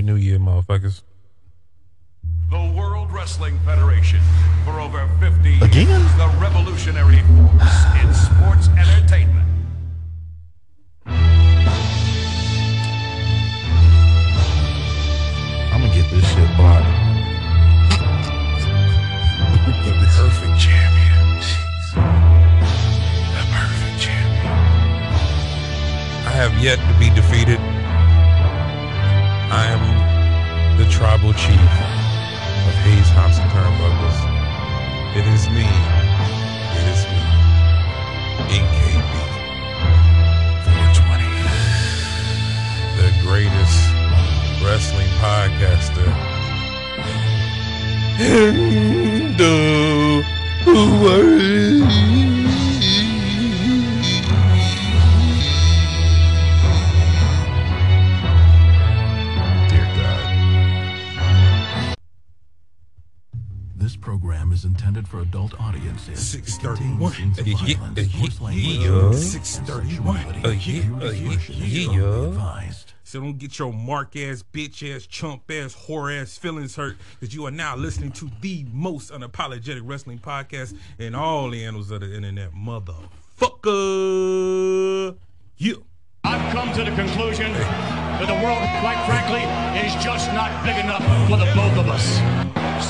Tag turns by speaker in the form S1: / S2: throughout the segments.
S1: Happy New Year, motherfuckers.
S2: The World Wrestling Federation, for over 50
S3: Again?
S2: years, the revolutionary force in sports entertainment.
S3: I'm gonna get this shit blocked.
S1: The perfect champion. The perfect champion. I have yet to be defeated. Yeah,
S4: violence,
S1: uh,
S4: coarse
S1: yeah,
S4: language,
S1: 631.
S4: sexuality.
S1: Uh, yeah,
S4: Viewer
S1: uh, yeah, yeah.
S5: So don't get your mark ass, bitch ass, chump ass, whore ass feelings hurt because you are now listening to the most unapologetic wrestling podcast in all the annals of the internet. Motherfucker. You.
S6: I've come to the conclusion that the world, quite frankly, is just not big enough for the both of us.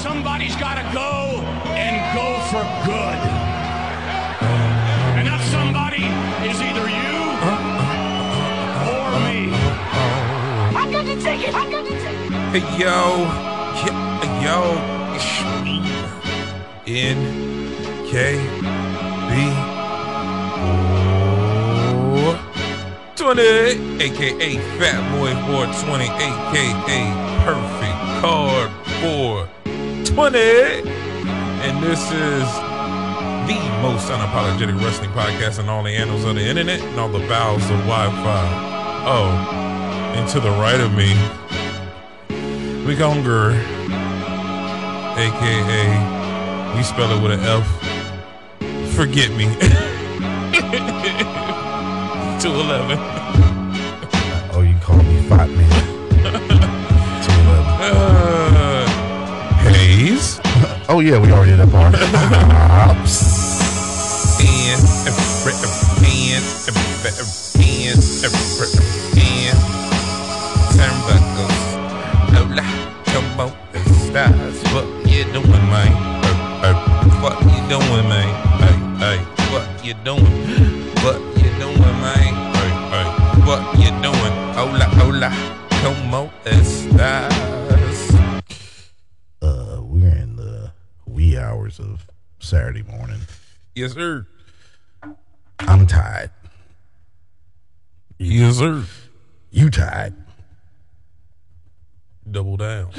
S6: Somebody's got to go and go for good.
S1: Hey, yo. Yo. N K B 20, aka Fat Boy 420, aka Perfect Card 420. And this is the most unapologetic wrestling podcast in all the annals of the internet and all the bowels of Wi-Fi. Oh, and to the right of me, we Unger, aka we spell it with an F. Forget me. 211.
S3: Oh, you call me Fat Man. 211.
S1: Uh, Hayes.
S3: Oh, yeah, we already did that part. Ops.
S1: And and and and and turnbuckles. Hola, come on, stars. What you doing, man? What you doing, man? Hey, hey, what you doing? What you doing, man? Hey, hey, what you doing? Hola, hola, come on, stars.
S3: Uh, we're in the wee hours of Saturday morning.
S1: Yes, sir.
S3: I'm tired.
S1: Yes, sir.
S3: You tired.
S1: Double down.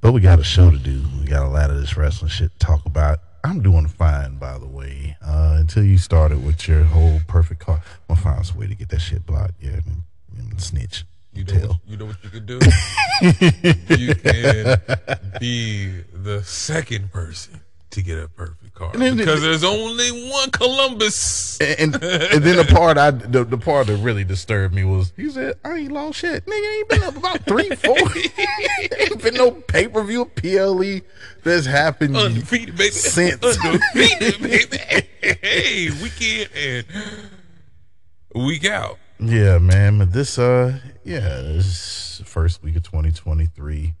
S3: But we got a show to do. We got a lot of this wrestling shit to talk about. I'm doing fine, by the way. Uh, until you started with your whole perfect car, I'm gonna find some way to get that shit blocked. Yeah, and, and snitch.
S1: You know,
S3: Tell.
S1: what, you know what you could do? you can be the second person to get a perfect car
S3: then-
S1: because there's only one Columbus.
S3: And, and then the part I the, the part that really disturbed me was he said I ain't lost shit. Nigga ain't been up about three, four. ain't been no pay per view PLE that's happened
S1: Undefeated, baby.
S3: since.
S1: Undefeated, baby. hey, weekend and week out.
S3: Yeah, man. But this, uh, yeah, this first week of 2023.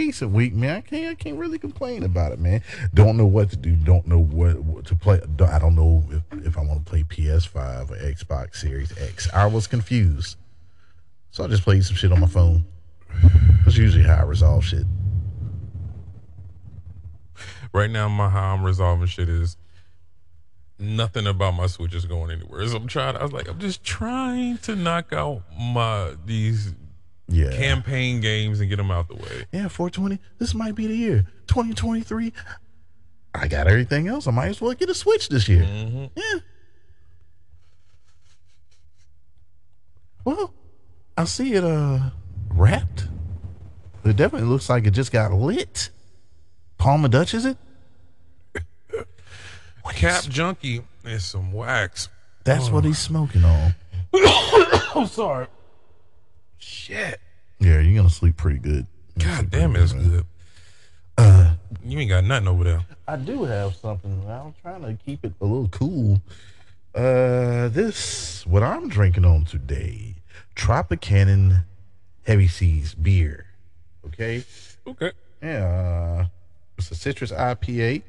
S3: Decent week, man. I can't, I can't really complain about it, man. Don't know what to do. Don't know what, what to play. I don't know if, if I want to play PS5 or Xbox Series X. I was confused, so I just played some shit on my phone. That's usually how I resolve shit.
S1: Right now, my how I'm resolving shit is nothing about my Switch is going anywhere. So I'm trying. I was like, I'm just trying to knock out my these
S3: Yeah,
S1: campaign games and get them out the way.
S3: yeah. 420. This might be the year. 2023. I got everything else. I might as well get a Switch this year. Yeah. Well, I see it uh wrapped. It definitely looks like it just got lit. Palma Dutch, is it?
S1: Cap Junkie and some wax.
S3: That's what he's smoking on.
S1: Oh, sorry. Shit.
S3: Yeah, you're gonna sleep pretty good. You're gonna
S1: God
S3: sleep
S1: damn,
S3: pretty
S1: it's
S3: man.
S1: good. you ain't got nothing over there.
S3: I do have something. I'm trying to keep it a little cool. Uh, this what I'm drinking on today: TropiCannon Heavy Seas beer. Okay,
S1: Okay.
S3: yeah, uh, it's a citrus IPA.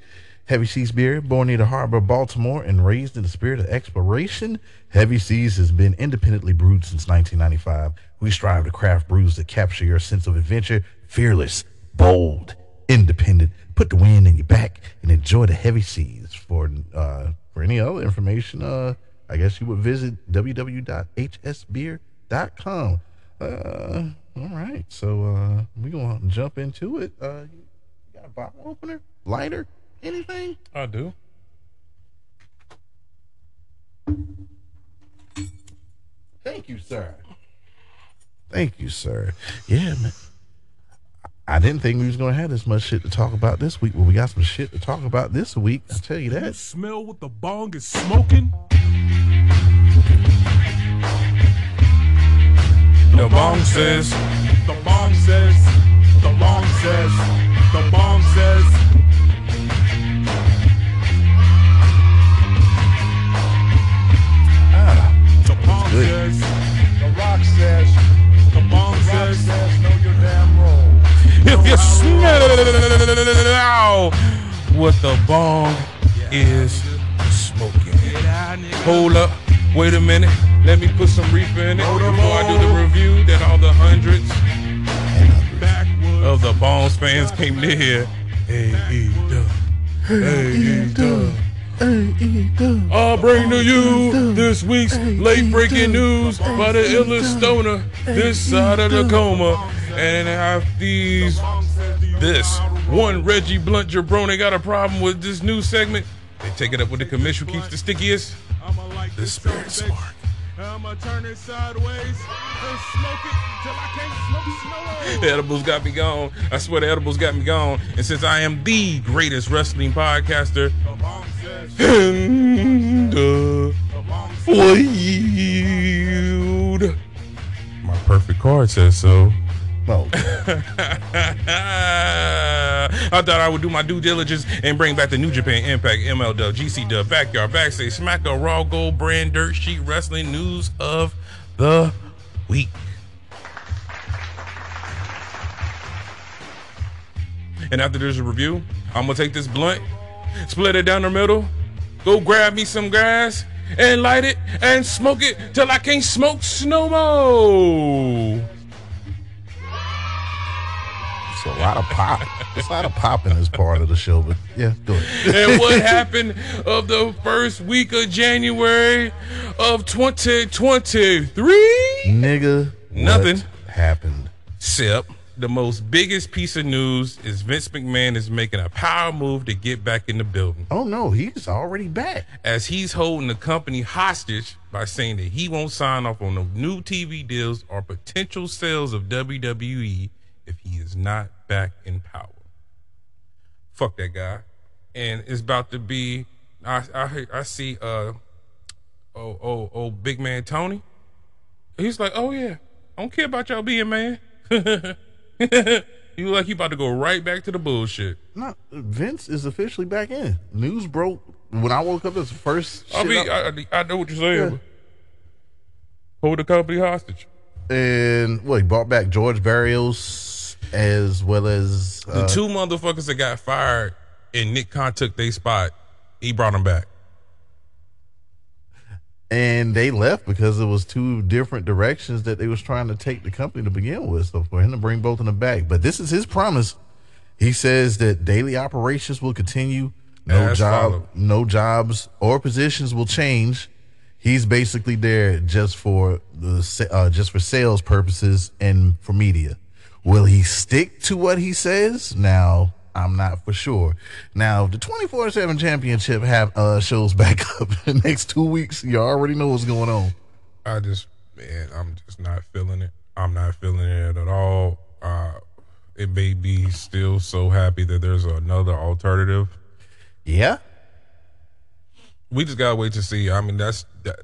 S3: Heavy Seas beer, born near the harbor of Baltimore and raised in the spirit of exploration. Heavy Seas has been independently brewed since 1995. We strive to craft brews that capture your sense of adventure, fearless, bold, independent. Put the wind in your back and enjoy the Heavy Seas. For uh, for any other information, uh, I guess you would visit www.hsbeer.com. Uh, all right, so uh, we're gonna jump into it. Uh, you got a bottle opener, lighter, anything?
S1: I do.
S3: Thank you, sir. Thank you, sir. Yeah, man. I didn't think we was gonna have this much shit to talk about this week, but we got some shit to talk about this week. I tell you
S1: You
S3: that.
S1: smell what the bong is smoking? The bong says, the bong says, the bong says, the bong says. Ah, the bong
S3: good.
S1: says, If you smell what the bong is smoking. Hold up, wait a minute. Let me put some reefer in it before I do the review that all the hundreds of the Bones fans came to hear. Hey, E dub. Hey, dub. I'll bring to you this week's late breaking news by the illest stoner this side of the coma. And have these, this one Reggie Blunt jabroni got a problem with this new segment. They take it up with the commission keeps the stickiest. The spirit spark. I'ma turn it sideways and smoke it till I can't smoke snow. The edibles got me gone. I swear the edibles got me gone. And since I am the greatest wrestling podcaster in the world, my perfect card says so.
S3: No,
S1: I thought I would do my due diligence and bring back the New Japan Impact, MLW, GC Dub, Backyard, Backstage, SmackDown, Raw, Gold, Brand, Dirt Sheet, Wrestling News of the Week. And after this review, I'm gonna take this blunt, split it down the middle, go grab me some grass, and light it and smoke it till I can't smoke no more.
S3: It's a lot of pop. It's a lot of pop in this part of the show, but yeah, go ahead.
S1: and what happened of the first week of January of 2023?
S3: Nigga,
S1: Nothing.
S3: happened?
S1: Sip. The most biggest piece of news is Vince McMahon is making a power move to get back in the building
S3: Oh no, he's already back.
S1: as he's holding the company hostage by saying that he won't sign off on no new TV deals or potential sales of WWE if he is not back in power. Fuck that guy. And it's about to be I I I see uh oh oh oh big man Tony. He's like, "Oh yeah. I don't care about y'all being man." you like you about to go right back to the bullshit.
S3: No, Vince is officially back in. News broke when I woke up. It's the first.
S1: I mean. I, I, I know what you're saying.
S3: Yeah.
S1: Hold the company hostage.
S3: and what he brought back George Barrios as well as
S1: The
S3: uh,
S1: two motherfuckers that got fired and Nick Khan took their spot, he brought them back.
S3: and they left because it was two different directions that they was trying to take the company to begin with. So for him to bring both of them back, but this is his promise. He says that daily operations will continue. No
S1: As
S3: job,
S1: followed.
S3: no jobs or positions will change. He's basically there just for the uh, just for sales purposes and for media. Will he stick to what he says? Now I'm not for sure. Now the 24 seven championship have uh, shows back up in the next two weeks. You already know what's going on.
S1: I just, man, I'm just not feeling it. I'm not feeling it at all. Uh, it made me still so happy that there's another alternative.
S3: Yeah,
S1: We just gotta wait to see. I mean, that's that.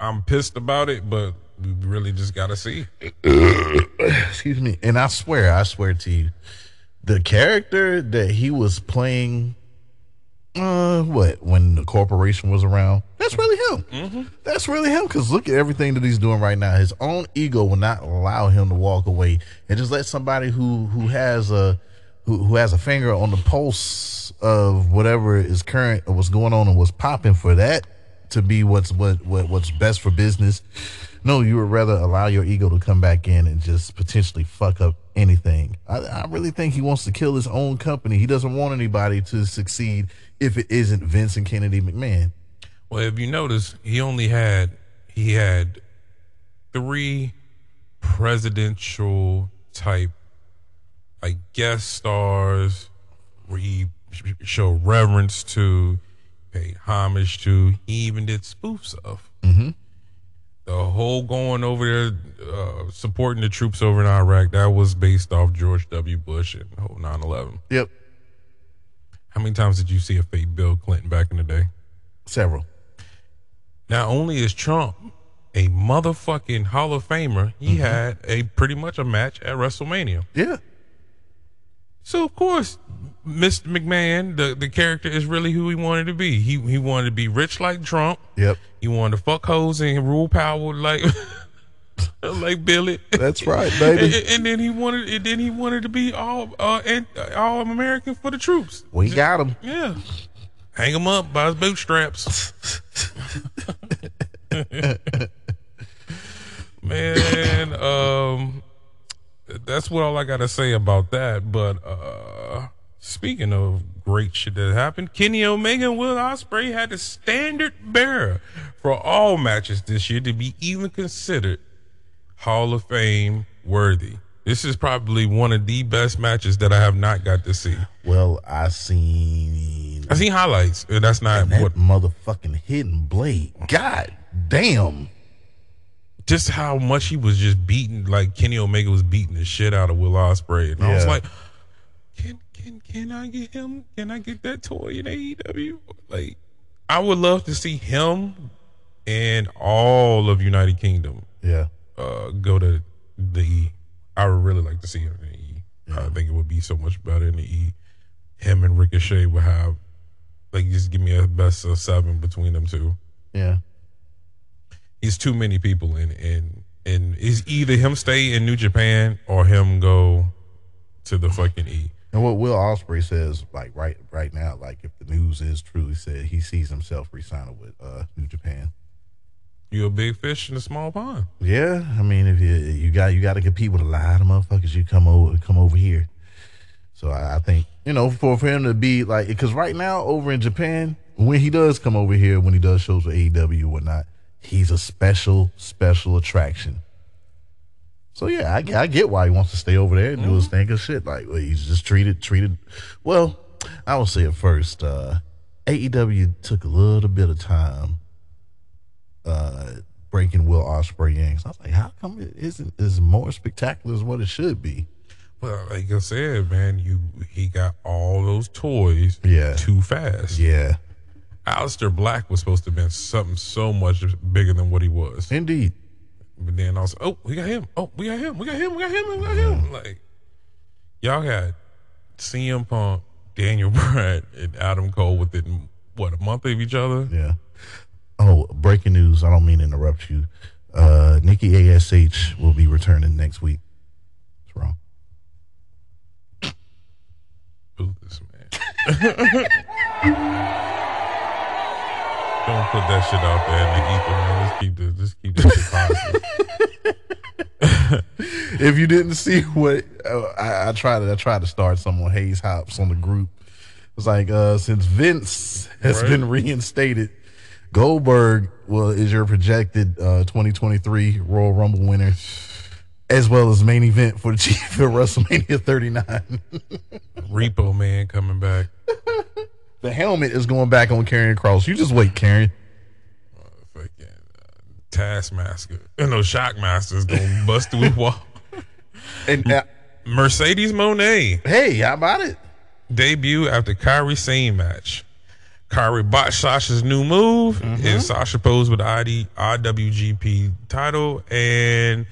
S1: I'm pissed about it, but we really just got to see.
S3: excuse me and i swear i swear to you the character that he was playing uh what when the corporation was around that's really him that's really him because look at everything that he's doing right now his own ego will not allow him to walk away and just let somebody who who has a who, who has a finger on the pulse of whatever is current or what's going on and what's popping for that to be what's what, what what's best for business. No, you would rather allow your ego to come back in and just potentially fuck up anything. I, I really think he wants to kill his own company. He doesn't want anybody to succeed if it isn't Vincent Kennedy McMahon.
S1: Well, if you notice, he only had he had three presidential type I guess stars where he showed reverence to, paid homage to. He even did spoof stuff. Mm-hmm. The whole going over there, uh, supporting the troops over in Iraq, that was based off George W. Bush and the whole 9 11.
S3: Yep,
S1: How many times did you see a fake Bill Clinton back in the day?
S3: several.
S1: Not only is Trump a motherfucking Hall of Famer, he had a pretty much a match at WrestleMania.
S3: Yeah,
S1: So of course, Mr. McMahon, the, the character is really who he wanted to be. He he wanted to be rich like Trump.
S3: yep.
S1: He wanted to fuck hoes and rule power like like Billy.
S3: That's right, baby.
S1: and then he wanted and then he wanted to be all uh and, all American for the troops.
S3: We got him.
S1: Yeah. Hang him up by his bootstraps. Man, um that's what all I gotta say about that. But uh speaking of great shit that happened, Kenny Omega and Will Ospreay had the standard bearer for all matches this year to be even considered Hall of Fame worthy. This is probably one of the best matches that I have not got to see.
S3: Well, I seen
S1: I seen highlights, that's not
S3: that
S1: what
S3: motherfucking hidden blade. God damn.
S1: Just how much he was just beating. Like Kenny Omega was beating the shit out of Will Ospreay, and I was like, can can can I get him? Can I get that toy in AEW? Like, I would love to see him and all of United Kingdom
S3: Yeah.
S1: uh, go to the E. I would really like to see him in the E. I think it would be so much better in the E. Him and Ricochet would have like just give me a best of seven between them two.
S3: Yeah.
S1: It's too many people in in and it's either him stay in New Japan or him go to the fucking E.
S3: And what Will Ospreay says, like right right now, like if the news is truly said, he sees himself resigning with uh, New Japan.
S1: You're a big fish in a small pond.
S3: Yeah, I mean, if you you got you got to compete with a lot of motherfuckers, you come over come over here. So I, I think you know for for him to be like, because right now over in Japan, when he does come over here, when he does shows with AEW and whatnot, he's a special special attraction. So yeah, I, get- I get why he wants to stay over there and do his thing and shit. Like well, he's just treated treated. Well, I will say it first. Uh, AEW took a little bit of time uh, breaking Will Ospreay in. So I was like, how come it isn't as more spectacular as what it should be?
S1: Well, like I said, man, you he got all those toys
S3: Yeah.
S1: too fast.
S3: Yeah,
S1: Aleister Black was supposed to have been something so much bigger than what he was.
S3: indeed.
S1: But then also, oh, we got him. Oh, we got him. We got him. We got him. We got him. Like, y'all had CM Punk, Daniel Bryan, and Adam Cole within what a month of each other.
S3: Yeah. Oh, breaking news. I don't mean to interrupt you. Uh, Nikki Ash will be returning next week. What's wrong?
S1: Who this man? Don't put that shit out there in the ether, man. Just keep the, just keep this shit positive.
S3: If you didn't see what uh, I, I tried to, I tried to start some on Hayes Hops on the group. It's like uh, since Vince has
S1: Right.
S3: been reinstated, Goldberg well is your projected uh, 2023 Royal Rumble winner, as well as main event for the Chief at WrestleMania 39.
S1: Repo man coming back.
S3: the helmet is going back on Karrion Kross. You just wait, Karen.
S1: Fucking uh, Taskmaster. You know, Shockmaster's gonna bust through a wall.
S3: And uh,
S1: Mercedes Moné
S3: hey, how about it?
S1: debut after Kairi Sane match. Kairi botched Sasha's new move,
S3: Mm-hmm.
S1: and Sasha posed with the ID, IWGP title, and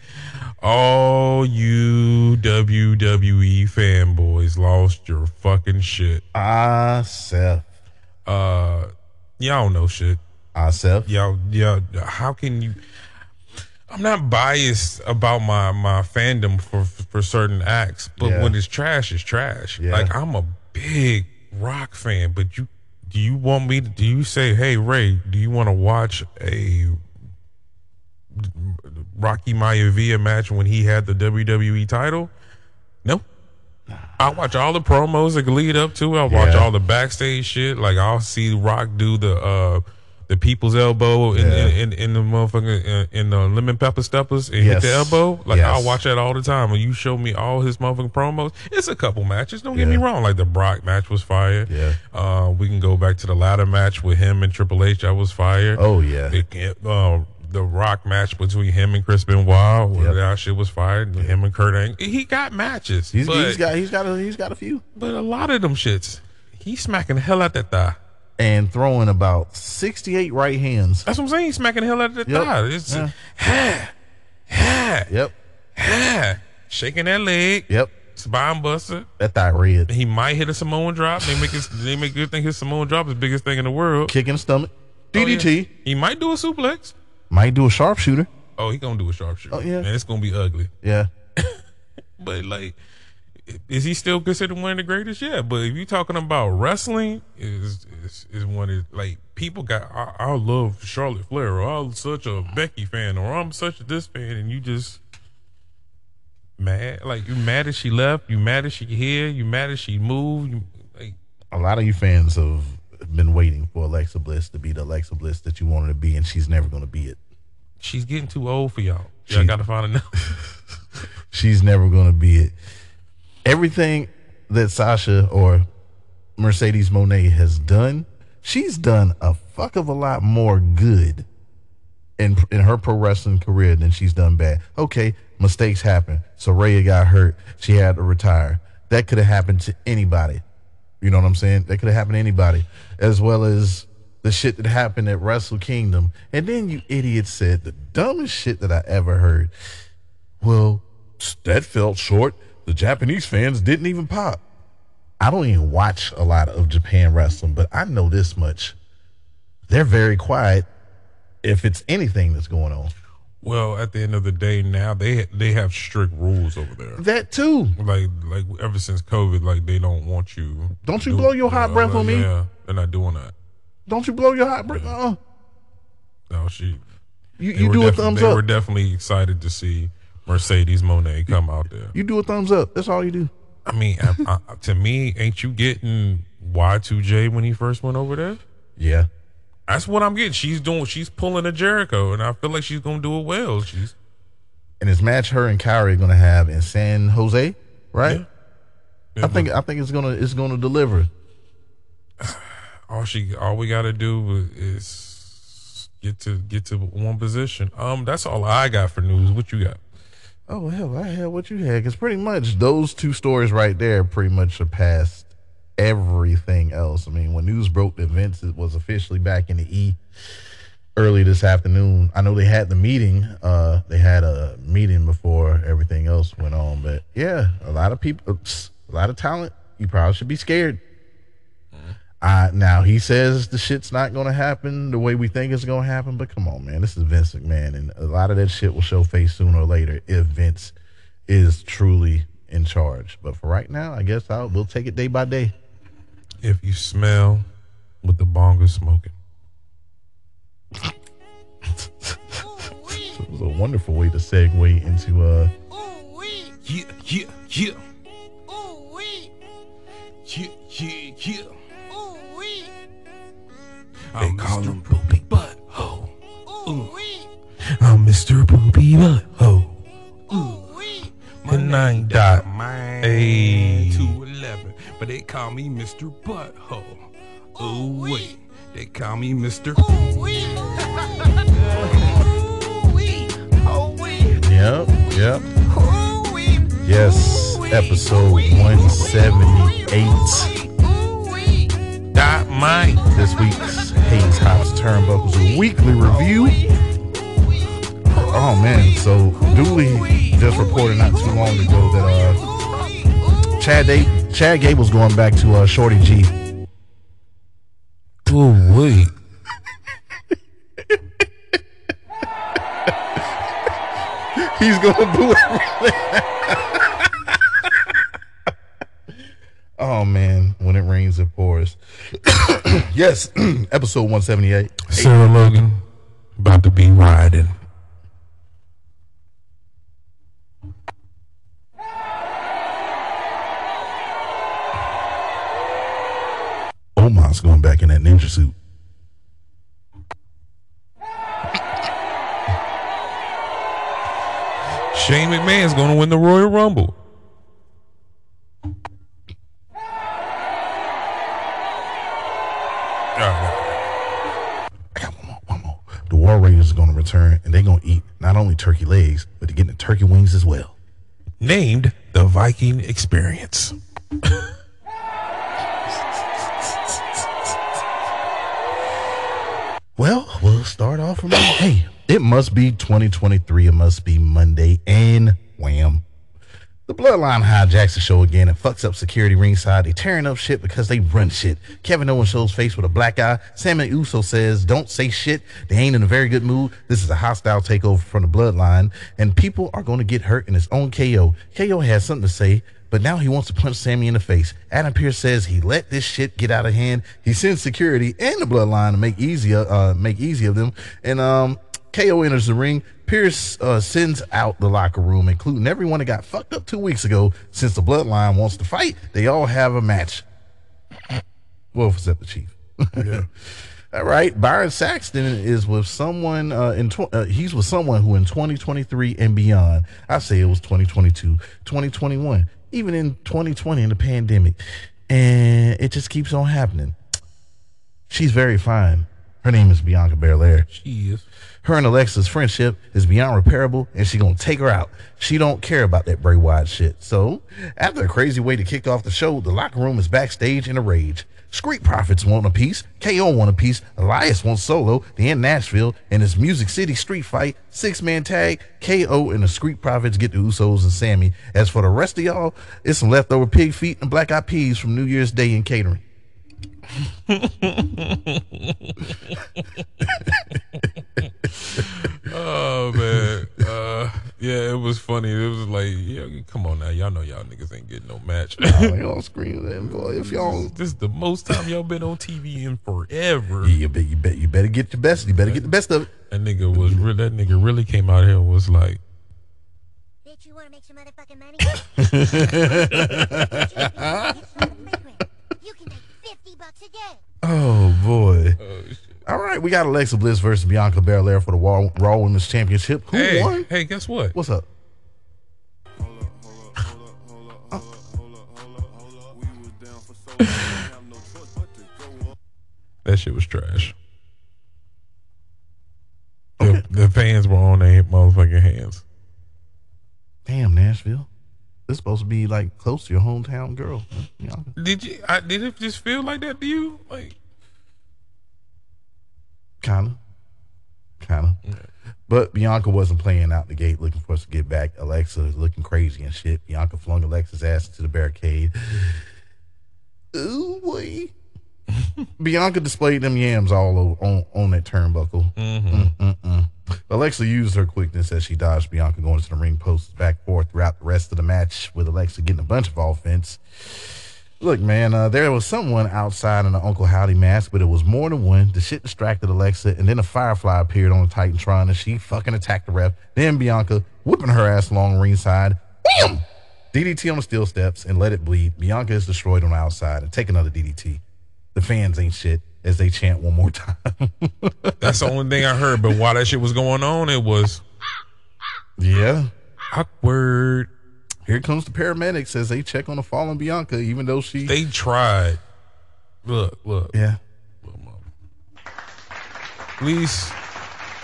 S1: all you WWE fanboys lost your fucking shit.
S3: Ah, Seth.
S1: Uh, y'all don't know shit.
S3: Ah, Seth.
S1: Y'all, y'all, how can you? I'm not biased about my my fandom for for certain acts, but
S3: Yeah.
S1: when it's trash, it's trash.
S3: Yeah.
S1: Like I'm a big rock fan, but you do you want me to? Do you say, hey Ray, do you want to watch a Rocky Maivia match when he had the WWE title? No. I watch all the promos that lead up to it. I watch
S3: Yeah.
S1: all the backstage shit. Like I'll see Rock do the uh the people's elbow in
S3: Yeah.
S1: in, in, in the motherfucking uh, in the lemon pepper steppers and
S3: Yes.
S1: hit the elbow. Like
S3: Yes.
S1: I'll watch that all the time. When you show me all his motherfucking promos, it's a couple matches. Don't get me wrong. Like the Brock match was fire.
S3: Yeah.
S1: Uh, we can go back to the ladder match with him and Triple H. That was fire.
S3: Oh yeah.
S1: It uh, the Rock match between him and Chris Benoit, where
S3: Yep.
S1: that shit was fired. Him and Kurt Angle, he got matches.
S3: He's,
S1: but,
S3: he's got he's got a, he's got a few
S1: but a lot of them shits, he's smacking the hell out that thigh.
S3: And throwing about sixty eight right hands.
S1: That's what I'm saying. He's smacking the hell out that
S3: Yep.
S1: thigh. It's
S3: Yeah.
S1: ha, ha,
S3: Yep.
S1: ha, shaking that leg,
S3: Yep.
S1: spine buster.
S3: That thigh red.
S1: He might hit a Samoan drop. They make his, they make good think his Samoan drop is the biggest thing in the world.
S3: Kick in the stomach.
S1: Oh, yeah.
S3: DDT.
S1: He might do a suplex.
S3: Might do a sharpshooter.
S1: Oh, he gonna do a sharpshooter.
S3: Oh, yeah.
S1: man, it's gonna be ugly.
S3: Yeah.
S1: But like, is he still considered one of the greatest? Yeah. But if you're talking about wrestling, is is is one of like people got. I, I love Charlotte Flair, or I'm such a Becky fan, or I'm such a this fan, and you just mad. Like you mad that she left. You mad that she here. You mad that she moved. You, like
S3: A lot of you fans have been waiting for Alexa Bliss to be the Alexa Bliss that you wanted to be, and she's never going to be it.
S1: she's getting too old for y'all. Y'all got to find another.
S3: She's never going to be it. Everything that Sasha or Mercedes Moné has done, she's done a fuck of a lot more good in in her pro wrestling career than she's done bad. Okay, mistakes happen. Saraya got hurt. She had to retire. That could have happened to anybody. You know what I'm saying? That could have happened to anybody, as well as the shit that happened at Wrestle Kingdom. And then you idiots said the dumbest shit that I ever heard. Well, that felt short. The Japanese fans didn't even pop. I don't even watch a lot of Japan wrestling, but I know this much. They're very quiet if it's anything that's going on.
S1: well, at the end of the day, now they they have strict rules over there.
S3: That too.
S1: like like ever since COVID, like they don't want you.
S3: Don't you blow your hot breath
S1: like,
S3: on me?
S1: Yeah, they're not doing that.
S3: Don't you blow your hot breath? Uh,
S1: No, she.
S3: you you do a thumbs
S1: They were
S3: up.
S1: definitely excited to see Mercedes Moné come out there.
S3: You do a thumbs up. That's all you do.
S1: I mean, I, I, to me, ain't you getting Y2J when he first went over there?
S3: Yeah.
S1: That's what I'm getting. She's doing. She's pulling a Jericho, and I feel like she's gonna do it well. She's
S3: And this match her and Kairi are gonna have in San Jose, right?
S1: Yeah,
S3: I think I think it's gonna it's gonna deliver.
S1: all she all we got to do is get to get to one position. Um, that's all I got for news. What you got?
S3: Oh hell, I had what you had because pretty much those two stories right there pretty much surpassed everything else. I mean, when news broke that Vince was officially back in the E early this afternoon, I know they had the meeting. Uh, they had a meeting before everything else went on, but yeah, a lot of people, oops, a lot of talent. You probably should be scared. Uh, now he says the shit's not going to happen the way we think it's going to happen, but come on, man, this is Vince McMahon, and a lot of that shit will show face sooner or later if Vince is truly in charge. But for right now, I guess I'll, we'll take it day by day.
S1: If you smell what the bong is smoking,
S3: It was a wonderful way to segue into uh,
S1: yeah, yeah, yeah, yeah, yeah, yeah. I'm they call Mr. him Poopy Butthole. Ooh wee! I'm Mr. Poopy Butthole. Ooh wee! My nine dot man hey. 211, but they call me Mr. Butthole. Ooh wee, they call me Mr. Ooh wee.
S3: oh wee, Yep, yep. Yes, episode 178 dot
S4: mine.
S3: This week's Hayes House Turnbuckles Weekly Review. Oh man, so Dooley just reported not too long ago that uh, Chad Day, Chad Gable's going back to uh, Shorty G.
S4: Oh, wait.
S3: He's gonna do it. oh man when it rains yes, episode 178.
S4: Sarah Logan about to be riding.
S3: Omar's going back in that ninja suit.
S4: Shane McMahon's going to win the Royal Rumble.
S3: I got one more, one more. The War Raiders are going to return, and they're going to eat not only turkey legs, but they're getting the turkey wings as well.
S4: Named the Viking Experience.
S3: Well, we'll start off from hey, it must be 2023. It must be Monday, and wham. The Bloodline hijacks the show again and fucks up security ringside. They tearing up shit because they run shit. Kevin Owens shows face with a black eye. Sami Uso says, "Don't say shit." They ain't in a very good mood. This is a hostile takeover from the Bloodline, and people are going to get hurt in his own KO. KO has something to say, but now he wants to punch Sami in the face. Adam Pearce says he let this shit get out of hand. He sends security and the Bloodline to make easier, uh, make easy of them, and um. KO enters the ring. Pearce uh, sends out the locker room, including everyone that got fucked up two weeks ago. Since the bloodline wants to fight, they all have a match. Well, except the chief. Yeah. all right. Byron Saxton is with someone uh, in tw- uh, he's with someone who in 2023 and beyond. I say it was 2022, 2021, even in 2020 in the pandemic, and it just keeps on happening. She's very fine. Her name is Bianca Belair.
S4: She is.
S3: Her and Alexa's friendship is beyond repairable, and she gonna take her out. She don't care about that Bray Wyatt shit. So, after a crazy way to kick off the show, the locker room is backstage in a rage. Street Profits want a piece, KO want a piece, Elias wants solo. They in Nashville, and it's Music City street fight, six man tag. KO and the Street Profits get the Usos and Sami. As for the rest of y'all, it's some leftover pig feet and black eyed peas from New Year's Day in catering.
S1: Oh man, uh, yeah, it was funny. It was like, yeah, come on now, y'all know y'all niggas ain't getting no match.
S3: y'all scream that boy. If y'all
S1: this is the most time y'all been on TV in forever.
S3: Yeah, you bet you bet you better get your best. You better get the best of it.
S1: That nigga was re- that nigga really came out here and was like,
S7: Bitch, you wanna make some motherfucking money? bucks a day.
S3: Oh boy. Oh, All right, we got Alexa Bliss versus Bianca Belair for the Raw, Raw Women's Championship. Who
S1: hey,
S3: won?
S1: hey, guess what?
S3: What's up?
S1: That shit was trash. The, the fans were on their motherfucking hands.
S3: Damn, Nashville. This is supposed to be like close to your hometown girl.
S1: Did you? I, did it just feel like that to you? Like,
S3: Kinda. Kinda. But Bianca wasn't playing out the gate looking for us to get back. Alexa is looking crazy and shit. Bianca flung Alexa's ass into the barricade. Ooh, boy. Bianca displayed them yams all over on, on that turnbuckle. Mm-mm-mm. Alexa used her quickness as she dodged Bianca going to the ring posts back and forth throughout the rest of the match, with Alexa getting a bunch of offense. Look, man, uh, there was someone outside in an Uncle Howdy mask, but it was more than one. The shit distracted Alexa, and then a firefly appeared on the Titantron, and she fucking attacked the ref. Then Bianca, whipping her ass along ringside, wham! DDT on the steel steps and let it bleed. Bianca is destroyed on the outside, and take another DDT. The fans ain't shit as they chant one more time.
S1: that's the only thing I heard. But while that shit was going on, it was
S3: yeah.
S1: awkward.
S3: Here comes the paramedics as they check on the fallen Bianca, even though she.
S1: They tried. Look, look.
S3: yeah.
S1: At least,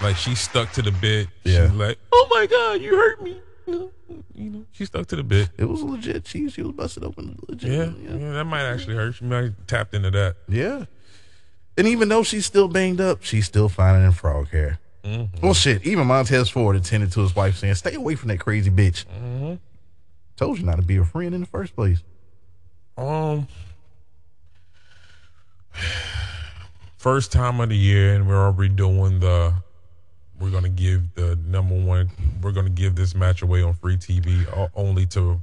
S1: like she stuck to the bit.
S3: Yeah.
S1: She's like, oh my god, you hurt me. You know, she stuck to the bit.
S3: It was legit. She, she was busted open legit.
S1: Yeah, yeah, that might actually hurt. She might have tapped into that.
S3: Yeah. And even though she's still banged up, she's still finding in frog hair.
S1: Mm-hmm.
S3: Well, shit. Even Montez Ford attended to his wife, saying, "Stay away from that crazy bitch."
S1: Mm-hmm.
S3: Told you not to be a friend in the first place.
S1: Um, first time of the year, and we're already doing the. We're gonna give the number one. We're gonna give this match away on free TV, only to,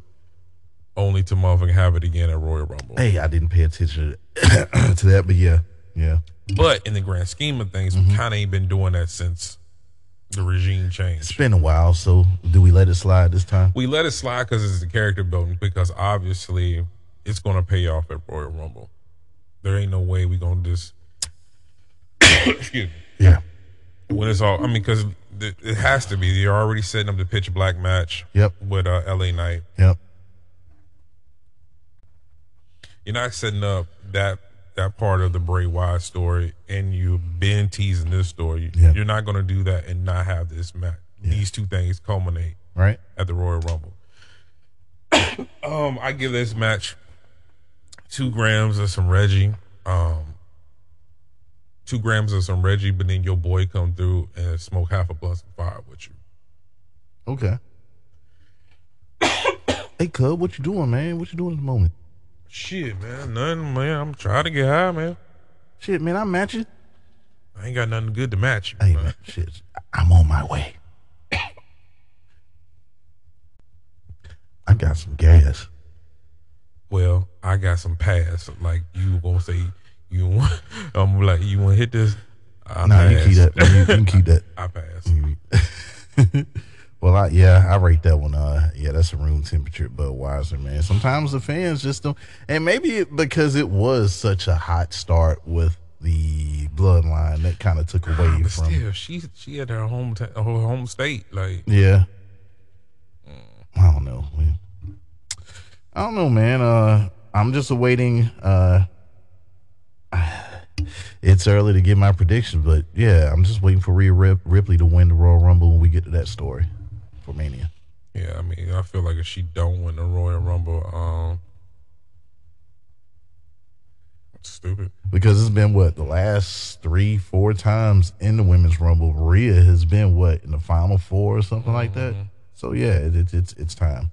S1: only to motherfucking have it again at Royal Rumble.
S3: Hey, I didn't pay attention to that, but yeah, yeah.
S1: But in the grand scheme of things,
S3: Mm-hmm.
S1: we kind of ain't been doing that since the regime changed.
S3: It's been a while, so do we let it slide this time?
S1: We let it slide because it's the character building. Because obviously, it's gonna pay off at Royal Rumble. There ain't no way we gonna just. excuse me.
S3: Yeah.
S1: When it's all. I mean, because it has to be. You're already setting up the pitch black match.
S3: Yep.
S1: With uh, L.A. Knight,
S3: Yep.
S1: you're not setting up that that part of the Bray Wyatt story, and you've been teasing this story.
S3: Yeah.
S1: You're not going to do that and not have this match. These two things culminate
S3: Right.
S1: at the Royal Rumble. um, I give this match two grams of some Reggie. Um, two grams of some Reggie, but then your boy come through and smoke half a blunt of fire with you.
S3: Okay. hey, Cub, what you doing, man? What you doing at the moment?
S1: Shit, man, nothing, man. I'm trying to get high, man.
S3: Shit, man, I'm matching.
S1: I ain't got nothing good to match you.
S3: Hey,
S1: man.
S3: man, shit, I'm on my way. I got some gas.
S1: Well, I got some pass. Like you gonna say you want? I'm like you want to hit this? I
S3: Nah, you keep that. You, you can keep that.
S1: I pass.
S3: well, I, yeah, I rate that one. Uh, yeah, that's a room temperature Budweiser, man. Sometimes the fans just don't, and maybe it, because it was such a hot start with the bloodline that kind of took away
S1: But
S3: from.
S1: still, she she had her home ta- her home state. Like
S3: Yeah. I don't know. man. I don't know, man. Uh, I'm just awaiting. Uh, it's early to give my prediction, but yeah, I'm just waiting for Rhea Rip- Ripley to win the Royal Rumble when we get to that story for Mania.
S1: yeah, I mean, I feel like if she don't win the Royal Rumble, um, it's stupid.
S3: Because it's been what the last three, four times in the Women's Rumble, Rhea has been what in the final four or something like that. So yeah, it, it, it's it's time.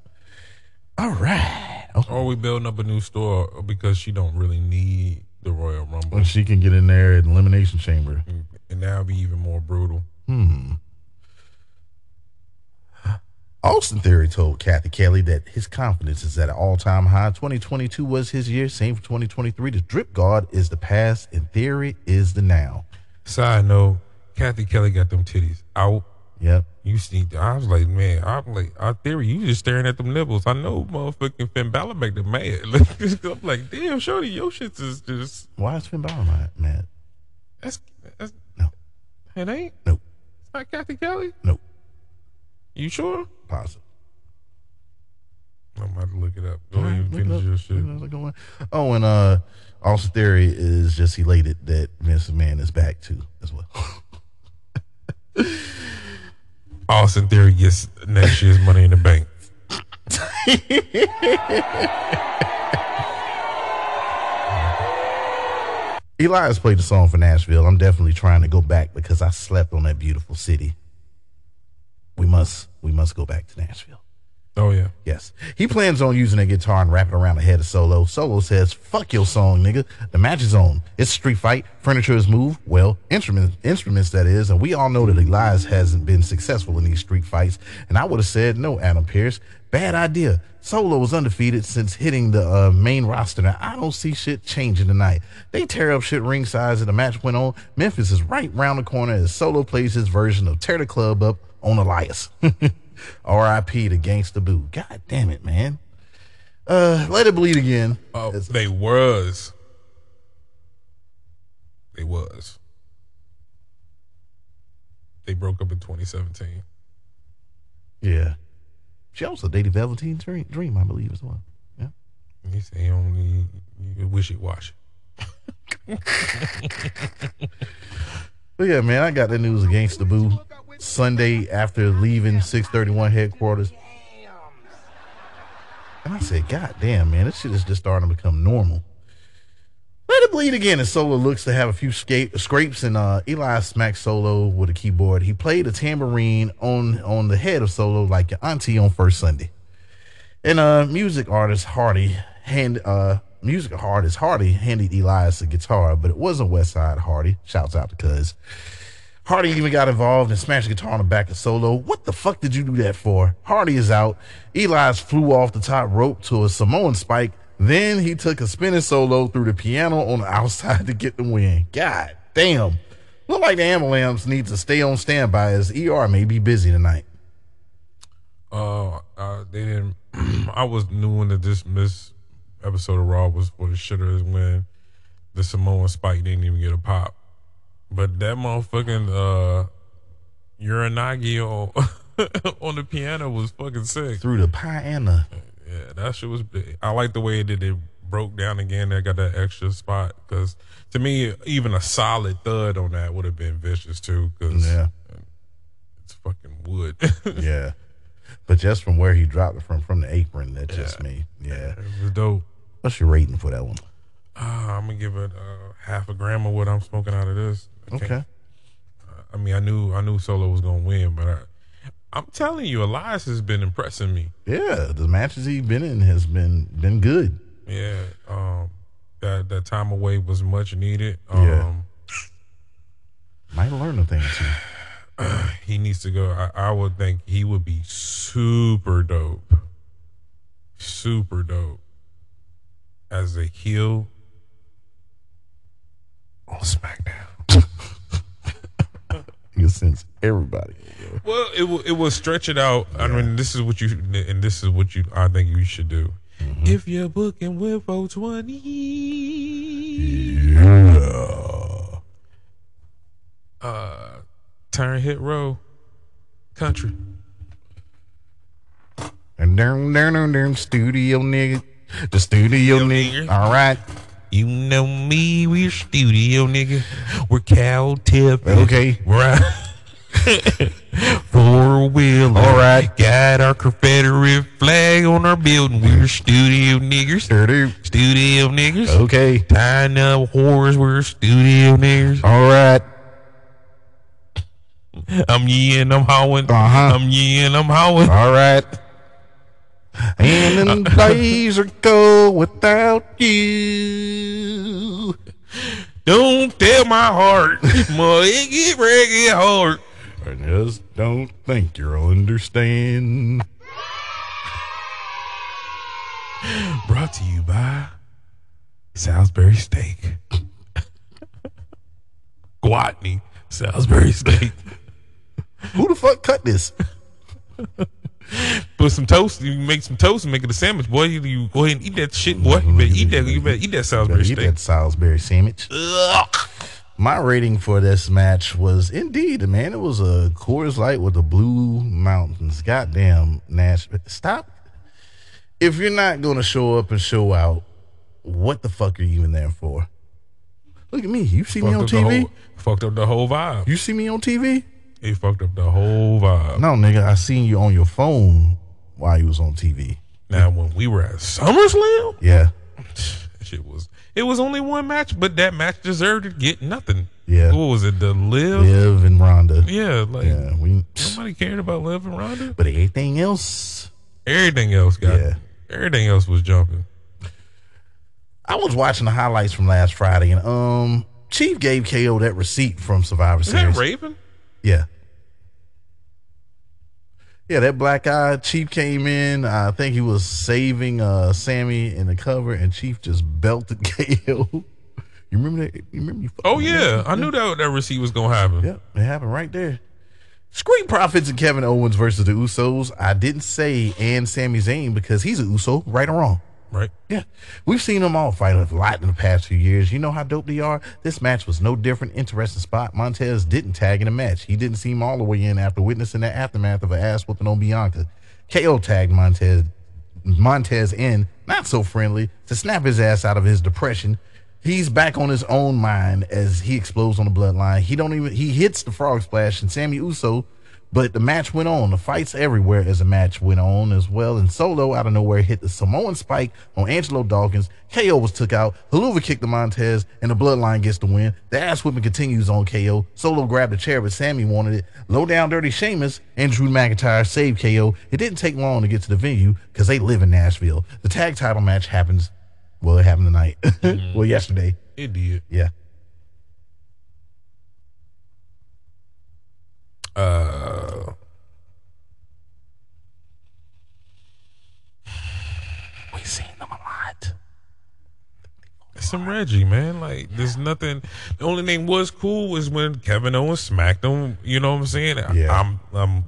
S3: All right. Oh,
S1: Or we building up a new store because she don't really need the Royal Rumble,
S3: when she can get in there at Elimination Chamber.
S1: and that'll be even more brutal. Hmm.
S3: Austin Theory told Cathy Kelley that his confidence is at an all time high. 2022 was his year. Same for 2023. The drip guard is the past, and Theory is the now.
S1: Side note: Cathy Kelley got them titties out.
S3: Yep.
S1: You see, I was like, man, I'm like, our theory, you just staring at them nipples. I know motherfucking Finn Balor make them mad. I'm like, damn, shorty, your shit is just,
S3: Why is Finn Balor mad-
S1: that's, that's,
S3: No.
S1: it ain't.
S3: Nope.
S1: It's not Cathy Kelley.
S3: Nope.
S1: You sure?
S3: Positive.
S1: I'm about to look it up. Go ahead and finish your shit.
S3: Look it up. Look it up. Oh, and uh, Austin Theory is just elated that Vince McMahon is back too, as well.
S1: Austin Theory gets next year's Money in the Bank.
S3: Elias played the song for Nashville. I'm definitely trying to go back because I slept on that beautiful city. We must, we must go back to Nashville.
S1: Oh yeah.
S3: Yes. He plans on using a guitar and wrapping around the head of Solo. Solo says, fuck your song, nigga. The match is on. It's a street fight. Furniture is moved. Well, instruments, instruments that is. And we all know that Elias hasn't been successful in these street fights. And I would have said, no, Adam Pearce. Bad idea. Solo was undefeated since hitting the uh, main roster. Now, I don't see shit changing tonight. They tear up shit ringside as the match went on. Memphis is right round the corner as Solo plays his version of Tear the Club Up on Elias. R.I.P. to Gangsta Boo. God damn it, man. Uh, let it bleed again.
S1: Oh,
S3: It's-
S1: they was. They was. They broke up in 2017.
S3: yeah. She also dated Velveteen Dream, Dream, I believe, as well. Yeah.
S1: He said he only you wish it wash.
S3: But yeah, man, I got the news of Gangsta Boo Sunday after leaving 631 headquarters. And I said, God damn, man, this shit is just starting to become normal. Let it bleed again, and Solo looks to have a few sca- scrapes, and uh, Eli smacks Solo with a keyboard. He played a tambourine on on the head of Solo like your auntie on first Sunday. And uh, music artist Hardy hand uh, music artist Hardy handed Elias a guitar, but it wasn't West Side Hardy. Shouts out to Cuz. Hardy even got involved and smashed the guitar on the back of Solo. What the fuck did you do that for? Hardy is out. Elias flew off the top rope to a Samoan spike. Then he took a spinning solo through the piano on the outside to get the win. God damn. Look like the ambulance needs to stay on standby as ER may be busy tonight.
S1: Uh, uh, they didn't. I was new in the dismiss episode of Raw was for the shitters when the Samoan Spike didn't even get a pop, but that motherfucking uh Uranage on on the piano was fucking sick.
S3: Through the piano.
S1: Yeah, that shit was big. I like the way that it broke down again. That got that extra spot because to me, even a solid thud on that would have been vicious too. Because
S3: Yeah.
S1: it's fucking wood.
S3: Yeah. But just from where he dropped it from, from the apron, that just me. Yeah.
S1: it was dope.
S3: What's your rating for that one?
S1: Uh, I'm gonna give it uh, half a gram of what I'm smoking out of this. Can't-
S3: Okay.
S1: I mean, I knew I knew Solo was gonna win, but I, I'm telling you, Elias has been impressing me.
S3: Yeah, the matches he's been in has been been good.
S1: Yeah, um, that that time away was much needed. Um,
S3: Yeah. Might learn a thing or two.
S1: he needs to go. I, I would think he would be super dope, super dope as a heel on SmackDown.
S3: You can sense everybody.
S1: Well, it will it will stretch it out. I mean, this is what you and this is what you I think you should do. If you're booking with 420,
S3: Yeah.
S1: uh, turn hit row, country.
S3: And down, down, down, studio nigga. The studio nigga. All right.
S1: You know me, we're studio nigga. We're cow tip.
S3: Okay.
S1: Right. Four wheel.
S3: All right.
S1: Got our Confederate flag on our building. We're studio niggers. Studio niggers.
S3: Okay.
S1: Tying up whores. We're studio niggers.
S3: All right.
S1: I'm yeeing, I'm howling.
S3: Uh-huh.
S1: I'm yeeing, I'm howling.
S3: All right. And then uh, days are go without you.
S1: Don't tell my heart. My it get reggae hard.
S3: I just don't think you'll understand.
S1: Brought to you by Salisbury Steak. Guatney, Salisbury Steak.
S3: Who the fuck cut this?
S1: Put some toast. You make some toast and make it a sandwich, boy. You, you go ahead and eat that shit, boy. You better eat that. You better eat that Salisbury
S3: Eat
S1: steak.
S3: that Salisbury sandwich. My rating for this match was indeed, man. It was a Coors Light with the Blue Mountains. Goddamn, Nash. Stop. If you're not going to show up and show out, what the fuck are you even there for? Look at me. You see me on TV?
S1: whole- fucked up the whole vibe.
S3: You see me on TV?
S1: He fucked up the whole vibe.
S3: No, nigga. I seen you on your phone while you was on TV.
S1: Now, when we were at SummerSlam,
S3: Yeah.
S1: shit was it was only one match, but that match deserved to get nothing.
S3: Yeah.
S1: What was it? The live?
S3: Liv and Ronda.
S1: Yeah, like
S3: Yeah. We.
S1: nobody cared about Liv and Ronda.
S3: But everything else.
S1: Everything else got.
S3: Yeah.
S1: Everything else was jumping.
S3: I was watching the highlights from last Friday, and um, Chief gave KO that receipt from Survivor
S1: Is that
S3: Series.
S1: Raven?
S3: Yeah, yeah, that black eye Chief came in. I think he was saving uh Sami in the cover, and Chief just belted KO. You remember that? You remember? You
S1: Oh yeah, I knew that that receipt was gonna happen.
S3: Yep, it happened right there. Street Profits and Kevin Owens versus the Usos. I didn't say and Sami Zayn because he's a Uso, right or wrong.
S1: Right.
S3: Yeah, we've seen them all fight a lot in the past few years. You know how dope they are. This match was no different. Interesting spot. Montez didn't tag in the match. He didn't seem all the way in after witnessing the aftermath of an ass whooping on Bianca. KO tagged Montez. Montez in, not so friendly, to snap his ass out of his depression. He's back on his own mind as he explodes on the bloodline. He don't even he hits the frog splash, and Sami Uso But the match went on. The fights everywhere as the match went on as well. And Solo out of nowhere hit the Samoan spike on Angelo Dawkins. KO was took out. Haluva kicked the Montez, and the Bloodline gets the win. The ass whipping continues on KO. Solo grabbed the chair, but Sami wanted it. Low down, dirty Sheamus and Drew McIntyre saved KO. It didn't take long to get to the venue because they live in Nashville. The tag title match happens. Well, it happened tonight. Mm-hmm. well, yesterday.
S1: It did.
S3: Yeah.
S1: Uh,
S3: We seen them a lot.
S1: some Reggie, man. Like, there's nothing. The only thing was cool was when Kevin Owens smacked him. You know what I'm saying? I-
S3: Yeah.
S1: I'm. I'm.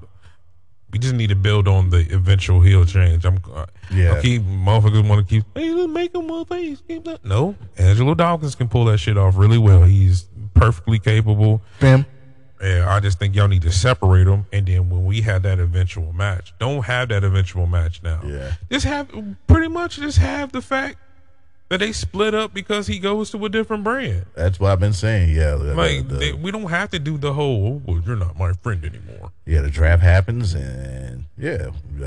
S1: We just need to build on the eventual heel change. I'm. Uh,
S3: Yeah.
S1: I keep motherfuckers want to keep. Hey, let's make him one face. Keep that. No, Angelo Dawkins can pull that shit off really well. He's perfectly capable.
S3: Bam.
S1: Yeah, I just think y'all need to separate them, and then when we have that eventual match, don't have that eventual match now.
S3: Yeah.
S1: just have pretty much just have the fact that they split up because he goes to a different brand.
S3: That's what I've been saying. Yeah.
S1: Like
S3: the-
S1: they, we don't have to do the whole. "Oh, well, you're not my friend anymore.
S3: yeah, the draft happens, and yeah, we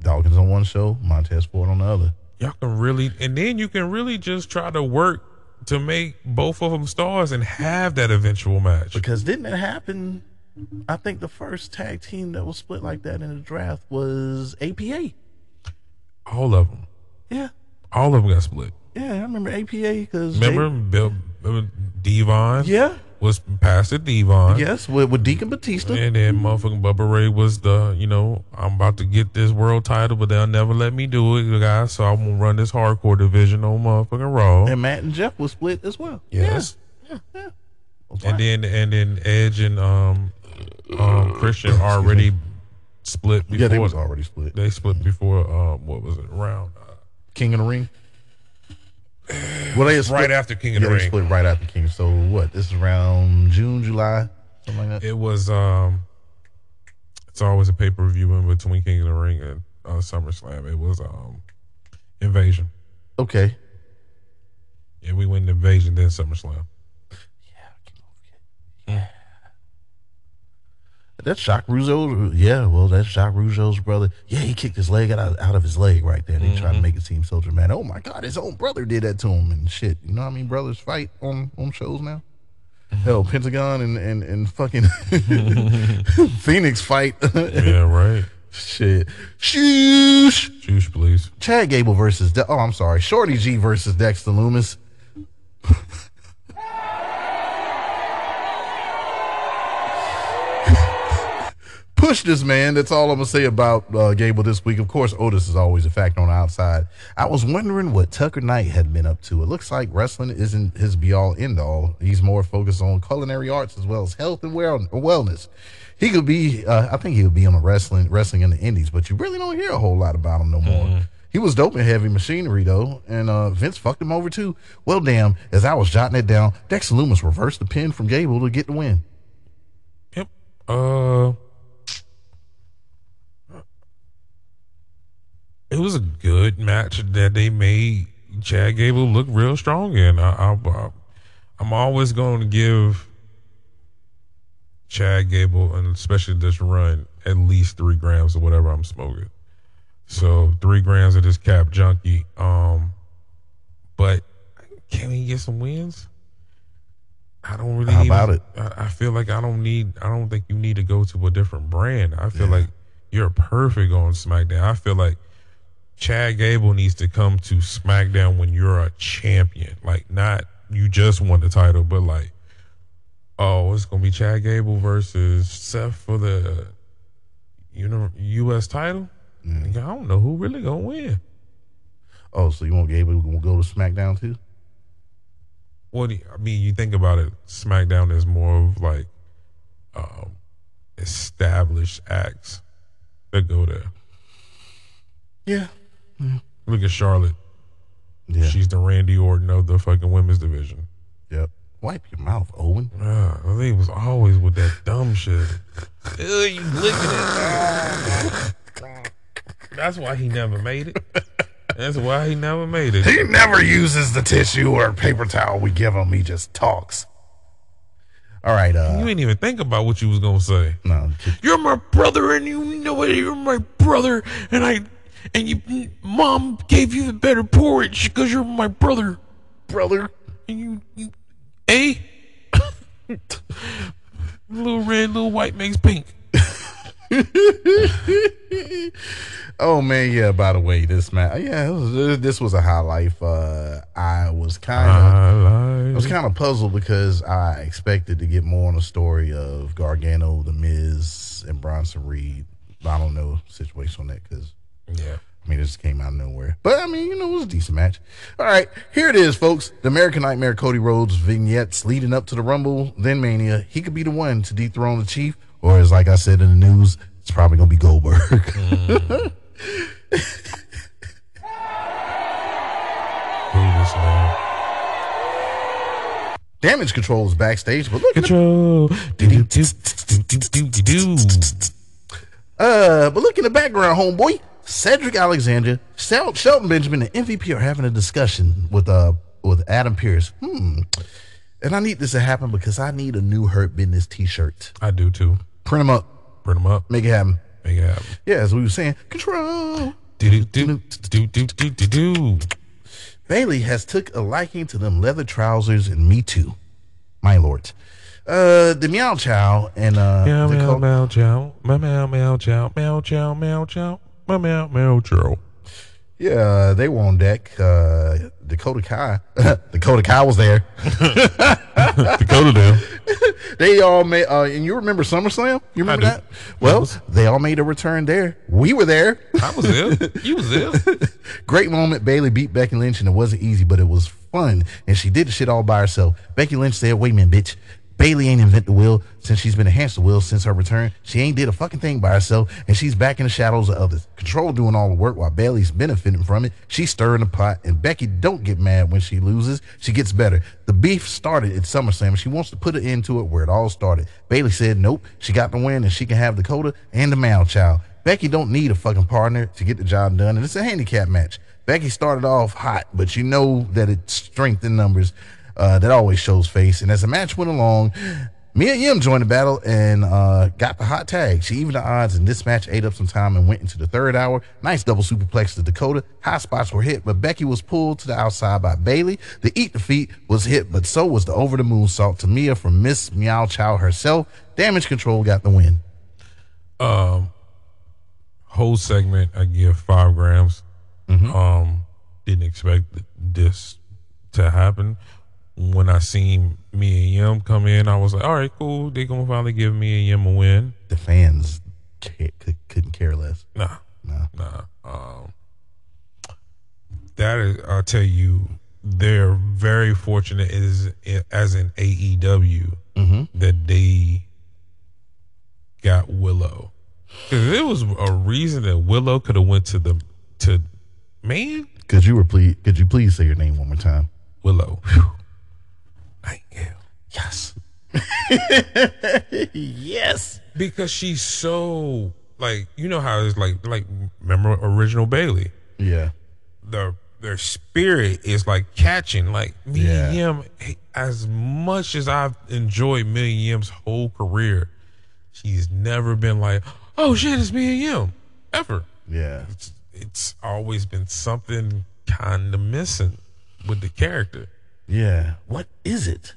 S3: Dawkins on one show, Montez Ford on the other.
S1: Y'all can really, and then you can really just try to work to make both of them stars and have that eventual match.
S3: Because didn't it happen? I think the first tag team that was split like that in the draft was APA.
S1: All of them,
S3: Yeah,
S1: all of them got split.
S3: yeah, I remember APA because
S1: Remember, Bill, uh, Devon,
S3: Yeah,
S1: was passed to Devon.
S3: yes, with, with Deacon Batista.
S1: And then motherfucking Bubba Ray was the, you know, I'm about to get this world title, but they'll never let me do it, you guys. So I'm gonna run this hardcore division on motherfucking Raw.
S3: And Matt and Jeff was split as well.
S1: yes.
S3: Yeah, yeah. That's
S1: And
S3: right.
S1: then and then Edge and um um Christian already split before
S3: yeah, they was already split.
S1: they split before um what was it around uh,
S3: King of the Ring. Well, they split,
S1: right after King of
S3: yeah,
S1: the
S3: they
S1: Ring.
S3: split right after King. So what? This is around June, July, something like that.
S1: It was um it's always a pay per view in between King of the Ring and uh, SummerSlam. It was um Invasion.
S3: Okay.
S1: Yeah, we went Invasion then SummerSlam.
S3: That's Jacques Rougeau. Yeah, well, that's Jacques Rougeau's brother. Yeah, he kicked his leg out, out of his leg right there. They tried to mm-hmm. make it seem so dramatic. Oh my God, his own brother did that to him and shit. You know what I mean brothers fight on, on shows now? Mm-hmm. Hell, Pentagon and, and, and fucking Phoenix fight.
S1: Yeah, right.
S3: shit. Shoosh.
S1: Juice, please.
S3: Chad Gable versus, De- oh, I'm sorry, Shorty G versus Dexter Lumis. Push this man. That's all I'm gonna say about uh, Gable this week. Of course, Otis is always a factor on the outside. I was wondering what Tucker Knight had been up to. It looks like wrestling isn't his be all end all. He's more focused on culinary arts as well as health and well- wellness. He could be. Uh, I think he would be on a wrestling wrestling in the Indies, but you really don't hear a whole lot about him no more. He was dope in heavy machinery though, and uh, Vince fucked him over too. Well, damn. As I was jotting it down, Dexter Lumis reversed the pin from Gable to get the win.
S1: Yep. Uh, it was a good match that they made Chad Gable look real strong in. I, I'm always going to give Chad Gable, and especially this run, at least three grams of whatever I'm smoking. So three grams of this cap junkie. Um, but can we get some wins? I don't really.
S3: How about
S1: to-
S3: it?
S1: I, I feel like I don't need. I don't think you need to go to a different brand. I feel like you're perfect on SmackDown. I feel like Chad Gable needs to come to SmackDown when you're a champion. Like not you just won the title, but like, oh, it's gonna be Chad Gable versus Seth for the U.S. title. Nigga, I don't know who really gonna win.
S3: Oh, so you want Gable to go to SmackDown too?
S1: What you, I mean, you think about it. SmackDown is more of like um, established acts that go there.
S3: Yeah.
S1: Look at Charlotte.
S3: Yeah.
S1: She's the Randy Orton of the fucking women's division.
S3: Yep. Wipe your mouth, Owen.
S1: Ah, I think it was always with that dumb shit. Ugh, you licking it. That's why he never made it. That's why he never made it.
S3: He never uses the tissue or paper towel we give him. He just talks. All right.
S1: You
S3: Uh,
S1: didn't even think about what you was gonna say.
S3: no,
S1: You're my brother, and you know what? You're my brother, and I, and you, mom gave you the better porridge because you're my brother,
S3: brother.
S1: and you, you a little red, little white makes pink.
S3: Oh man, yeah. By the way, this man, yeah, was, this was a high life. Uh, I was kind of. I was kind of puzzled because I expected to get more on the story of Gargano, The Miz, and Bronson Reed. I don't know situation on that because
S1: yeah.
S3: I mean, it just came out of nowhere. But I mean, you know, it was a decent match. All right, here it is, folks. The American Nightmare Cody Rhodes vignettes leading up to the Rumble, then Mania. He could be the one to dethrone the Chief, or as like I said in the news, it's probably gonna be Goldberg.
S1: Man?
S3: Damage Control is backstage, but look, at the,
S1: Control. Do do do.
S3: uh, but look in the background, homeboy. Cedric Alexander, Shel- Shelton Benjamin, and MVP are having a discussion with uh with Adam Pearce. Hmm. And I need this to happen because I need a new Hurt Business T-shirt.
S1: I do too.
S3: Print them up,
S1: Print them up.
S3: make it happen.
S1: Make it happen.
S3: Yeah, as we were saying, control.
S1: Do do do do do do do.
S3: Bayley has took a liking to them leather trousers and me too, my lord. Uh, the Meow Chow and uh,
S1: Meow
S3: the
S1: meow meow chow. Meow meow meow chow. Meow chow meow chow. Meow meow meow chow.
S3: yeah, they were on deck. Uh, Dakota Kai, Dakota Kai was there.
S1: Dakota them.
S3: They all made, uh, and you remember SummerSlam? You remember that? Well, they all made a return there. We were there.
S1: I was there. You was there.
S3: Great moment. Bayley beat Becky Lynch, and it wasn't easy, but it was fun. And she did the shit all by herself. Becky Lynch said, "Wait a minute, bitch." Bayley ain't invent the wheel since she's been a hamster wheel since her return. She ain't did a fucking thing by herself, and she's back in the shadows of others. Control doing all the work while Bayley's benefiting from it. She's stirring the pot, and Becky don't get mad when she loses. She gets better. The beef started at SummerSlam. and She wants to put an end to it where it all started. Bayley said, "Nope, she got the win, and she can have Dakota and the Mal Child." Becky don't need a fucking partner to get the job done, and it's a handicap match. Becky started off hot, but you know that it's strength in numbers. Uh, that always shows face. And as the match went along, Mia Yim joined the battle and uh, got the hot tag. She evened the odds, and this match ate up some time and went into the third hour. Nice double superplex to Dakota. High spots were hit, but Becky was pulled to the outside by Bayley. The eat defeat was hit, but so was the over the moonsault to Mia from Miss Meow Chow herself. Damage control got the win.
S1: Um, whole segment I give five grams. Um, didn't expect this to happen. When I seen me and Yim come in, I was like, all right, cool. They gonna finally give Mia Yim a win.
S3: The fans couldn't care less.
S1: Nah,
S3: No.
S1: nah. Um, that is, I'll tell you, they're very fortunate as as in AEW that they got Willow. 'Cause there was a reason that Willow could have went to the to man
S3: Could you please? Could you please say your name one more time?
S1: Willow. Nightingale.
S3: Yes. yes.
S1: Because she's so like you know how it's like like remember original Bayley.
S3: Yeah.
S1: the their spirit is like catching like me
S3: Yeah.
S1: and Yim hey, as much as I've enjoyed Mia Yim's whole career, she's never been like, oh shit, it's Mia Yim. Ever.
S3: Yeah.
S1: It's it's always been something kinda missing with the character.
S3: Yeah. What is it?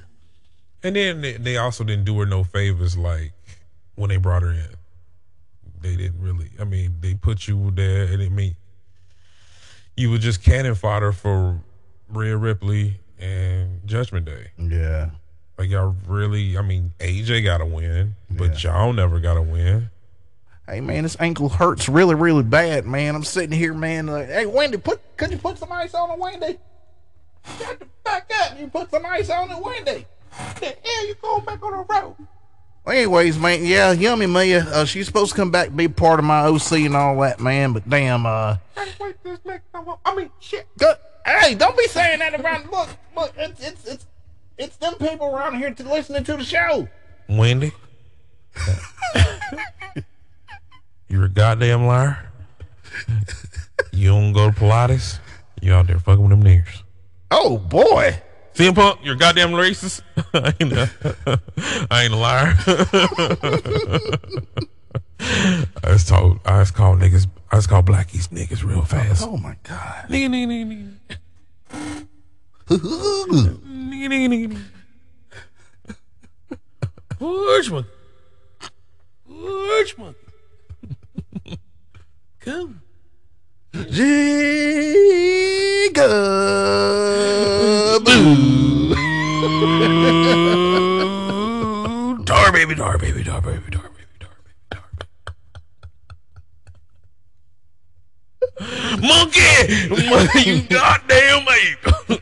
S1: And then they, they also didn't do her no favors like when they brought her in. They didn't really. I mean, they put you there, and it mean you were just cannon fodder for Rhea Ripley and Judgment Day.
S3: Yeah.
S1: Like y'all really. I mean, AJ got a win, but y'all never got a win.
S3: Hey man, this ankle hurts really, really bad, man. I'm sitting here, man. Like, hey Wendy, put could you put some ice on it, Wendy? Got to back up. You put some ice on it, Wendy. The hell you going back on the road? Well, anyways, man, yeah, yummy Mia. Uh, she's supposed to come back and be part of my OC and all that, man. But damn, uh,
S4: I mean, shit.
S3: Good. Hey, don't be saying that around. Look, look, it's it's it's it's them people around here to listening to the show.
S1: Wendy, you're a goddamn liar. You don't go to Pilates. You out there fucking with them niggers.
S3: Oh boy,
S1: CM Punk, you're goddamn racist. I ain't a, I ain't a liar. I just told, I just call niggas, I just call blackies niggas real fast.
S3: Oh my god.
S1: Nigga, nigga, nigga, nigga. Nigga, nigga, nigga. Push one. Push one. Come.
S3: Jigaboo.
S1: Tar baby, tar baby, tar baby, tar baby, tar baby, tar baby. Monkey! Monkey, you goddamn ape!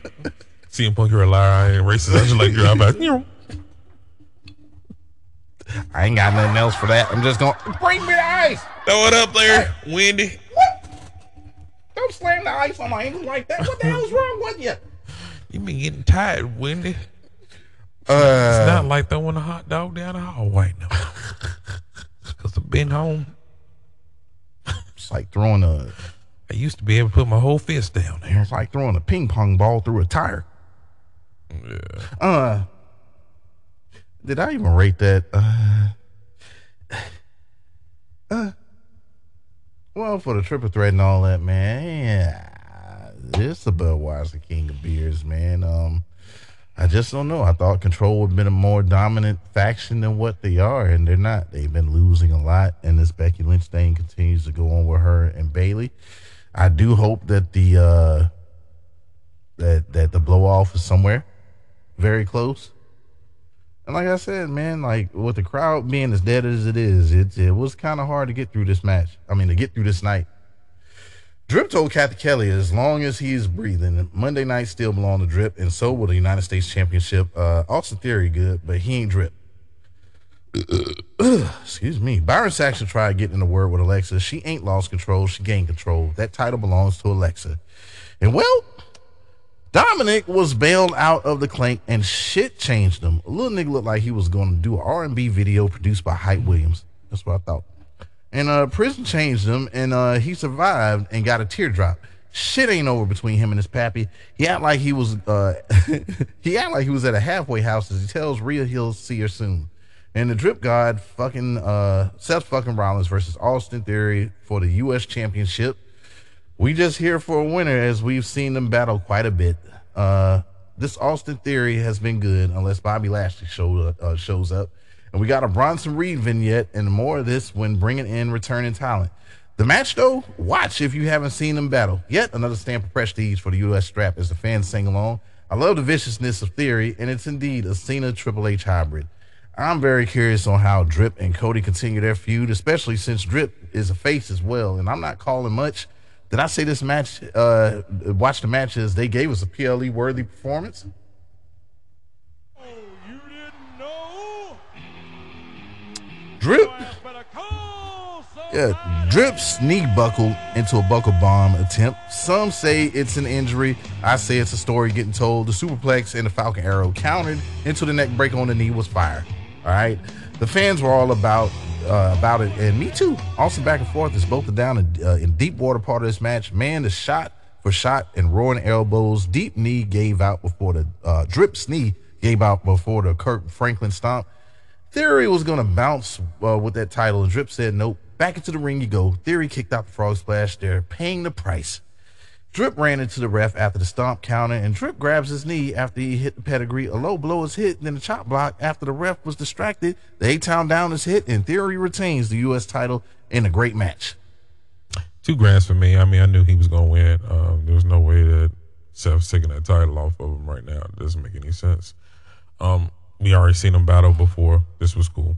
S1: CM Punk, you're a liar. I ain't racist. I just like your iPad.
S3: I ain't got nothing else for that. I'm just gonna bring me the ice.
S1: Throw it up there, Wendy.
S3: Don't slam the ice on my ankle like that. What the hell's wrong with you?
S1: You been getting tired, Wendy. It's
S3: Uh,
S1: not like throwing a hot dog down the hallway no. Because I've been home.
S3: it's like throwing a
S1: I used to be able to put my whole fist down there.
S3: it's like throwing a ping pong ball through a tire.
S1: Yeah.
S3: Uh, did I even rate that? Uh, uh, well, for the triple threat and all that, man, it's the Budweiser King of Beers, man. Um, I just don't know. I thought Control would have been a more dominant faction than what they are, and they're not. They've been losing a lot, and this Becky Lynch thing continues to go on with her and Bayley. I do hope that the uh, that that the blow off is somewhere very close. And like I said, man, like with the crowd being as dead as it is, it it was kind of hard to get through this match. I mean, to get through this night. Drip told Cathy Kelley, as long as he's breathing, Monday night still belong to Drip, and so will the United States Championship. Uh, Austin Theory good, but he ain't Drip. Excuse me. Byron Saxton tried getting in the word with Alexa. She ain't lost control. She gained control. That title belongs to Alexa. And well, Dominic was bailed out of the clink and shit changed him. Little nigga looked like he was going to do an R&B video produced by Hype Williams. That's what I thought. And uh, prison changed him, and uh, he survived and got a teardrop. Shit ain't over between him and his pappy. He act like he was uh, he act like he was at a halfway house as he tells Rhea he'll see her soon. And the drip god fucking uh, Seth fucking Rollins versus Austin Theory for the U.S. Championship. We just here for a winner as we've seen them battle quite a bit. Uh, this Austin Theory has been good unless Bobby Lashley show, uh, shows up. And we got a Bronson Reed vignette and more of this when bringing in returning talent. The match, though, watch if you haven't seen them battle. Yet another stamp of prestige for the U.S. strap as the fans sing along. I love the viciousness of Theory, and it's indeed a Cena Triple H hybrid. I'm very curious on how Drip and Cody continue their feud, especially since Drip is a face as well. And I'm not calling much. Did I say this match? Uh, watch the matches. They gave us a PLE worthy performance.
S8: You didn't know?
S3: Drip, yeah, Drip's knee buckled into a buckle bomb attempt. Some say it's an injury. I say it's a story getting told. The superplex and the Falcon Arrow countered into the neck break on the knee was fire. All right, the fans were all about uh, about it, and me too. Also back and forth as both down in, uh, in deep water part of this match. Man, the shot for shot and roaring elbows. Deep knee gave out before the uh, knee gave out before the Kirk Franklin stomp. Theory was going to bounce uh, with that title, and Drip said, nope. Back into the ring you go. Theory kicked out the frog splash. They're paying the price. Drip ran into the ref after the stomp counter, and Drip grabs his knee after he hit the pedigree. A low blow is hit, then the chop block after the ref was distracted. The A-Town Down is hit, and Theory retains the U.S. title in a great match.
S1: Two grands for me. I mean, I knew he was going to win. Um, there was no way that Seth's taking that title off of him right now. It doesn't make any sense. Um, we already seen him battle before. This was cool.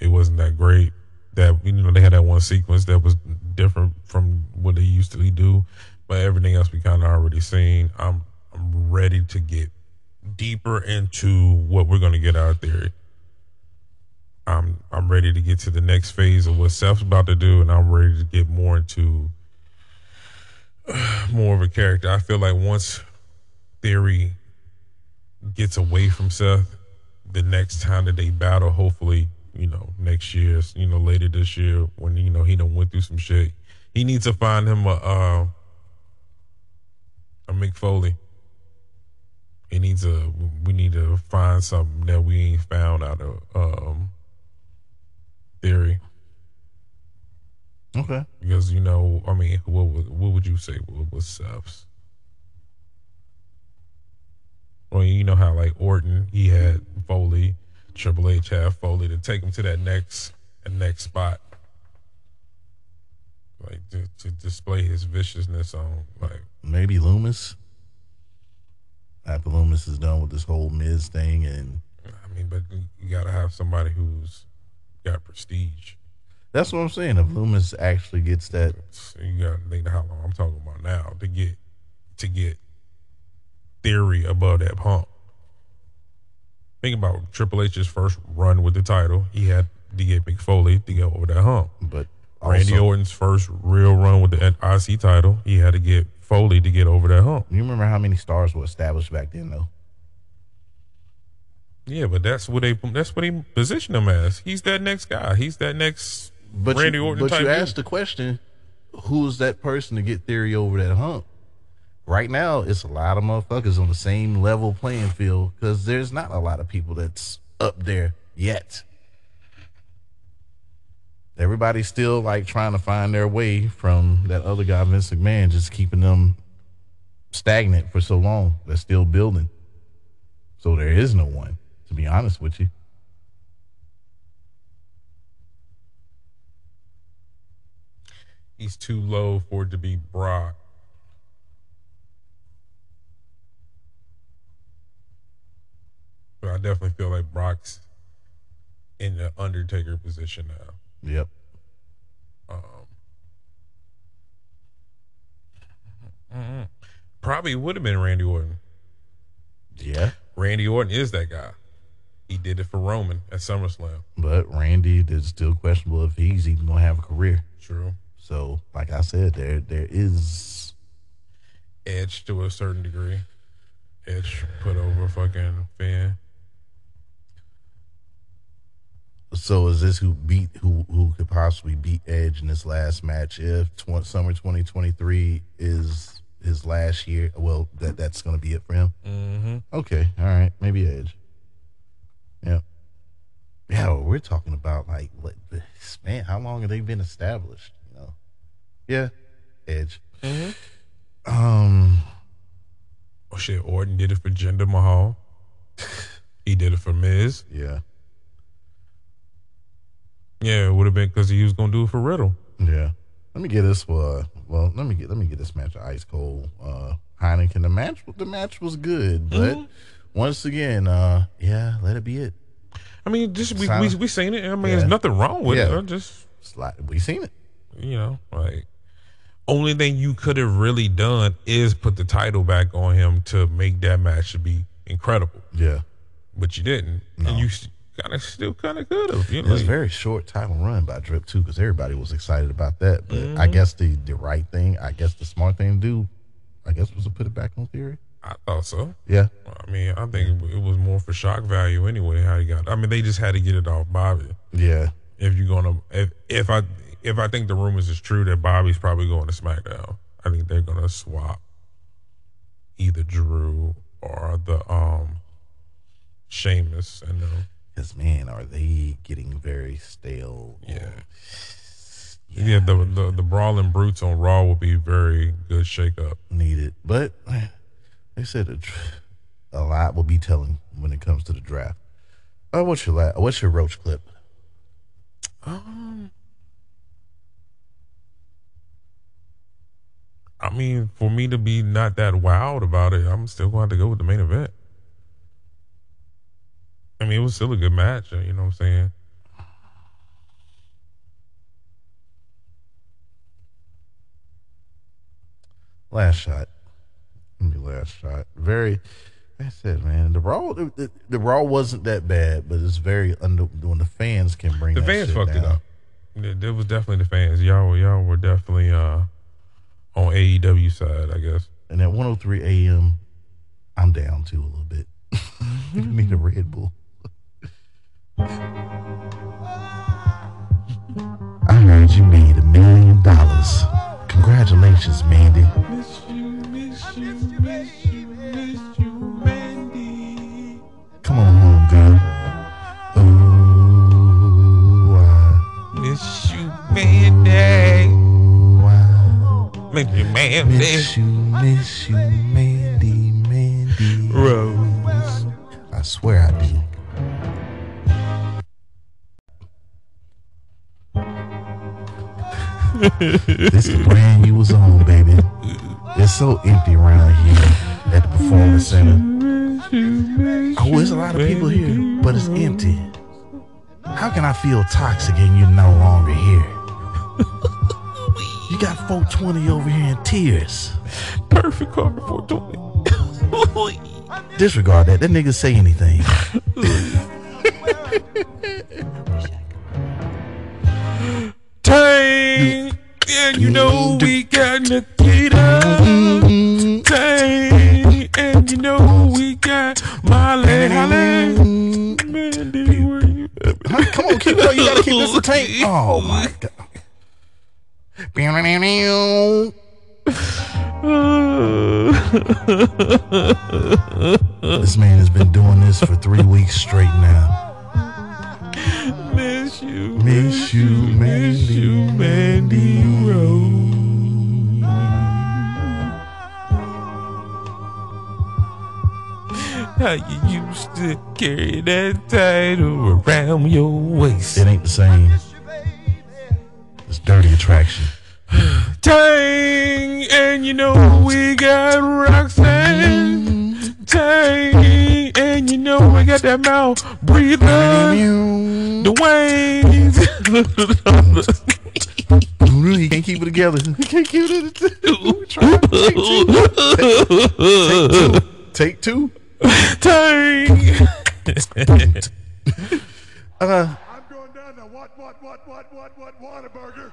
S1: It wasn't that great. That you know they had that one sequence that was different from what they usually do, but everything else we kind of already seen. I'm I'm ready to get deeper into what we're going to get out there. I'm I'm ready to get to the next phase of what Seth's about to do, and I'm ready to get more into more of a character. I feel like once Theory gets away from Seth, the next time that they battle, hopefully, you know, next year, you know, later this year, when you know he done went through some shit, he needs to find him a uh, a Mick Foley. He needs to. We need to find something that we ain't found out of um, theory.
S3: Okay.
S1: Because you know, I mean, what would what would you say what was Seth's? Well, you know how like Orton, he had Foley, Triple H had Foley to take him to that next that next spot, like to, to display his viciousness on like
S3: Maybe Lumis. After Lumis is done with this whole Miz thing, and
S1: I mean, but you gotta have somebody who's got prestige.
S3: that's what I'm saying. If Lumis actually gets that,
S1: you gotta think how long I'm talking about now to get to get theory above that hump. Think about Triple H's first run with the title. He had to get Mick Foley to get over that hump.
S3: but
S1: Randy Orton's first real run with the IC title, he had to get Foley to get over that hump.
S3: You remember how many stars were established back then, though?
S1: Yeah, but that's what they that's what he positioned him as. He's that next guy. He's that next
S3: But
S1: Randy
S3: you,
S1: Orton
S3: but
S1: type.
S3: you asked the question, who's that person to get Theory over that hump? Right now, it's a lot of motherfuckers on the same level playing field because there's not a lot of people that's up there yet. Everybody's still like trying to find their way from that other guy, Vince McMahon, just keeping them stagnant for so long. They're still building. So there is no one, to be honest with you.
S1: He's too low for it to be Brock. But I definitely feel like Brock's in the Undertaker position now.
S3: Yep.
S1: Probably would have been Randy Orton.
S3: Yeah.
S1: Randy Orton is that guy. He did it for Roman at SummerSlam.
S3: But Randy is still questionable if he's even gonna have a career.
S1: True.
S3: So, like I said, there there is
S1: Edge to a certain degree. Edge put over fucking Finn.
S3: So is this who beat who who could possibly beat Edge in this last match if tw- summer twenty twenty three is his last year? Well, that that's gonna be it for him.
S1: Mm-hmm.
S3: Okay, all right, maybe Edge. Yeah, yeah. well, we're talking about like what this man. How long have they been established? You know, yeah, Edge. Um.
S1: Oh shit, Orton did it for Jinder Mahal. he did it for Miz.
S3: Yeah.
S1: Yeah, it would have been because he was gonna do it for Riddle.
S3: Yeah. Let me get this uh well, let me get let me get this match of ice cold uh Heineken. The match the match was good, but once again, uh yeah, let it be it.
S1: I mean, just we we,
S3: Silent-
S1: we seen it. I mean,
S3: Yeah.
S1: there's nothing wrong with
S3: Yeah.
S1: it. I just
S3: Slide we seen it.
S1: you know, like only thing you could have really done is put the title back on him to make that match to be incredible,
S3: Yeah.
S1: but you didn't, and you kind of still kind of could have. You know, It
S3: was a very short title run by Drip too, because everybody was excited about that. But I guess the the right thing, I guess the smart thing to do, I guess was to put it back on theory.
S1: I thought so.
S3: Yeah.
S1: I mean, I think it was more for shock value anyway. How he got? I mean, they just had to get it off Bobby.
S3: Yeah.
S1: If you're gonna, if if I if I think the rumors is true that Bobby's probably going to SmackDown, I think they're gonna swap either Drew or the um Sheamus and them.
S3: Because man, are they getting very stale?
S1: Yeah. Yeah, the, the the brawling brutes on Raw will be very good shake up.
S3: needed. But they said a, a lot will be telling when it comes to the draft. Uh, what's your la- what's your roach clip?
S1: Um, I mean, for me to be not that wowed about it, I'm still going to have to go with the main event. I mean, it was still a good match. uh, You know what I'm saying?
S3: Last shot. Let me last shot. Very. Like I said, man, the raw the, the, the raw wasn't that bad, but it's very under when the fans can bring
S1: The fans fucked it up. There there was definitely the fans. Y'all, y'all were definitely uh, on AEW side, I guess.
S3: And at 103 a.m., I'm down too a little bit. Need a Red Bull. I heard you made a million dollars. Congratulations, Mandy.
S1: Miss you, miss you. Come on home, girl. Oh, I miss you, Mandy. Oh, I miss you, Mandy.
S3: Miss you, miss you, Mandy, Mandy.
S1: Rose.
S3: I swear I do. This the brand you was on, baby. It's so empty around here at the performance center. Oh, there's a lot of people here, but it's empty. How can I feel toxic and you're no longer here? You got 420 over here in tears.
S1: Perfect car for 20.
S3: Disregard that. That nigga say anything.
S1: And you know we got Nikita. Tang. And you know we got Molly Holly. Mandy, where you at?
S3: Huh? Come on, keep it up. You gotta keep this a tank. Oh my god. This man has been doing this for three weeks straight now.
S1: Miss you.
S3: Miss you,
S1: Miss
S3: Mandy,
S1: you, Mandy How you used to carry that title around your waist.
S3: It ain't the same. It's dirty attraction.
S1: Tang, and you know we got Roxanne. Tang, and you know we got that mouth breather. Dwayne.
S3: He can't keep it together. He can't keep it together. Take two.
S1: Tang.
S3: Uh,
S8: I'm going down to what, what, what, what, what, what, Whataburger.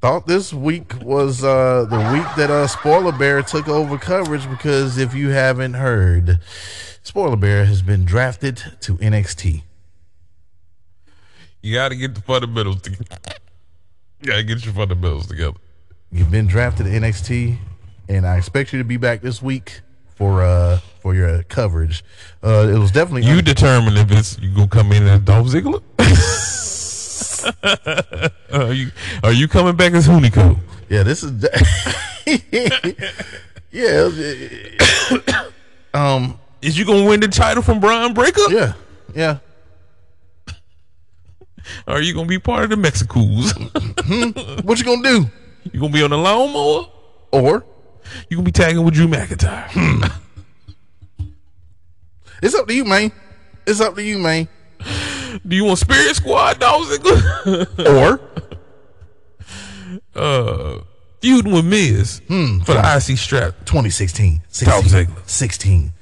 S3: thought this week was uh, the week that uh, Spoiler Bear took over coverage because if you haven't heard, Spoiler Bear has been drafted to NXT.
S1: You gotta get the fundamentals together. You gotta get your fundamentals together.
S3: You've been drafted to NXT, and I expect you to be back this week for uh for your coverage. Uh, it was definitely
S1: You determine if it's you gonna come in as Dolph Ziggler. are you are you coming back as Hunico?
S3: yeah. This is yeah. um.
S1: Is you gonna win the title from Bron Breakker?
S3: Yeah. Yeah.
S1: Or are you gonna be part of the Mexicools? Mm-hmm.
S3: What you gonna do?
S1: you gonna be on the lawnmower?
S3: Or
S1: You gonna be tagging with Drew McIntyre? Hmm.
S3: it's up to you, man. It's up to you, man.
S1: Do you want Spirit Squad, Dolph Ziggler?
S3: Or
S1: uh, feuding with Miz hmm, for the IC strap.
S3: 2016, 16,
S1: Dolph Ziggler.
S3: 16.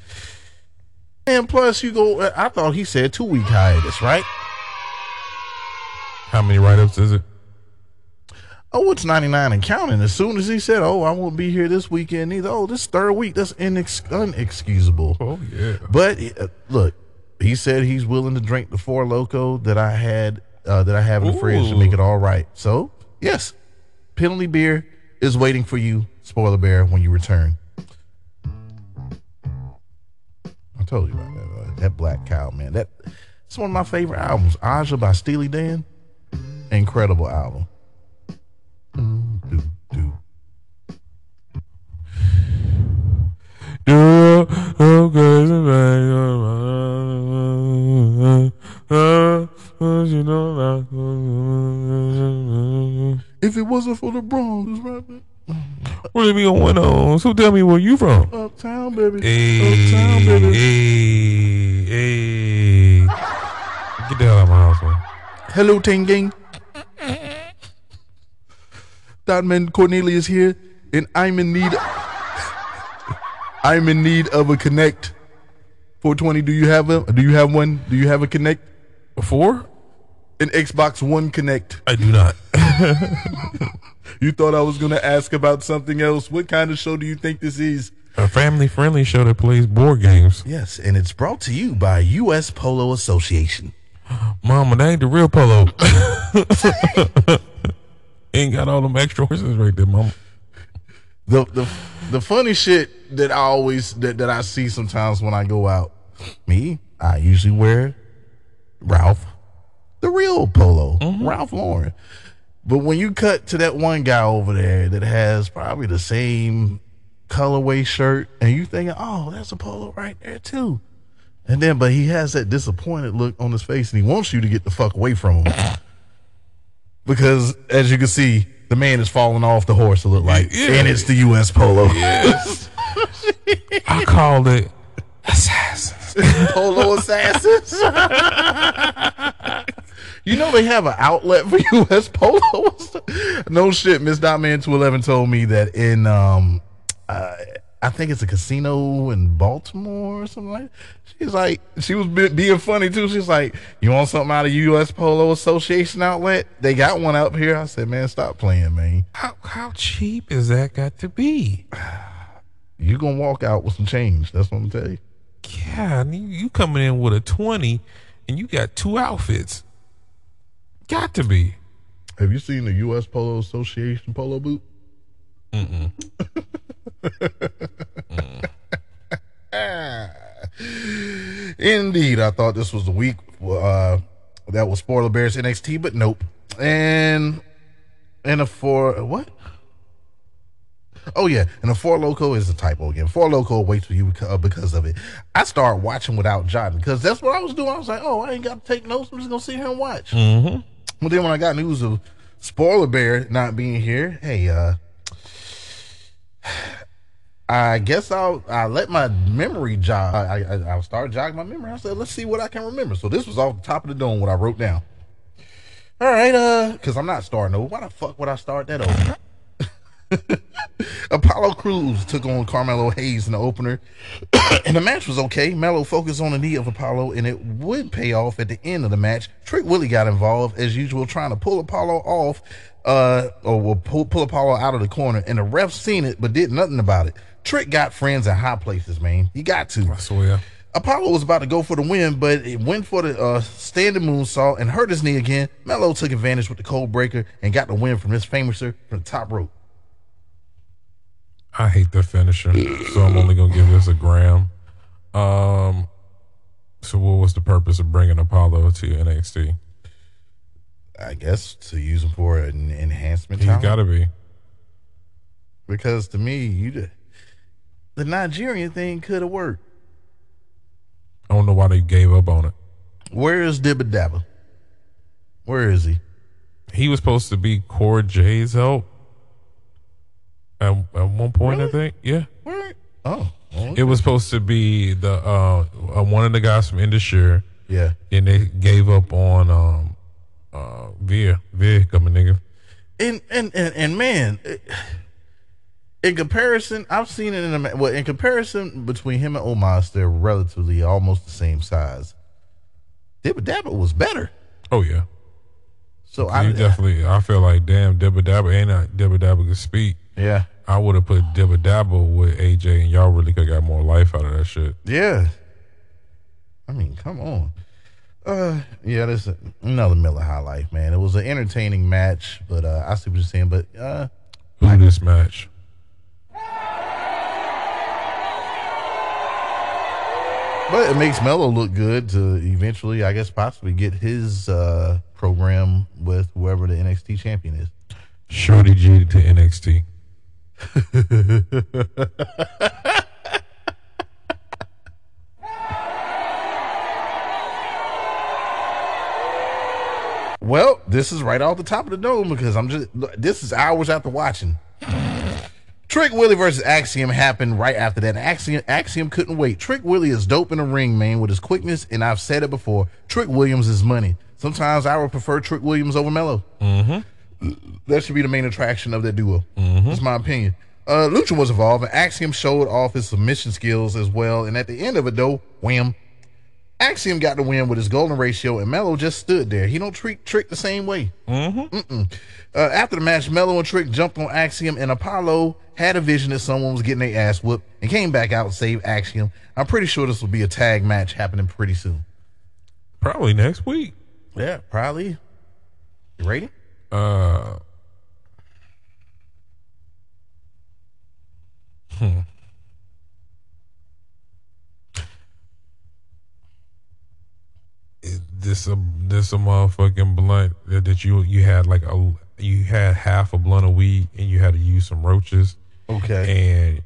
S3: And plus, you go. I thought he said two week hiatus, right?
S1: How many write ups is it?
S3: Oh, it's 99 and counting. As soon as he said, Oh, I won't be here this weekend either. Oh, this third week, that's inex- unexcusable.
S1: Oh yeah.
S3: But uh, look, he said he's willing to drink the four loco that I had, uh, that I have in the fridge to make it all right. So, yes, penalty beer is waiting for you, spoiler bear, when you return. I told you about that. Uh, that Black Cow, man. That it's one of my favorite albums. Aja by Steely Dan. Incredible album. Do, do.
S1: Yeah, okay, you know,
S3: If it wasn't for the Bronx, right?
S1: what are we going on? So tell me where you from?
S3: Uptown, baby.
S1: Hey,
S3: Uptown, baby.
S1: hey, hey. Get the hell out of my house, man.
S3: Hello, Tanging. That man Cornelius here, and I'm in need. I'm in need of a connect. 420. Do you have a? Do you have one? Do you have a connect?
S1: A Four?
S3: An Xbox One Kinect.
S1: I do not.
S3: You thought I was gonna ask about something else? What kind of show do you think this is?
S1: A family friendly show that plays board games.
S3: Yes, and it's brought to you by U.S. Polo Association.
S1: Mama, that ain't the real polo. ain't got all them extra horses right there, mama.
S3: the the the funny shit that I always that, that I see sometimes when I go out, me, I usually wear Ralph, the real polo, mm-hmm. Ralph Lauren. But when you cut to that one guy over there that has probably the same colorway shirt, and you thinking, oh, that's a polo right there too. And then, but he has that disappointed look on his face, and he wants you to get the fuck away from him. because as you can see, the man is falling off the horse. It look like,
S1: Yeah.
S3: and it's the U.S. Polo.
S1: Yes. I called it assassins.
S3: Polo assassins. you know they have an outlet for U.S. Polo. no shit. Miss Dotman two eleven told me that in um, uh, I think it's a casino in Baltimore or something like. That. She's like, she was be- being funny too. She's like, you want something out of U.S. Polo Association outlet? They got one up here. I said, man, stop playing, man.
S1: How how cheap is that got to be?
S3: You're gonna walk out with some change. That's what I'm telling you.
S1: God, you, you coming in with a twenty, and you got two outfits. Got to be.
S3: Have you seen the U.S. Polo Association polo boot? Indeed, I thought this was the week uh, that was spoiler bears NXT, but nope. And and a four what? Oh yeah, and a four loco is a typo again. Four loco waits for you because, uh, of it. I started watching without jotting because that's what I was doing. I was like, oh, I ain't got to take notes. I'm just gonna sit here and watch. Mm-hmm. But then when I got news of spoiler bear not being here, hey, uh, I guess I'll I let my memory jog. I, I I'll start jogging my memory. I said, let's see what I can remember. So this was off the top of the dome what I wrote down. All right, uh, because I'm not starting over. Why the fuck would I start that over? Apollo Crews took on Carmelo Hayes in the opener, and the match was okay. Melo focused on the knee of Apollo, and it would pay off at the end of the match. Trick Willie got involved as usual, trying to pull Apollo off, uh, or pull, pull Apollo out of the corner, and the ref seen it but did nothing about it. Trick got friends in high places, man. He got to.
S1: I swear.
S3: Apollo was about to go for the win, but it went for the uh, standing moonsault and hurt his knee again. Melo took advantage with the cold breaker and got the win from this Fameasser from the top rope.
S1: I hate the finisher, so I'm only gonna give this a gram. Um, so what was the purpose of bringing Apollo to NXT?
S3: I guess to use him for an enhancement He's
S1: got to be.
S3: because to me, you the Nigerian thing could have worked.
S1: I don't know why they gave up on it.
S3: Where is Dibba Dabba? Where is he?
S1: He was supposed to be Core J's help at, at one point. I think, yeah.
S3: Where? Oh, oh,
S1: It was supposed to be the uh, uh one of the guys from Indus Sher,
S3: yeah.
S1: and they gave up on um uh Veer Veer coming nigga.
S3: and and and, and man, it- in comparison, I've seen it in a well. In comparison between him and Omos, they're relatively almost the same size. Dibba Dabba was better,
S1: Oh yeah,
S3: so I
S1: definitely. I feel like damn Dibba Dabba ain't not Dibba Dabba could speak.
S3: yeah
S1: I would have put Dibba Dabba with AJ, and y'all really could got more life out of that shit.
S3: yeah. I mean, come on. Uh, yeah, this is another Miller High Life, man. It was an entertaining match, but uh, I see what you're saying. But uh,
S1: Who this match?
S3: But it makes Melo look good to eventually, I guess, possibly get his uh, program with whoever the NXT champion is.
S1: Shorty G to NXT.
S3: Well, this is right off the top of the dome because I'm just, this is hours after watching. Trick Willie versus Axiom happened right after that. Axiom, Axiom couldn't wait. Trick Willie is dope in the ring, man, with his quickness, and I've said it before. Trick Williams is money. Sometimes I would prefer Trick Williams over Melo. that should be the main attraction of that duo. That's my opinion. Uh, Lucha was involved, and Axiom showed off his submission skills as well. And at the end of it, though, wham, Axiom got the win with his golden ratio, and Melo just stood there. He don't treat Trick the same way. Mm-hmm. Uh, after the match, Melo and Trick jumped on Axiom, and Apollo had a vision that someone was getting their ass whooped and came back out and saved Axiom. I'm pretty sure this will be a tag match happening pretty soon.
S1: Probably next week.
S3: Yeah, probably. You ready?
S1: Uh, hmm. This a this a motherfucking blunt that that you you had like a you had half a blunt of weed and you had to use some roaches
S3: Okay.
S1: and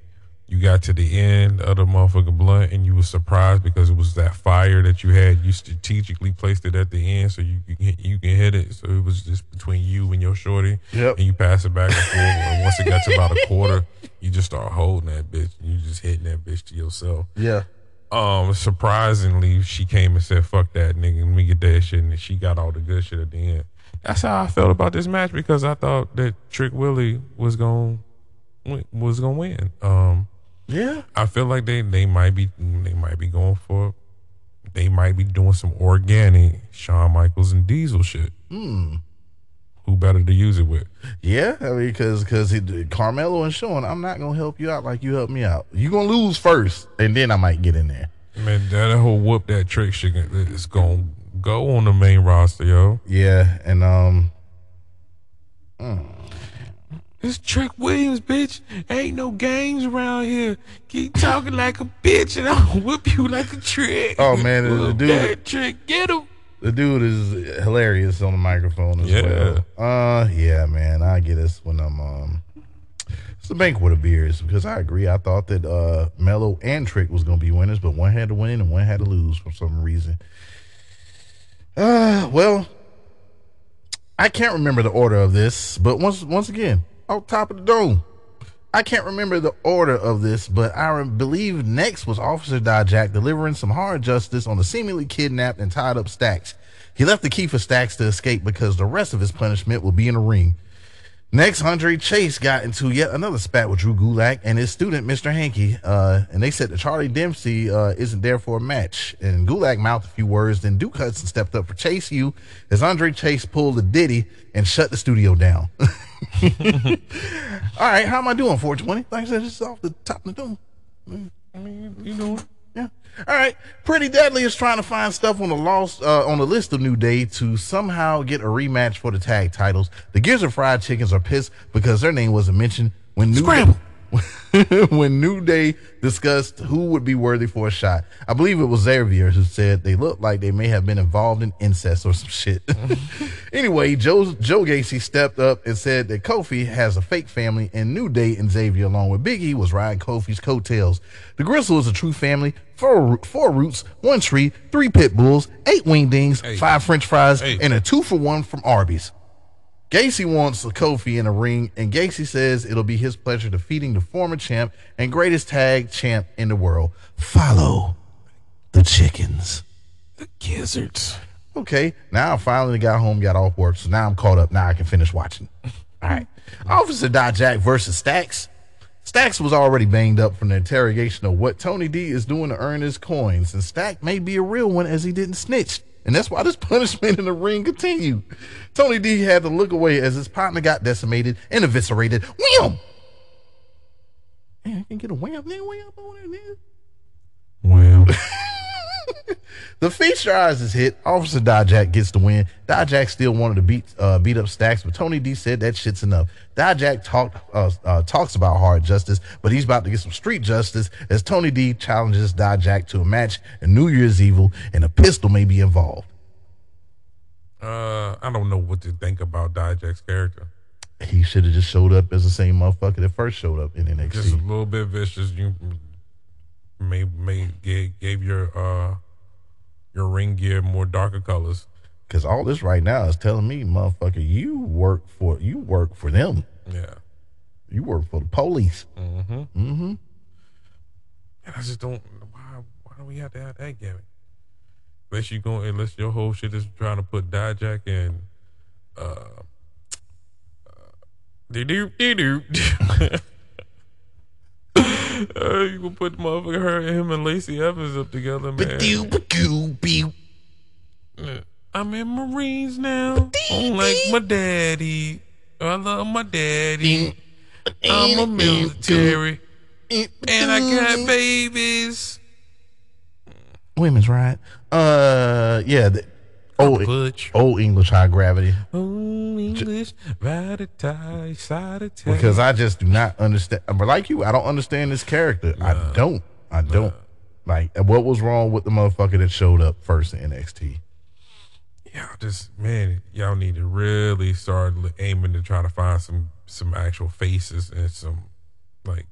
S1: you got to the end of the motherfucking blunt and you were surprised because it was that fire that you had. You strategically placed it at the end so you can you can hit it. So it was just between you and your shorty.
S3: Yep.
S1: And you pass it back and forth. and once it got to about a quarter, you just start holding that bitch. And you just hitting that bitch to yourself.
S3: yeah.
S1: Um, surprisingly, she came and said, "Fuck that, nigga. Let me get that shit." And she got all the good shit at the end. That's how I felt about this match because I thought that Trick Willie was going was gonna win. Um,
S3: Yeah.
S1: I feel like they they might be they might be going for they might be doing some organic Shawn Michaels and Diesel shit. Hmm. Who better to use it with?
S3: Yeah, I mean, because because Carmelo and Sean, I'm not gonna help you out like you helped me out. You gonna lose first, and then I might get in there.
S1: Man, that whole whoop that trick shit is gonna go on the main roster, yo.
S3: Yeah, and um,
S1: It's Trick Williams, bitch. Ain't no games around here. Keep talking like a bitch, and I'll whip you like a trick.
S3: Oh, man, the dude-
S1: that trick, get him.
S3: The dude is hilarious on the microphone as
S1: Yeah.
S3: well. Uh, yeah, man, I get this when I'm um. It's a banquet of beers because I agree. I thought that uh Melo and Trick was gonna be winners, but one had to win and one had to lose for some reason. Uh, well, I can't remember the order of this, but once once again, off top of the dome. I can't remember the order of this, but I believe next was Officer Dijak delivering some hard justice on the seemingly kidnapped and tied up Stacks. He left the key for Stacks to escape because the rest of his punishment will be in a ring. Next, Andre Chase got into yet another spat with Drew Gulak and his student, Mr. Hankey. Uh, and they said that Charlie Dempsey uh, isn't there for a match. And Gulak mouthed a few words. Then Duke Hudson stepped up for Chase U as Andre Chase pulled a ditty and shut the studio down. All right, how am I doing? 420? Like I said, this is off the top of the dome.
S1: I mean, you know,
S3: Yeah. All right. Pretty Deadly is trying to find stuff on the lost uh, on the list of New Day to somehow get a rematch for the tag titles. The Gears of Fried Chickens are pissed because their name wasn't mentioned when New
S1: Scramble.
S3: when New Day discussed who would be worthy for a shot. I believe it was Xavier who said they looked like they may have been involved in incest or some shit. anyway, Joe Joe Gacy stepped up and said that Kofi has a fake family and New Day and Xavier along with Biggie was riding Kofi's coattails. The Gristle is a true family, four, four roots, one tree, three pit bulls, eight wingdings,
S1: Hey.
S3: five french fries,
S1: Hey.
S3: and a two for one from Arby's. Gacy wants the Kofi in a ring, and Gacy says it'll be his pleasure defeating the former champ and greatest tag champ in the world. Follow the chickens.
S1: the gizzards.
S3: Okay, now I finally got home, got off work, so now I'm caught up. Now I can finish watching. All right. Officer Dijak versus Stacks. Stacks was already banged up from the interrogation of what Tony D is doing to earn his coins, and Stack may be a real one as he didn't snitch. And that's why this punishment in the ring continued. Tony D had to look away as his partner got decimated and eviscerated. Wham! Man, I can get a wham wham nigga.
S1: Well,
S3: The Feast Your Eyes is hit. Officer Dijak gets the win. Dijak still wanted to beat uh, beat up Stacks, but Tony D said that shit's enough. Dijak talked uh, uh, talks about hard justice, but he's about to get some street justice as Tony D challenges Dijak to a match in New Year's Evil, and a pistol may be involved.
S1: uh, I don't know what to think about Dijak's character.
S3: He should have just showed up as the same motherfucker that first showed up in NXT.
S1: Just a little bit vicious. You may may gave, gave your uh your ring gear more darker colors.
S3: Because all this right now is telling me, motherfucker, you work for you work for them.
S1: Yeah.
S3: You work for the police. Mm-hmm. Mm-hmm.
S1: And I just don't. Why? Why do we have to have that gimmick? Unless you go, unless your whole shit is trying to put Dijak in. Uh, do do do do. Uh, you gonna put motherfucker her, him, and Lacey Evans up together, man.
S3: Ba-doo, ba-doo, beep.
S1: I'm in Marines now. I'm like my daddy. I love my daddy. I'm a military, and I got babies.
S3: Women's right. Uh, yeah. The, old, old English high gravity.
S1: Oh, English, ride a tie, side a tie.
S3: Because I just do not understand. But like you, I don't understand this character. I don't. I don't. Like, what was wrong with the motherfucker that showed up first in NXT?
S1: Yeah, just man, y'all need to really start aiming to try to find some some actual faces and some like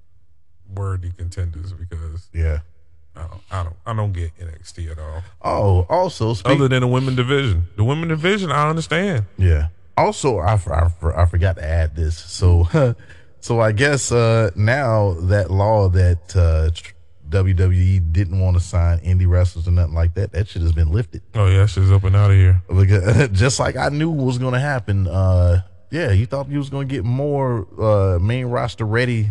S1: worthy contenders because
S3: Yeah.
S1: I don't I don't I don't get NXT at all.
S3: Oh, also speak,
S1: Other than the women division, the women division, I understand.
S3: Yeah. Also, I, I, I forgot to add this. So, so I guess uh, now that law that uh, WWE didn't want to sign indie wrestlers or nothing like that, that shit has been lifted.
S1: Oh yeah, shit's up and out of here.
S3: Because, just like I knew was going to happen. Uh, yeah, you thought you was going to get more uh, main roster ready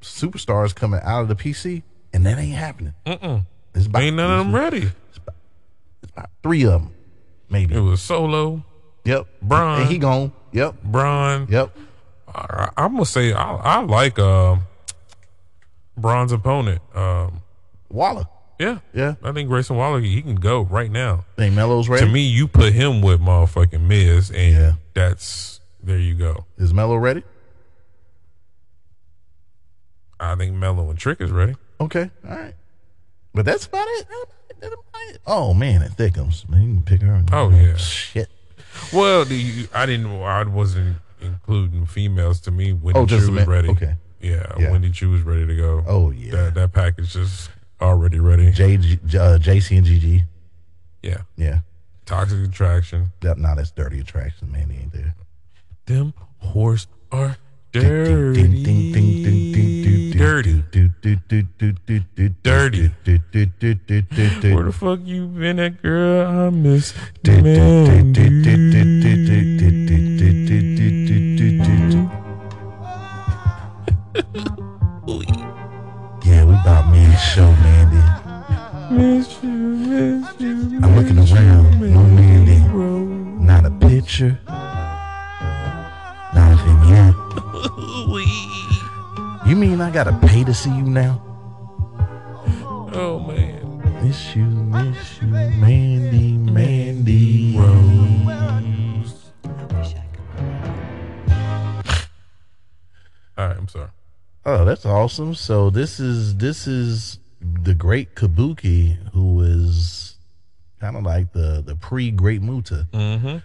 S3: superstars coming out of the PC, and that ain't happening.
S1: Mm-mm.
S3: It's about,
S1: Ain't none of them ready.
S3: It's about three of them, maybe.
S1: It was Solo,
S3: Yep.
S1: Bron.
S3: And he gone. Yep.
S1: Bron.
S3: Yep.
S1: I, I'm gonna say I, I like um, Bron's opponent. Um,
S3: Waller.
S1: yeah,
S3: Yeah.
S1: I think Grayson Waller he can go right now.
S3: Think Melo's ready?
S1: To me, you put him with motherfucking Miz, and
S3: Yeah.
S1: that's there you go.
S3: Is Melo ready?
S1: I think Melo and Trick is ready.
S3: Okay, all right. But that's about it. That's about it. Oh man, it thickums. Man, you can pick her.
S1: Oh, yeah.
S3: Shit.
S1: Well, the, I didn't. I wasn't including females. To me, Wendy
S3: Oh, just Choo
S1: was ready.
S3: Okay.
S1: Yeah,
S3: Yeah.
S1: Wendy Choo was ready to go.
S3: Oh yeah.
S1: that that package is already ready.
S3: J, J, uh, JC and GG.
S1: yeah,
S3: Yeah.
S1: Toxic Attraction.
S3: That, nah, that's dirty attraction, man. He ain't there.
S1: Them horse are dirty.
S3: ding, ding, ding, ding, ding, ding,
S1: dirty. Dirty. Where the fuck you been at, girl? I miss man.
S3: Yeah, we about me and show, Mandy.
S1: Miss you, miss you.
S3: I'm looking around, no Mandy. Not a picture. Not a vignette. You mean I gotta pay to see you now?
S1: Oh man.
S3: Miss you, miss you, Mandy, Mandy.
S1: Rose. All right, I'm sorry.
S3: Oh, that's awesome. So this is this is the great Kabuki, who is kind of like the the pre Great Muta.
S1: Mm-hmm.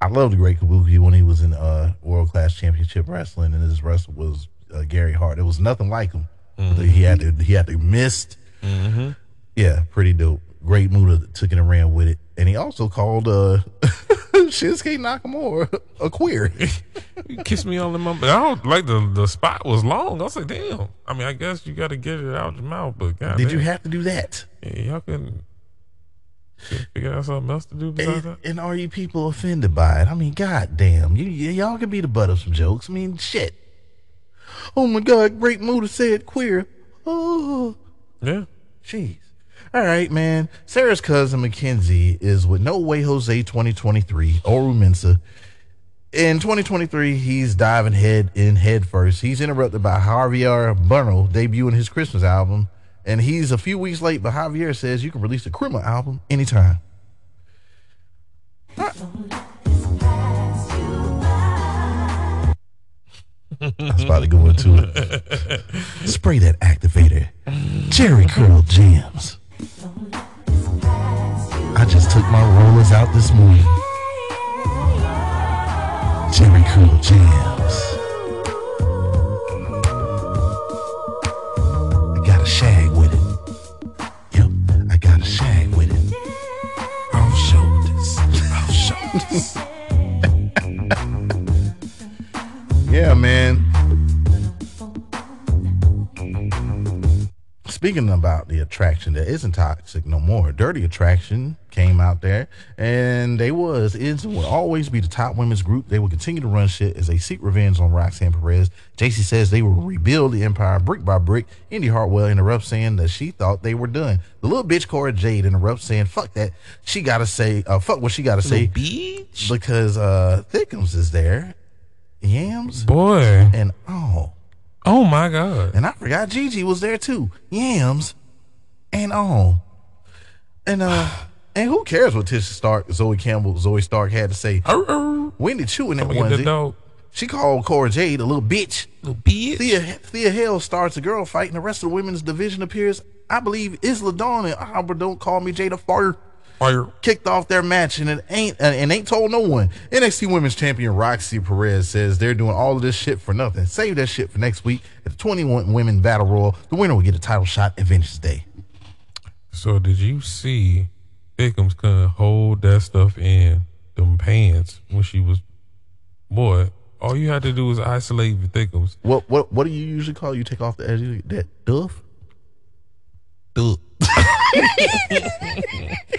S3: I love the Great Kabuki when he was in uh World Class Championship Wrestling, and his wrestle was uh, Gary Hart. It was nothing like him. He had to he had to missed.
S1: Mm-hmm.
S3: Yeah, pretty dope. Great Muta took it and ran with it, and he also called uh Shinsuke Nakamura a queer.
S1: You kiss me all in my. I don't like the the spot was long. I was like, damn. I mean, I guess you got to get it out your mouth, but God,
S3: Did you have to do that?
S1: Yeah, y'all couldn't couldn't figure out something else to do besides
S3: And,
S1: that.
S3: and are you people offended by it? I mean, goddamn, you, y'all can be the butt of some jokes. I mean, shit. Oh my God, Great Muta said queer. Oh,
S1: Yeah.
S3: jeez. All right, man. Sarah's cousin Mackenzie is with No Way Jose 2023, Oru Mensa. In 2023, he's diving head in head first. He's interrupted by Javier Bueno debuting his Christmas album, and he's a few weeks late. But Javier says you can release a criminal album anytime. I was about to go into it. Spray that activator. Jerry Curl Jams. I just took my rollers out this morning. Jerry Curl Jams. Yeah, man. Speaking about the attraction that isn't toxic no more, Dirty Attraction came out there, and they was is will always be the top women's group. They will continue to run shit as they seek revenge on Roxanne Perez. JC says they will rebuild the empire brick by brick. Indy Hartwell interrupts saying that she thought they were done. The little bitch Cora Jade interrupts saying, "Fuck that." She gotta say, uh, "Fuck what she gotta say,"
S1: Beach.
S3: because uh, Thickums is there, Yams,
S1: Boy.
S3: and all.
S1: Oh my God.
S3: And I forgot Gigi was there too. Yams and all. And uh and who cares what Tisha Stark, Zoe Campbell, Zoey Stark had to say?
S1: Arr.
S3: Wendy Choo in that
S1: I'ma get the
S3: onesie. She called Cora Jade a little bitch.
S1: Little bitch.
S3: Thea Thea Hale starts a girl fight, and the rest of the women's division appears. I believe Isla Dawn and Albert don't call me Jade Jada Fart.
S1: Fire.
S3: kicked off their match and it ain't and ain't told no one. NXT Women's Champion Roxy Perez says they're doing all of this shit for nothing. Save that shit for next week at the 21 Women Battle Royal. The winner will get a title shot at Vengeance Day.
S1: So did you see Thickums gonna hold that stuff in them pants when she was boy? All you had to do was isolate Thickums.
S3: What what what do you usually call you take off the edge of that duff? Duff.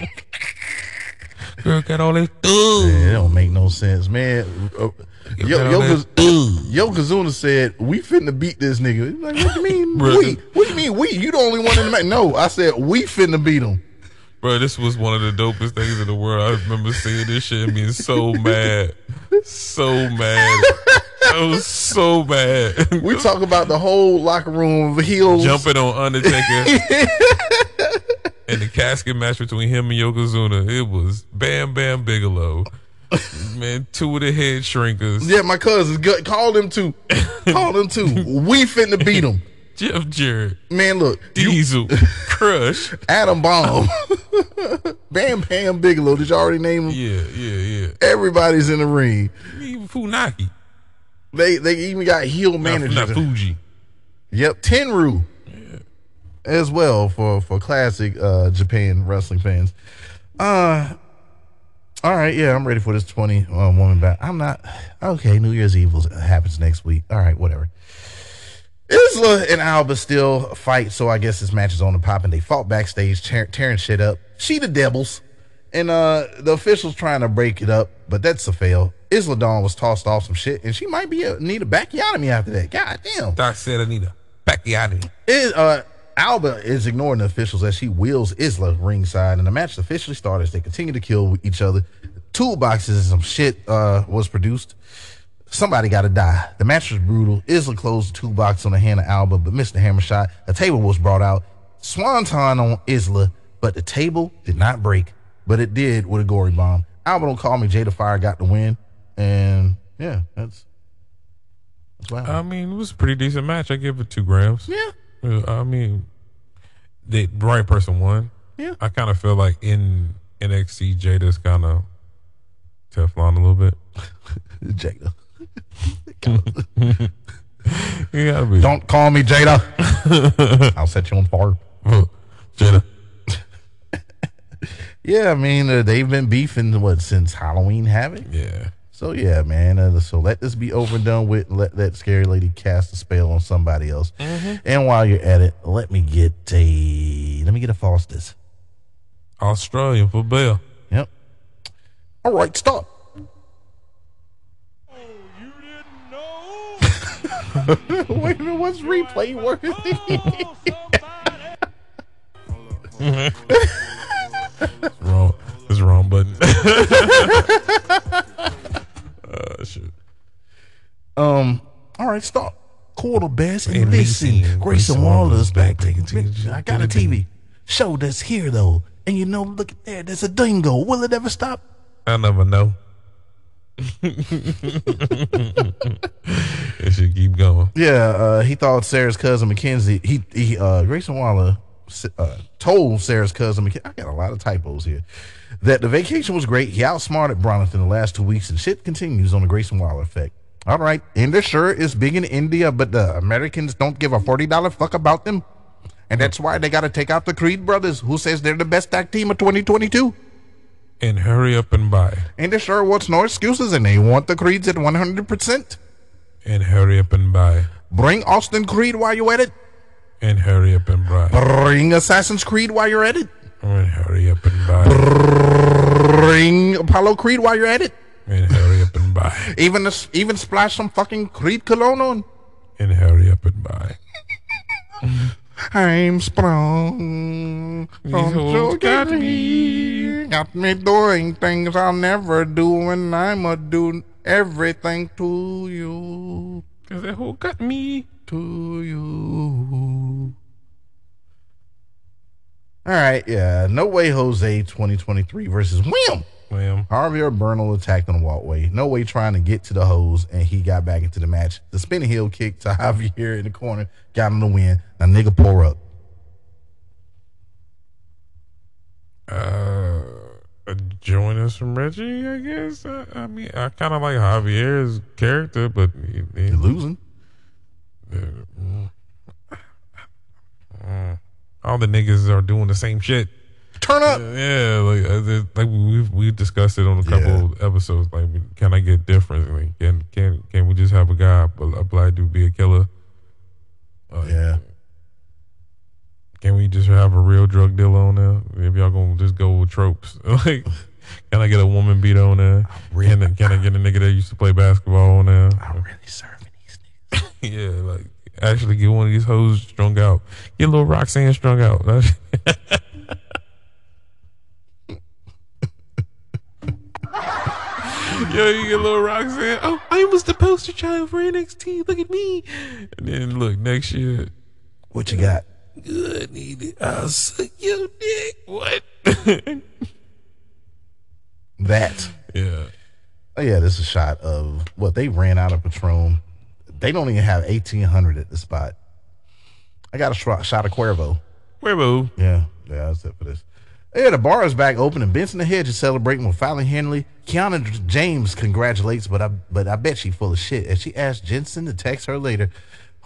S1: Girl got all this.
S3: Man, it don't make no sense, man. Uh, Yo,
S1: got all
S3: Yokoz- Yokozuna said, "We finna beat this nigga." He's Like, what do you mean we? What do you mean we? You the only one in the match. No, I said we finna beat him.
S1: Bro, this was one of the dopest things in the world. I remember seeing this shit and being so mad. So mad. I was so mad.
S3: We talk about the whole locker room of heels.
S1: Jumping on Undertaker. and the casket match between him and Yokozuna. It was Bam Bam Bigelow. Man, two of the head shrinkers.
S3: Yeah, my cousins gut called him to, called him to. We finna beat him,
S1: Jeff Jarrett.
S3: man. Look, you,
S1: Diesel. Crush.
S3: Adam Bomb, Bam Bam Bigelow. Did you already name him?
S1: Yeah, yeah, yeah.
S3: Everybody's in the ring.
S1: Even Funaki.
S3: They they even got heel
S1: Not, not Fuji.
S3: Yep, Tenryu as well for for classic uh Japan wrestling fans. Uh all right, yeah, I'm ready for this 20 uh, woman back. I'm not okay. New Year's Eve will- happens next week. All right, whatever. Isla and Alba still fight, so I guess this match is on the pop, and they fought backstage, tear, tearing shit up. She the Devils, and uh the officials trying to break it up, but that's a fail. Isla Dawn was tossed off some shit, and she might be a, need a bacchiotomy after that. God damn.
S1: Doc said Anita. Back out of here.
S3: Is, uh, Alba is ignoring the officials as she wheels Isla ringside, and the match officially started as they continue to kill each other. Toolboxes and some shit uh, was produced. Somebody got to die. The match was brutal. Isla closed the toolbox on the hand of Alba, but missed the hammer shot. A table was brought out. Swanton on Isla, but the table did not break, but it did with a gory bomb. Alba don't call me. Jada Fire got the win, and yeah, that's that's.
S1: I mean, it was a pretty decent match. I give it two grams.
S3: yeah,
S1: I mean, the right person won.
S3: Yeah.
S1: I kind of feel like in NXT, Jada's kind of Teflon a little bit.
S3: Jada.
S1: You gotta be.
S3: Don't call me Jada. I'll set you on fire.
S1: Jada.
S3: Yeah, I mean uh, they've been beefing what since Halloween Havoc.
S1: Yeah.
S3: So yeah, man. Uh, so let this be over and done with. Let that scary lady cast a spell on somebody else. And while you're at it, let me get a let me get a Foster's.
S1: Australian for Bell.
S3: Yep. All right, stop. Oh, you didn't know. Wait a minute, what's replay worth?
S1: Wrong. It's the wrong button. uh, shit.
S3: Um. All right, stop. Best and
S1: And
S3: listen. Grayson Waller's back. taking I got a TV show that's here though, and you know, look at there. There's a dingo. Will it ever stop?
S1: I never know. it should keep going.
S3: Yeah. Uh, he thought Sarah's cousin Mackenzie. He he. Uh, Grayson Waller uh, told Sarah's cousin Mackenzie. I got a lot of typos here. That the vacation was great. He outsmarted Bronathan the last two weeks, and shit continues on the Grayson Waller effect. All right, Indus Sher is big in India, but the Americans don't give a forty dollar fuck about them, and that's why they got to take out the Creed brothers, who says they're the best tag team of twenty twenty two.
S1: And hurry up and buy.
S3: And they sure wants no excuses, and they want the Creeds at one hundred percent.
S1: And hurry up and buy.
S3: Bring Austin Creed while you're at it.
S1: And hurry up and buy.
S3: Bring Assassin's Creed while you're at it.
S1: And hurry up and buy.
S3: Bring Apollo Creed while you're at it.
S1: And hurry up and buy.
S3: Even even splash some fucking Creed cologne on.
S1: And hurry up and buy.
S3: I'm sprung from
S1: you got
S3: me. Got me doing things I'll never do, and I'ma do everything to you.
S1: Cause that whole got me.
S3: To you. All right, yeah. No way, Jose 2023 versus Wham.
S1: Well,
S3: Javier Bernal attacked on the walkway. No way trying to get to the hose, and he got back into the match. The spinning heel kick to Javier in the corner got him the win. Now, nigga, pour up.
S1: Uh, uh, join us from Reggie, I guess. I, I mean, I kind of like Javier's character, but he, he,
S3: You're losing. Mm. Mm.
S1: All the niggas are doing the same shit.
S3: Turn up.
S1: Yeah, like uh, like we've we discussed it on a couple
S3: Yeah.
S1: episodes. Like, can I get different? Like, can can can we just have a guy, a, black dude, be a killer? Uh,
S3: Yeah.
S1: Can we just have a real drug dealer on there? If y'all gonna just go with tropes, like, can I get a woman beat on there? Can I, can I get a nigga that used to play basketball on there?
S3: I'm really serving these niggas.
S1: yeah, like actually get one of these hoes strung out. Get a little Roxanne strung out. Yo, you get a little Roxanne. Oh, I was the poster child for NXT. Look at me. And then look next year.
S3: What you got?
S1: Good, need it. I'll suck your dick. What?
S3: That.
S1: yeah.
S3: Oh yeah, this is a shot of what they ran out of Patron. They don't even have eighteen hundred at the spot. I got a sh- shot of Cuervo.
S1: Cuervo.
S3: Yeah, yeah, that's it for this. Yeah, the bar is back open, and Benson the Hedge is celebrating with Fallon Henley. Kiana James congratulates, but I but I bet she full of shit. And she asked Jensen to text her later.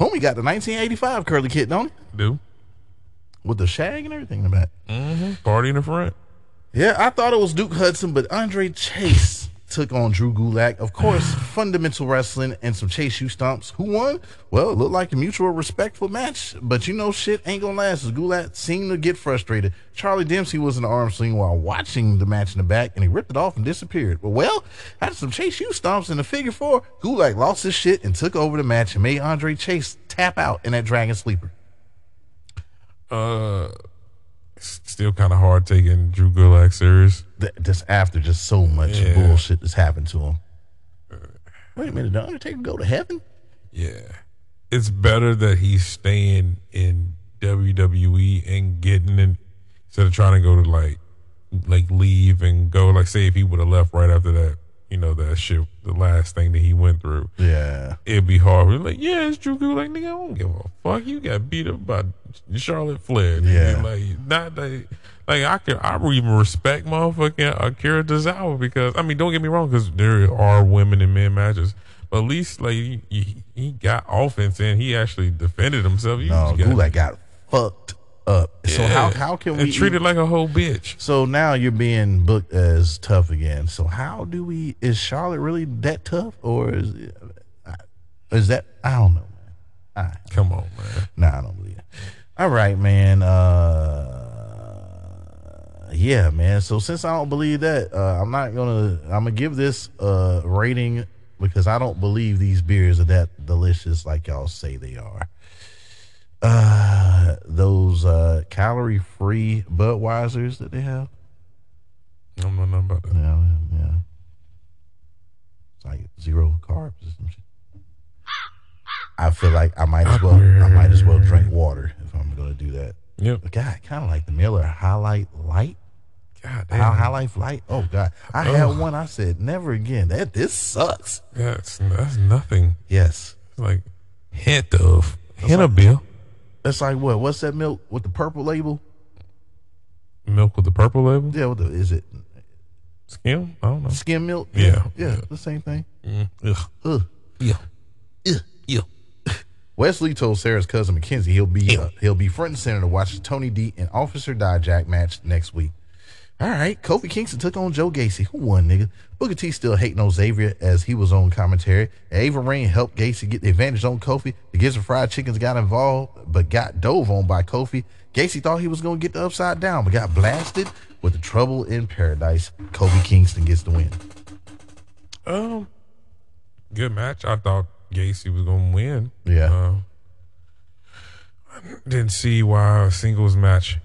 S3: Homie got the 1985 curly kit, don't he?
S1: Do.
S3: With the shag and everything in the back. Mm-hmm.
S1: Party in the front.
S3: Yeah, I thought it was Duke Hudson, but Andre Chase took on Drew Gulak. Of course, fundamental wrestling and some Chase shoe stomps. Who won? Well, it looked like a mutual respectful match, but you know shit ain't gonna last as Gulak seemed to get frustrated. Charlie Dempsey was in the arm sling while watching the match in the back, and he ripped it off and disappeared. But well, after some Chase shoe stomps in the figure four, Gulak lost his shit and took over the match and made Andre Chase tap out in that Dragon Sleeper.
S1: Uh, still kind of hard taking Drew Gulak serious.
S3: Th- Just after just so much
S1: Yeah.
S3: bullshit that's happened to him. Wait a minute, did Undertaker go to heaven?
S1: Yeah. It's better that he's staying in WWE and getting in instead of trying to go to like like leave and go like say if he would have left right after that, you know, that shit the last thing that he went through.
S3: Yeah.
S1: It'd be hard. We're like, yeah, it's Drew Gulak. Nigga, I don't give a fuck. You got beat up by Charlotte Flair.
S3: Yeah.
S1: Like, not that, like, I can, I even respect motherfucking Akira Tozawa because, I mean, don't get me wrong, because there are women and men matches. But at least, like, he, he, he got offense and he actually defended himself. You
S3: No,
S1: got-
S3: Gulak got fucked up. So how how can
S1: And
S3: we
S1: it like a whole bitch?
S3: So now you're being booked as tough again. So how do we? Is Charlotte really that tough, or is is that? I don't know, man.
S1: Come on, man.
S3: Nah, I don't believe it. All right, man. Uh, yeah, man. So since I don't believe that, uh, I'm not gonna. I'm gonna give this uh rating because I don't believe these beers are that delicious like y'all say they are. Uh, those uh calorie free Budweisers that they have.
S1: I don't know nothing about that.
S3: Yeah, yeah. It's like zero carbs or some shit. I feel like I might as well I might as well drink water if I'm gonna do that.
S1: Yep.
S3: But God, kind of like the Miller Highlight Light.
S1: God
S3: How
S1: damn.
S3: Highlight Light. Oh God, I had one. I said never again. That this sucks.
S1: That's, that's nothing.
S3: Yes,
S1: It's like hint of, hint of Bill.
S3: That's like what? What's that milk with the purple label?
S1: Milk with the purple label?
S3: Yeah, what the is it?
S1: Skim? I don't know.
S3: Skim milk?
S1: Yeah.
S3: yeah, the same thing.
S1: Mm, ugh.
S3: Ugh.
S1: Yeah. Yeah.
S3: Wesley told Sarah's cousin Mackenzie he'll be uh, he'll be front and center to watch the Tony D and Officer Dijak match next week. All right, Kofi Kingston took on Joe Gacy. Who won, nigga? Booker T still hating on Xavier as he was on commentary. Ava Raine helped Gacy get the advantage on Kofi. The Gizzard Fried Chickens got involved, but got dove on by Kofi. Gacy thought he was going to get the upside down, but got blasted with the trouble in paradise. Kofi Kingston gets the win.
S1: Um, good match. I thought Gacy was gonna win.
S3: Yeah.
S1: Uh, I didn't see why a singles match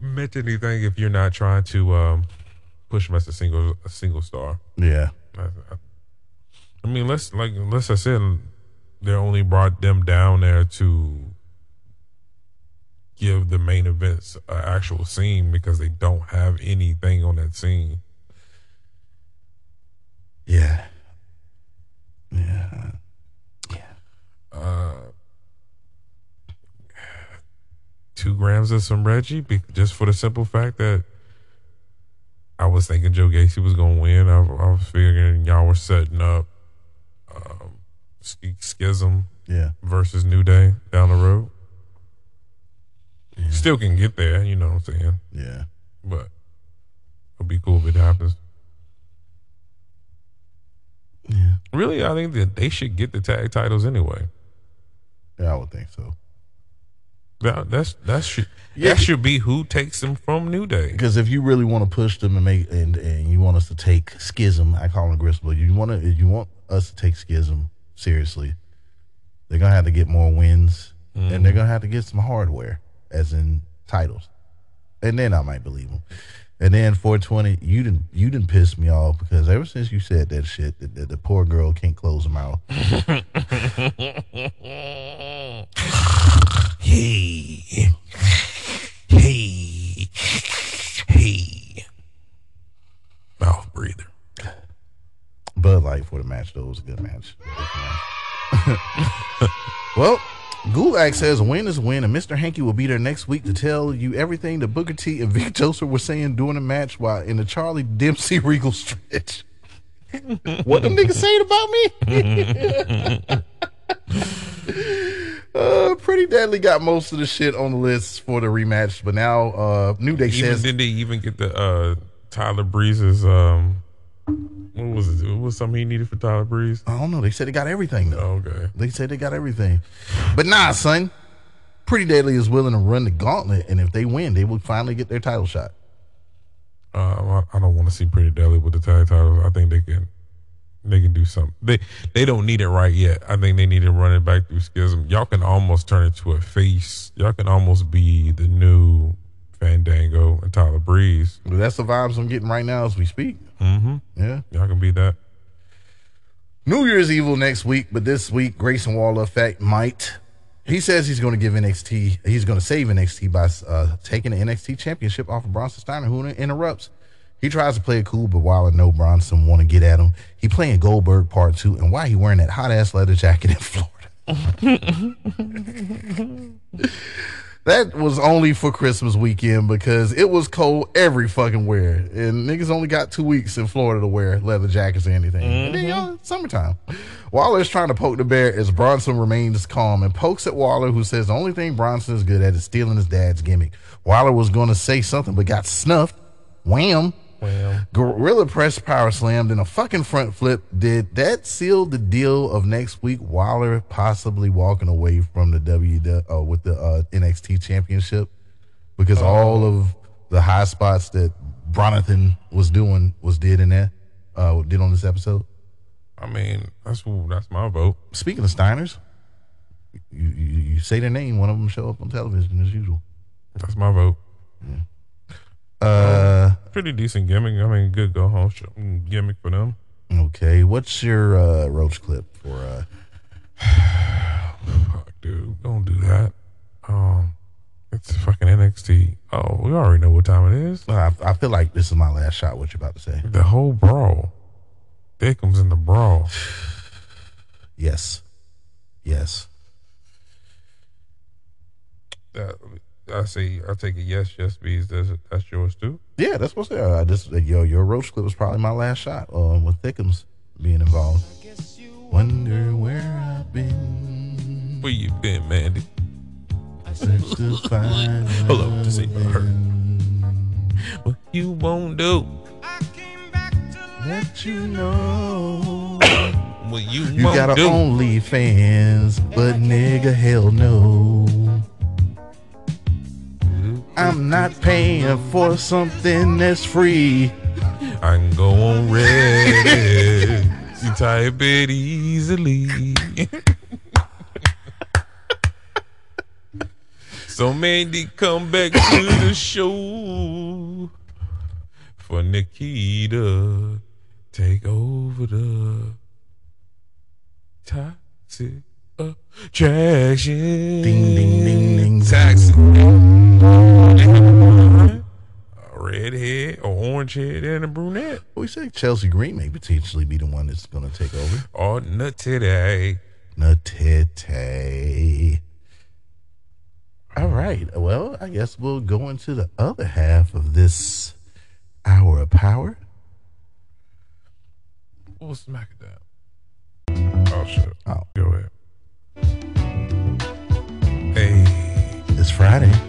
S1: Meant anything if you're not trying to um, push him as a single a single star.
S3: Yeah.
S1: I, I, I mean, let's like let's I said, they only brought them down there to give the main events an actual scene because they don't have anything on that scene.
S3: Yeah. Yeah.
S1: Two grams of some Reggie, be- just for the simple fact that I was thinking Joe Gacy was gonna win. I, I was figuring y'all were setting up um, Schism
S3: Yeah.
S1: versus New Day down the road. Still can get there, you know what I'm saying?
S3: Yeah.
S1: But it'll be cool if it happens.
S3: Yeah.
S1: Really, I think that they should get the tag titles anyway.
S3: Yeah, I would think so.
S1: That that's that should
S3: Yeah.
S1: that should be who takes them from New Day.
S3: Because if you really want to push them and make and, and you want us to take schism, I call them gristle. You want to you want us to take schism seriously. They're gonna have to get more wins, and they're gonna have to get some hardware, as in titles, and then I might believe them. And then 420, you didn't you didn't piss me off because ever since you said that shit, that, that the poor girl can't close her mouth.
S1: Hey, hey, hey. Mouth breather.
S3: Bud Light for the match, though, it was a good match. well, Gulak says win is win, and Mr. Hanky will be there next week to tell you everything that Booker T and Vic Joseph were saying during the match while in the Charlie Dempsey Regal stretch. what them niggas saying about me? uh, Pretty Deadly got most of the shit on the list for the rematch, but now uh, New Day
S1: Even
S3: says
S1: did they even get the uh, Tyler Breeze's um what was it? What was something he needed for Tyler Breeze?
S3: I don't know. They said they got everything though.
S1: Okay.
S3: They said they got everything. But nah, son. Pretty Deadly is willing to run the gauntlet, and if they win, they will finally get their title shot.
S1: Uh, I I don't want to see Pretty Deadly with the tag titles. I think they can they can do something. They they don't need it right yet. I think they need to run it back through Schism. Y'all can almost turn it to a face. Y'all can almost be the new Fandango and Tyler Breeze.
S3: But that's the vibes I'm getting right now as we speak.
S1: Mm-hmm.
S3: Yeah.
S1: Y'all can be that.
S3: New Year's Evil next week, but this week, Grayson Waller effect might. He says he's going to give NXT, he's going to save NXT by uh, taking the NXT championship off of Bronson Steiner, who interrupts. He tries to play it cool, but Waller no Bronson want to get at him. He playing Goldberg part two, and why he wearing that hot ass leather jacket in Florida? that was only for Christmas weekend because it was cold every fucking where, and niggas only got two weeks in Florida to wear leather jackets or anything. And then, you mm-hmm. know, summertime. Waller is trying to poke the bear as Bronson remains calm and pokes at Waller, who says the only thing Bronson is good at is stealing his dad's gimmick. Waller was going to say something but got snuffed. Wham.
S1: Well,
S3: Gorilla Press Power Slammed and a fucking front flip. Did that seal the deal of next week? Waller possibly walking away from the W uh, with the uh, NXT Championship because all of the high spots that Bronathan was doing was did in that uh, did on this episode.
S1: I mean, that's that's my vote.
S3: Speaking of Steiners, you, you, you say their name, one of them show up on television as usual.
S1: That's my vote.
S3: Uh,
S1: Pretty decent gimmick. I mean, good go home show, gimmick for them.
S3: okay. What's your uh, roach clip for? Uh,
S1: Fuck, dude, don't do that. Um, it's fucking NXT. Oh, we already know what time it is.
S3: I, I feel like this is my last shot. What you about to say?
S1: The whole brawl. Dickums in the brawl.
S3: Yes. Yes.
S1: That, I say, I take a yes, yes, bees. That's, that's yours too.
S3: Yeah, that's what's there. I just yo, your roach clip was probably my last shot um, with Thickums being involved. Wonder where I've been.
S1: Where you been, Mandy?
S3: Search to find
S1: Hello, this ain't
S3: love
S1: her.
S3: again.
S1: What you won't do?
S3: I came back to Let you know.
S1: What you,
S3: You
S1: won't
S3: got a
S1: do?
S3: OnlyFans, but nigga, hell no. I'm not paying for something that's free.
S1: I can go on Reddit. you type it easily. so Mandy, come back to the show for Nikita. Take over the toxic attraction.
S3: Ding, ding, ding, ding.
S1: A redhead, or orange head, and a brunette.
S3: We say Chelsea Green may potentially be the one that's going to take over.
S1: Or nutty.
S3: Natete. All right. right. Well, I guess we'll go into the other half of this hour of power.
S1: We'll smack it down. Oh shit.
S3: Oh.
S1: Go ahead. Hey,
S3: It's Friday.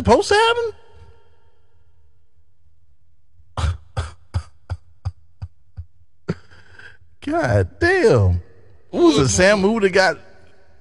S3: Supposed to happen? God damn! What was it? Samu that got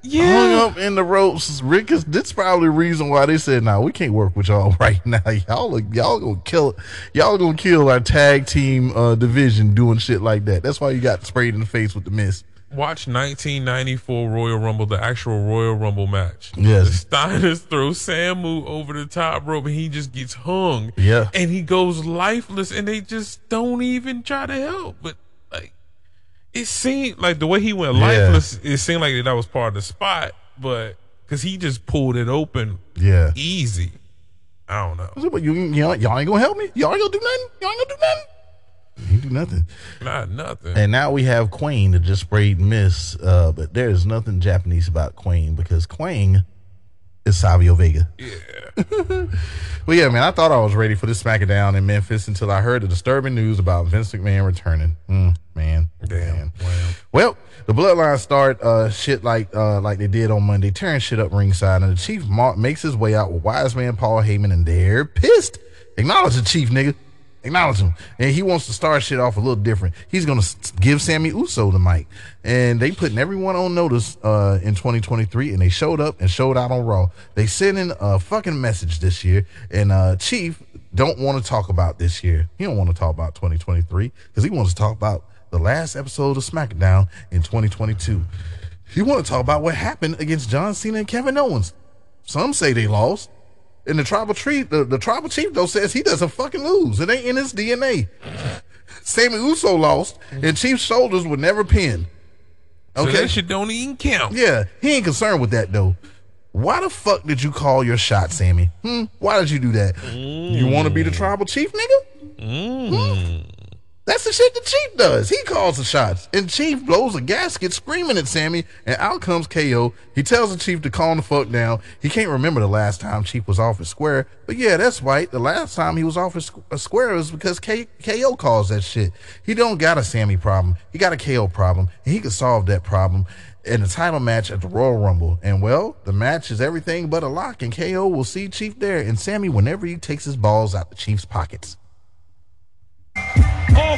S3: hung up in the ropes? Rick is. That's probably the reason why they said, "Nah, we can't work with y'all right now. Y'all, are- y'all gonna kill. Y'all gonna kill our tag team uh, division doing shit like that. That's why you got sprayed in the face with the mist."
S1: Watch 1994 Royal Rumble, the actual Royal Rumble match.
S3: Yes.
S1: Steiners throw Samu over the top rope and he just gets hung.
S3: Yeah.
S1: And he goes lifeless and they just don't even try to help. But like, it seemed like the way he went
S3: Yeah.
S1: lifeless, it seemed like that was part of the spot, but because he just pulled it open
S3: Yeah.
S1: easy. I don't know.
S3: But you, y'all, y'all ain't gonna help me. Y'all ain't gonna do nothing. Y'all ain't gonna do nothing. He do nothing.
S1: Not nothing.
S3: And now we have Queen that just sprayed miss. Uh, but there is nothing Japanese about Queen because Queen is Savio Vega.
S1: yeah.
S3: Well, yeah, man, I thought I was ready for this SmackDown in Memphis until I heard the disturbing news about Vince McMahon returning. Mm, man,
S1: Damn.
S3: man.
S1: Wow.
S3: Well, the Bloodline start uh, shit like uh, like they did on Monday, tearing shit up ringside, and the Chief ma- makes his way out with Wise Man Paul Heyman, and they're pissed. Acknowledge the Chief, nigga. Acknowledge him, and he wants to start shit off a little different. He's gonna give Sami Uso the mic, and they putting everyone on notice uh, in 2023, and they showed up and showed out on Raw. They sent in a fucking message this year, and uh, Chief don't want to talk about this year. He don't want to talk about 2023 because he wants to talk about the last episode of SmackDown in 2022. He want to talk about what happened against John Cena and Kevin Owens. Some say they lost. And the tribal chief, the, the tribal chief though says he doesn't fucking lose. It ain't in his DNA. Sami Uso lost, and Chief's shoulders were never pinned.
S1: So
S3: Okay,
S1: that shit don't even count.
S3: yeah, he ain't concerned with that though. Why the fuck did you call your shot, Sami? Hmm? Why did you do that? You want to be the tribal chief, nigga? Hmm? That's the shit the Chief does. He calls the shots. And Chief blows a gasket screaming at Sami, and out comes KO. He tells the Chief to calm the fuck down. He can't remember the last time Chief was off his square. But yeah, that's right. The last time he was off his uh, square was because K- KO calls that shit. He don't got a Sami problem. He got a KO problem, and he can solve that problem in the title match at the Royal Rumble. And well, the match is everything but a lock, and KO will see Chief there and Sami whenever he takes his balls out the Chief's pockets.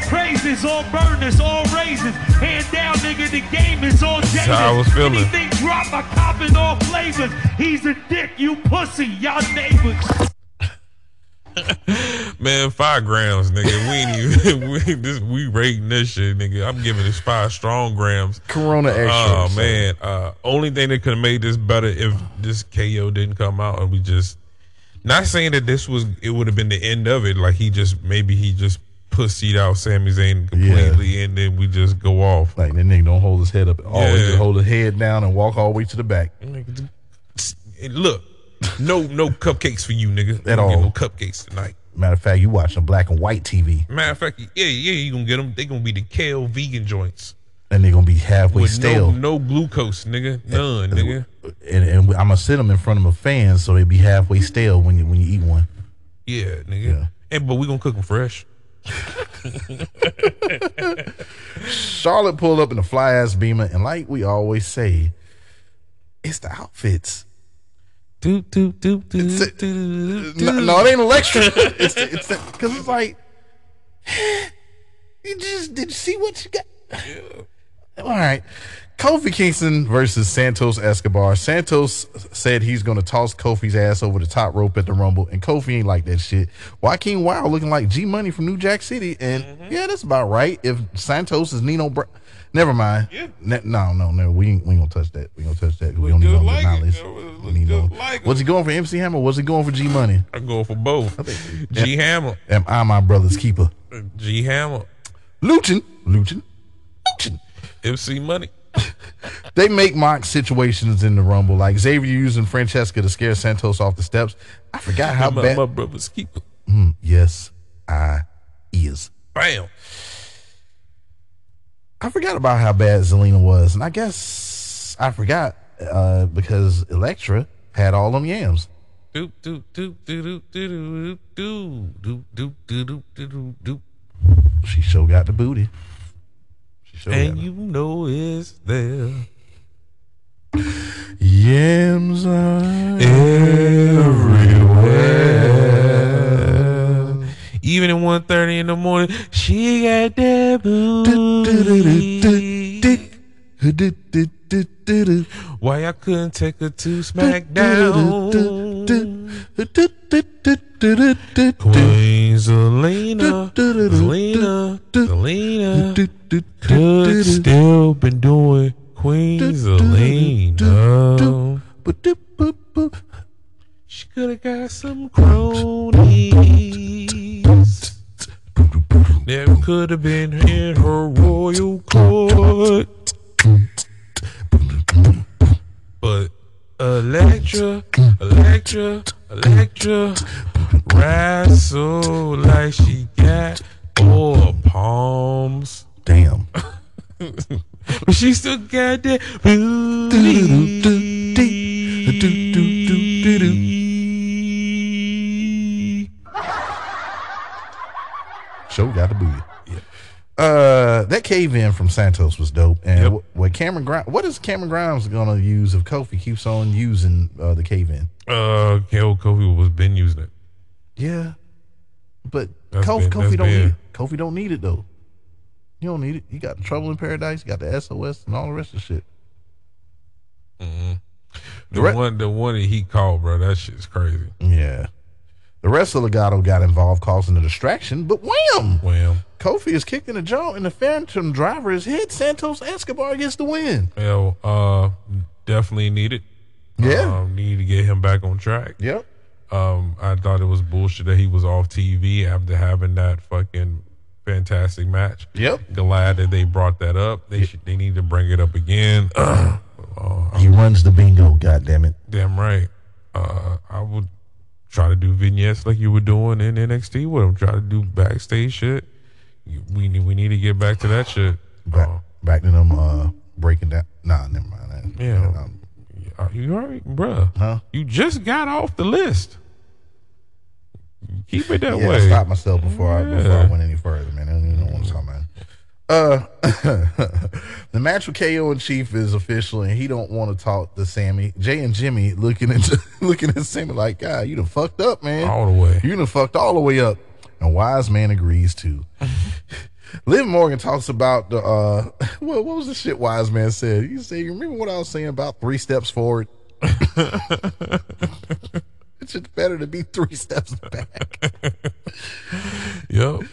S9: All praises, all burners, all raises. Hand down, nigga, the game is all jaded.
S1: how I was feeling.
S9: Anything drop, I cop in all flavors. He's a dick, you pussy, y'all neighbors.
S1: Man, five grams, nigga. We ain't even we this we rating this shit, nigga. I'm giving this five strong grams.
S3: Corona extra.
S1: Oh
S3: so-
S1: man. Uh only thing that could have made this better if this KO didn't come out and we just not saying that this was it would have been the end of it. Like he just maybe he just pussied out Sami Zayn completely and then we just go off.
S3: Like that nigga don't hold his head up. Always
S1: Yeah.
S3: hold his head down and walk all the way to the back.
S1: And look, no no cupcakes for you, nigga.
S3: At all.
S1: Get no cupcakes tonight.
S3: Matter of fact, you watching black and white TV,
S1: Matter of fact, yeah, yeah, you gonna get them. They gonna be the kale vegan joints
S3: and they're gonna be halfway
S1: with
S3: stale.
S1: no no glucose, nigga, eh, none, eh, nigga.
S3: And, and I'm gonna sit them in front of a fan so they be halfway stale when you when you eat one.
S1: Yeah, nigga.
S3: Yeah.
S1: And but we gonna cook them fresh.
S3: Charlotte pulled up in a fly ass beamer, and like we always say, It's the outfits.
S1: Doop, doop, doop, doop,
S3: It's a-
S1: doop,
S3: No,
S1: doop.
S3: no, it ain't electric. it's it's because it's like you just did you see what you got? All right. Kofi Kingston versus Santos Escobar. Santos said he's going to toss Kofi's ass over the top rope at the Rumble, and Kofi ain't like that shit. Joaquin Wilde looking like G Money from New Jack City, and mm-hmm. yeah, that's about right. If Santos is Nino, Br- never mind.
S1: Yeah.
S3: Ne- no, no, no, we ain't, we ain't gonna touch that. We gonna touch that. We don't need no
S1: like
S3: knowledge.
S1: It was-
S3: We need no-
S1: like
S3: was he going for MC Hammer? Was he going for G Money?
S1: I'm going for both. G Hammer.
S3: Am I my brother's keeper?
S1: G Hammer.
S3: Luchin, Luchin, Luchin.
S1: MC Money.
S3: They make mock situations in the Rumble, like Xavier using Francesca to scare Santos off the steps. I forgot how
S1: my,
S3: bad.
S1: my brother's keeper.
S3: yes, I is.
S1: Bam.
S3: I forgot about how bad Zelina was, and I guess I forgot uh, because Elektra had all them yams.
S1: Doop, doop, doop, doop, doop, doop, doop, doop, doop, doop, doop, doop.
S3: She sure got the booty. Sure
S1: And you know it's there.
S3: yams are
S1: everywhere. Even at 1.30 in the morning, she got that booty. Why I couldn't take her to SmackDown? Queen Zelina, Zelina, Zelina could still been doing Queen Zelina. She could have got some cronies. That could have been in her royal court. But Elektra, Elektra, Elektra, wrestle like she got four palms.
S3: Damn.
S1: But she still got that booty.
S3: Show got the booty. Uh, that cave in from Santos was dope. And
S1: Yep.
S3: Cameron Grimes, what is Cameron Grimes gonna use if Kofi keeps on using uh, the cave in?
S1: Uh, Kofi was been using it.
S3: Yeah, but
S1: That's
S3: Kofi,
S1: been-
S3: Kofi don't
S1: been-
S3: need it. Kofi don't need it though. You don't need it. You got the Trouble in Paradise. You got the SOS and all the rest of the shit.
S1: The
S3: re-
S1: one, the one that he called, bro, that shit's crazy.
S3: Yeah. The rest of Legado got involved, causing a distraction. But wham!
S1: Wham.
S3: Kofi is kicked in the jaw, and the Phantom Driver is hit. Santos Escobar gets the win.
S1: Hell, uh, definitely needed.
S3: Yeah.
S1: Um, need to get him back on track.
S3: Yep.
S1: Um, I thought it was bullshit that he was off TV after having that fucking fantastic match.
S3: Yep.
S1: Glad that they brought that up. They should. They need to bring it up again. uh,
S3: He runs the bingo. God damn it.
S1: damn right. Uh, I would try to do vignettes like you were doing in NXT with him. Try to do backstage shit. We need. We need to get back to that shit.
S3: Back,
S1: Uh,
S3: back to them uh, breaking down. Nah, never mind. that.
S1: Yeah.
S3: Um,
S1: you all right, bruh?
S3: Huh?
S1: You just got off the list. Keep it that
S3: yeah, I
S1: way.
S3: stopped myself before I before I went any further, man. I don't even know what I'm talking about. Uh, the match with KO and Chief is official, and he don't want to talk to Sami. Jay and Jimmy looking at looking at Sami like, God, you done fucked up, man.
S1: All the way.
S3: You done fucked all the way up. And Wise Man agrees too. Liv Morgan talks about the uh what, what was the shit Wise Man said? He said, You remember what I was saying about three steps forward? it's just better to be three steps back.
S1: Yep.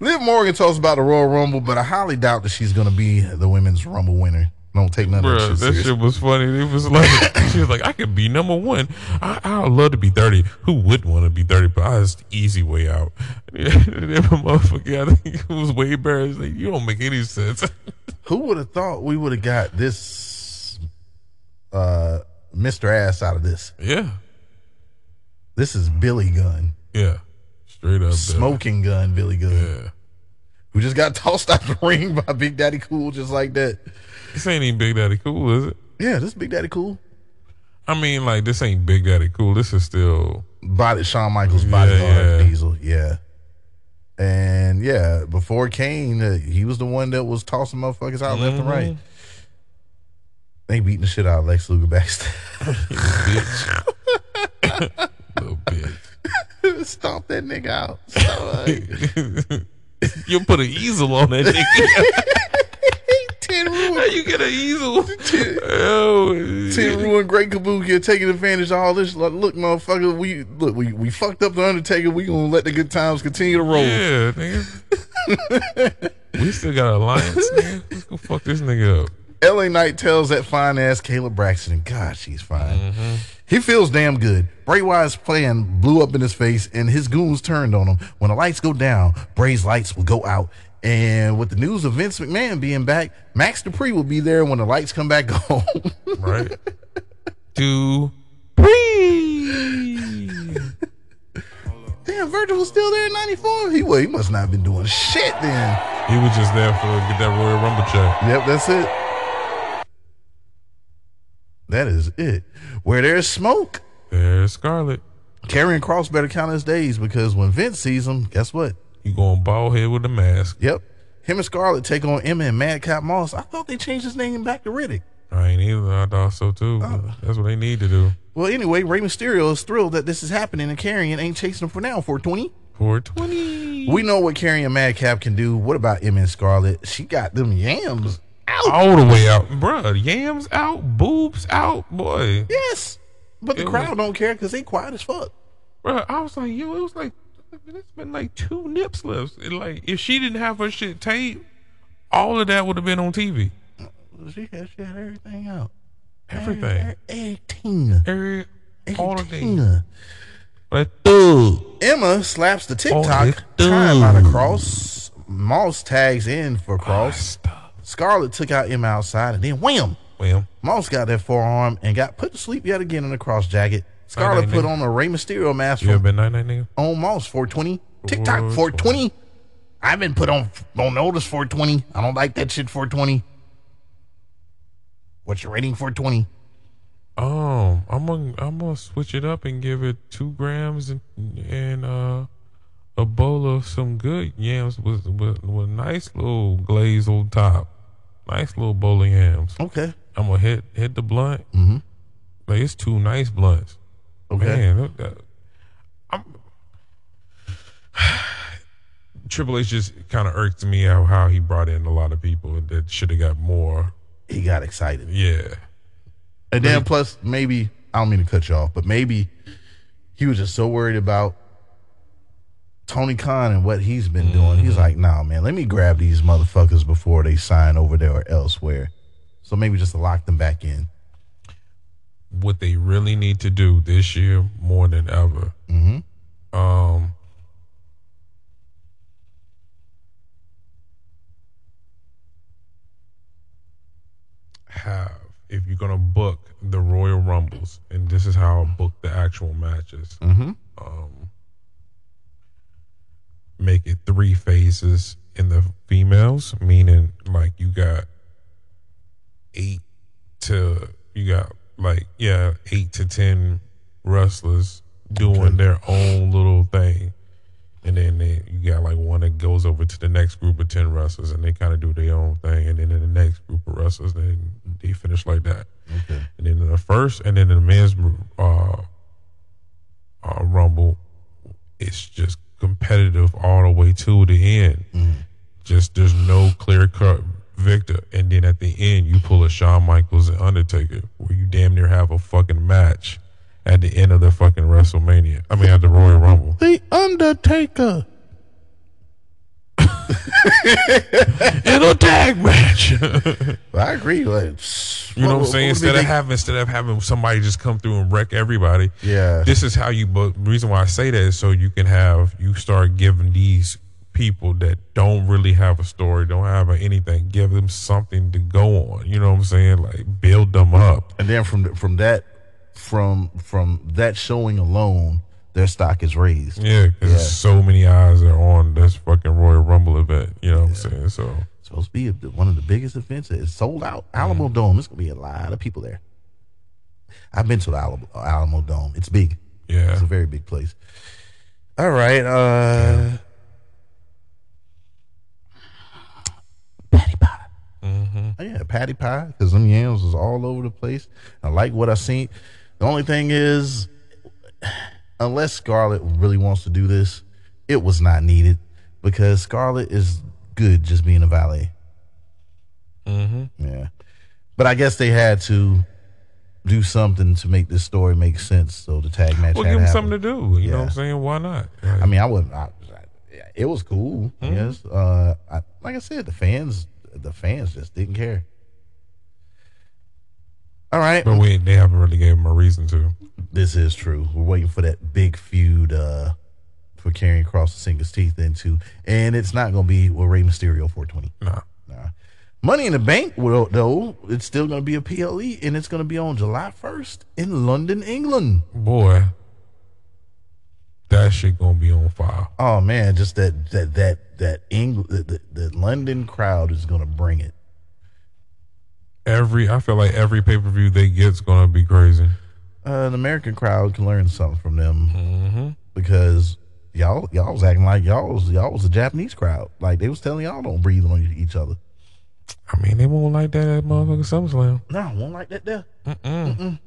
S3: Liv Morgan talks about the Royal Rumble, but I highly doubt that she's gonna be the women's Rumble winner. Don't take none of
S1: Bruh,
S3: that shit
S1: that
S3: serious.
S1: shit was funny. It was like she was like, I could be number one. I I would love to be thirty. Who wouldn't want to be thirty? But I was the easy way out. And then motherfucker, I think it was way better. It's like you don't make any sense.
S3: Who would have thought we would have got this uh Mr. Ass out of this?
S1: yeah,
S3: This is Billy Gunn.
S1: yeah, straight up.
S3: Smoking gun Billy Gunn.
S1: Yeah,
S3: Who just got tossed out the ring by Big Daddy Cool just like that.
S1: this ain't even Big Daddy Cool, is it?
S3: Yeah, this Big Daddy Cool.
S1: I mean, like this ain't Big Daddy Cool. This is still
S3: Body Shawn Michaels body
S1: Yeah, yeah.
S3: Diesel, yeah. And yeah, before Kane, uh, he was the one that was tossing motherfuckers out left and right. They beating the shit out of Lex Luger backstage.
S1: bitch. Little bitch.
S3: Stomp that nigga out. Stomp-
S1: You put an easel on that nigga.
S3: Ten
S1: How
S3: ruin,
S1: you get an easel? oh,
S3: Tenryu, Great Kabuki taking advantage of all this. Like, look, motherfucker, we look, we, we fucked up the Undertaker. We gonna let the good times continue to roll.
S1: Yeah, nigga. we still got an alliance, man. Let's go fuck this nigga up.
S3: LA Knight tells that fine ass Kayla Braxton, God, she's fine. Mm-hmm. He feels damn good. Bray Wyatt's plan blew up in his face, and his goons turned on him. When the lights go down, Bray's lights will go out. And with the news of Vince McMahon being back, Max Dupri will be there when the lights come back on.
S1: Right? Breathe.
S3: damn, Virgil was still there in '94. He well, he must not have been doing shit then.
S1: He was just there for get that Royal Rumble check.
S3: Yep, that's it. That is it. Where there's smoke,
S1: There's Scarlett.
S3: Karrion Kross better count his days because when Vince sees him, guess what?
S1: You going bald head with the mask.
S3: Yep. Him and Scarlett take on Emma and Madcap Moss. I thought they changed his name back to Riddick.
S1: I ain't either. I thought so too. but That's what they need to do.
S3: Well, anyway, Rey Mysterio is thrilled that this is happening and Karrion ain't chasing him for now, 420.
S1: 420.
S3: We know what Karrion and Madcap can do. What about Emma and Scarlett? She got them yams out.
S1: all the way out, bruh. Yams out, boobs out, boy.
S3: Yes. But the
S1: It
S3: crowd
S1: was-
S3: don't care because they quiet as fuck.
S1: Bruh, I was like, yo, it was like, it's been like two nip slips. And like, if she didn't have her shit taped, all of that would have been on TV.
S3: She had, she had everything out.
S1: Everything.
S3: Everything.
S1: Every, all of
S3: Everything.
S1: things.
S3: Emma slaps the TikTok
S1: it's
S3: time out of. Kross. Moss tags in for Kross.
S1: Stop.
S3: Scarlett took out Emma outside and then wham!
S1: Well,
S3: Moss got that forearm and got put to sleep yet again in the Kross Jacket. Scarlett
S1: Night,
S3: put on a Rey Mysterio mask
S1: you ever been night night nigga?
S3: on Moss 420. TikTok
S1: 420.
S3: 420. I've been put on on notice 420. I don't like that shit 420. What's your rating 420?
S1: Um, I'm gonna I'm gonna switch it up and give it two grams and and uh a bowl of some good yams with with, with nice little glaze on top. Nice little bowl of yams.
S3: Okay.
S1: I'm gonna hit hit the blunt.
S3: Mm-hmm.
S1: Like it's two nice blunts.
S3: Okay.
S1: Man, look that. I'm, Triple H just kind of irked me out how he brought in a lot of people that should have got more.
S3: He got excited.
S1: Yeah,
S3: And then plus maybe I don't mean to cut you off, but maybe he was just so worried about Tony Khan and what he's been doing. He's like, nah, man, let me grab these motherfuckers before they sign over there or elsewhere. So maybe just to lock them back in.
S1: what they really need to do this year more than ever.
S3: Mm-hmm.
S1: Um, have if you're gonna book the Royal Rumbles, and this is how I book the actual matches.
S3: Mm-hmm.
S1: Um, make it three phases in the females, meaning like you got eight to you got like yeah eight to ten wrestlers doing their own little thing, and then they, you got like one that goes over to the next group of ten wrestlers, and they kind of do their own thing, and then in the next group of wrestlers, they they finish like that,
S3: Okay.
S1: and then in the first, and then in the men's uh, uh, rumble, it's just competitive all the way to the end. Mm-hmm. Just there's no clear cut victor, and then at the end you pull a Shawn Michaels and Undertaker, where you damn near have a fucking match at the end of the fucking WrestleMania. I mean, at the Royal Rumble.
S3: The Undertaker.
S1: In a tag match.
S3: I agree. Like,
S1: You know what I'm saying? Instead of having instead of having somebody just come through and wreck everybody,
S3: Yeah.
S1: This is how you. But the reason why I say that is so you can have you start giving these people that don't really have a story, don't have anything, give them something to go on. You know what I'm saying? Like build them up.
S3: and then from from that from from that showing alone, their stock is raised.
S1: Yeah, because
S3: Yeah.
S1: so many eyes are on this fucking Royal Rumble event. You know what I'm saying? So
S3: It's supposed to be one of the biggest events. It's sold out. Alamo Dome. There's gonna be a lot of people there. I've been to the Alamo, Alamo Dome. It's big.
S1: yeah,
S3: It's a very big place. All right. Uh, Patty Potter. Oh, yeah, patty pie because them yams was all over the place. I like what I seen. The only thing is, unless Scarlett really wants to do this, it was not needed because Scarlett is good just being a valet.
S1: Mm-hmm.
S3: Yeah, but I guess they had to do something to make this story make sense. So the tag match.
S1: Well, give them something to do. You know what I'm saying? Why not?
S3: I mean, I wouldn't. I, I- it was cool.
S1: Mm-hmm.
S3: Yes. Uh, I, like I said, the fans, the fans just didn't care. All right.
S1: but we they haven't really gave him a reason to.
S3: This is true. We're waiting for that big feud uh, for Karrion Kross to sink his teeth into, and it's not going to be with Rey Mysterio 420.
S1: Nah.
S3: Nah. Money in the Bank, well, though, it's still going to be a PLE, and it's going to be on July 1st in London, England.
S1: Boy, that shit gonna be on fire.
S3: Oh man, just that that that that England, the, the, the London crowd is going to bring it.
S1: Every I feel like every pay per view they get's gonna be crazy.
S3: Uh, the American crowd can learn something from them
S1: Mm-hmm.
S3: because y'all y'all was acting like y'all was y'all was a Japanese crowd. Like they was telling y'all don't breathe on each other.
S1: I mean, they won't like that at motherfucking SummerSlam.
S3: No, won't like that there.
S1: Mm-mm.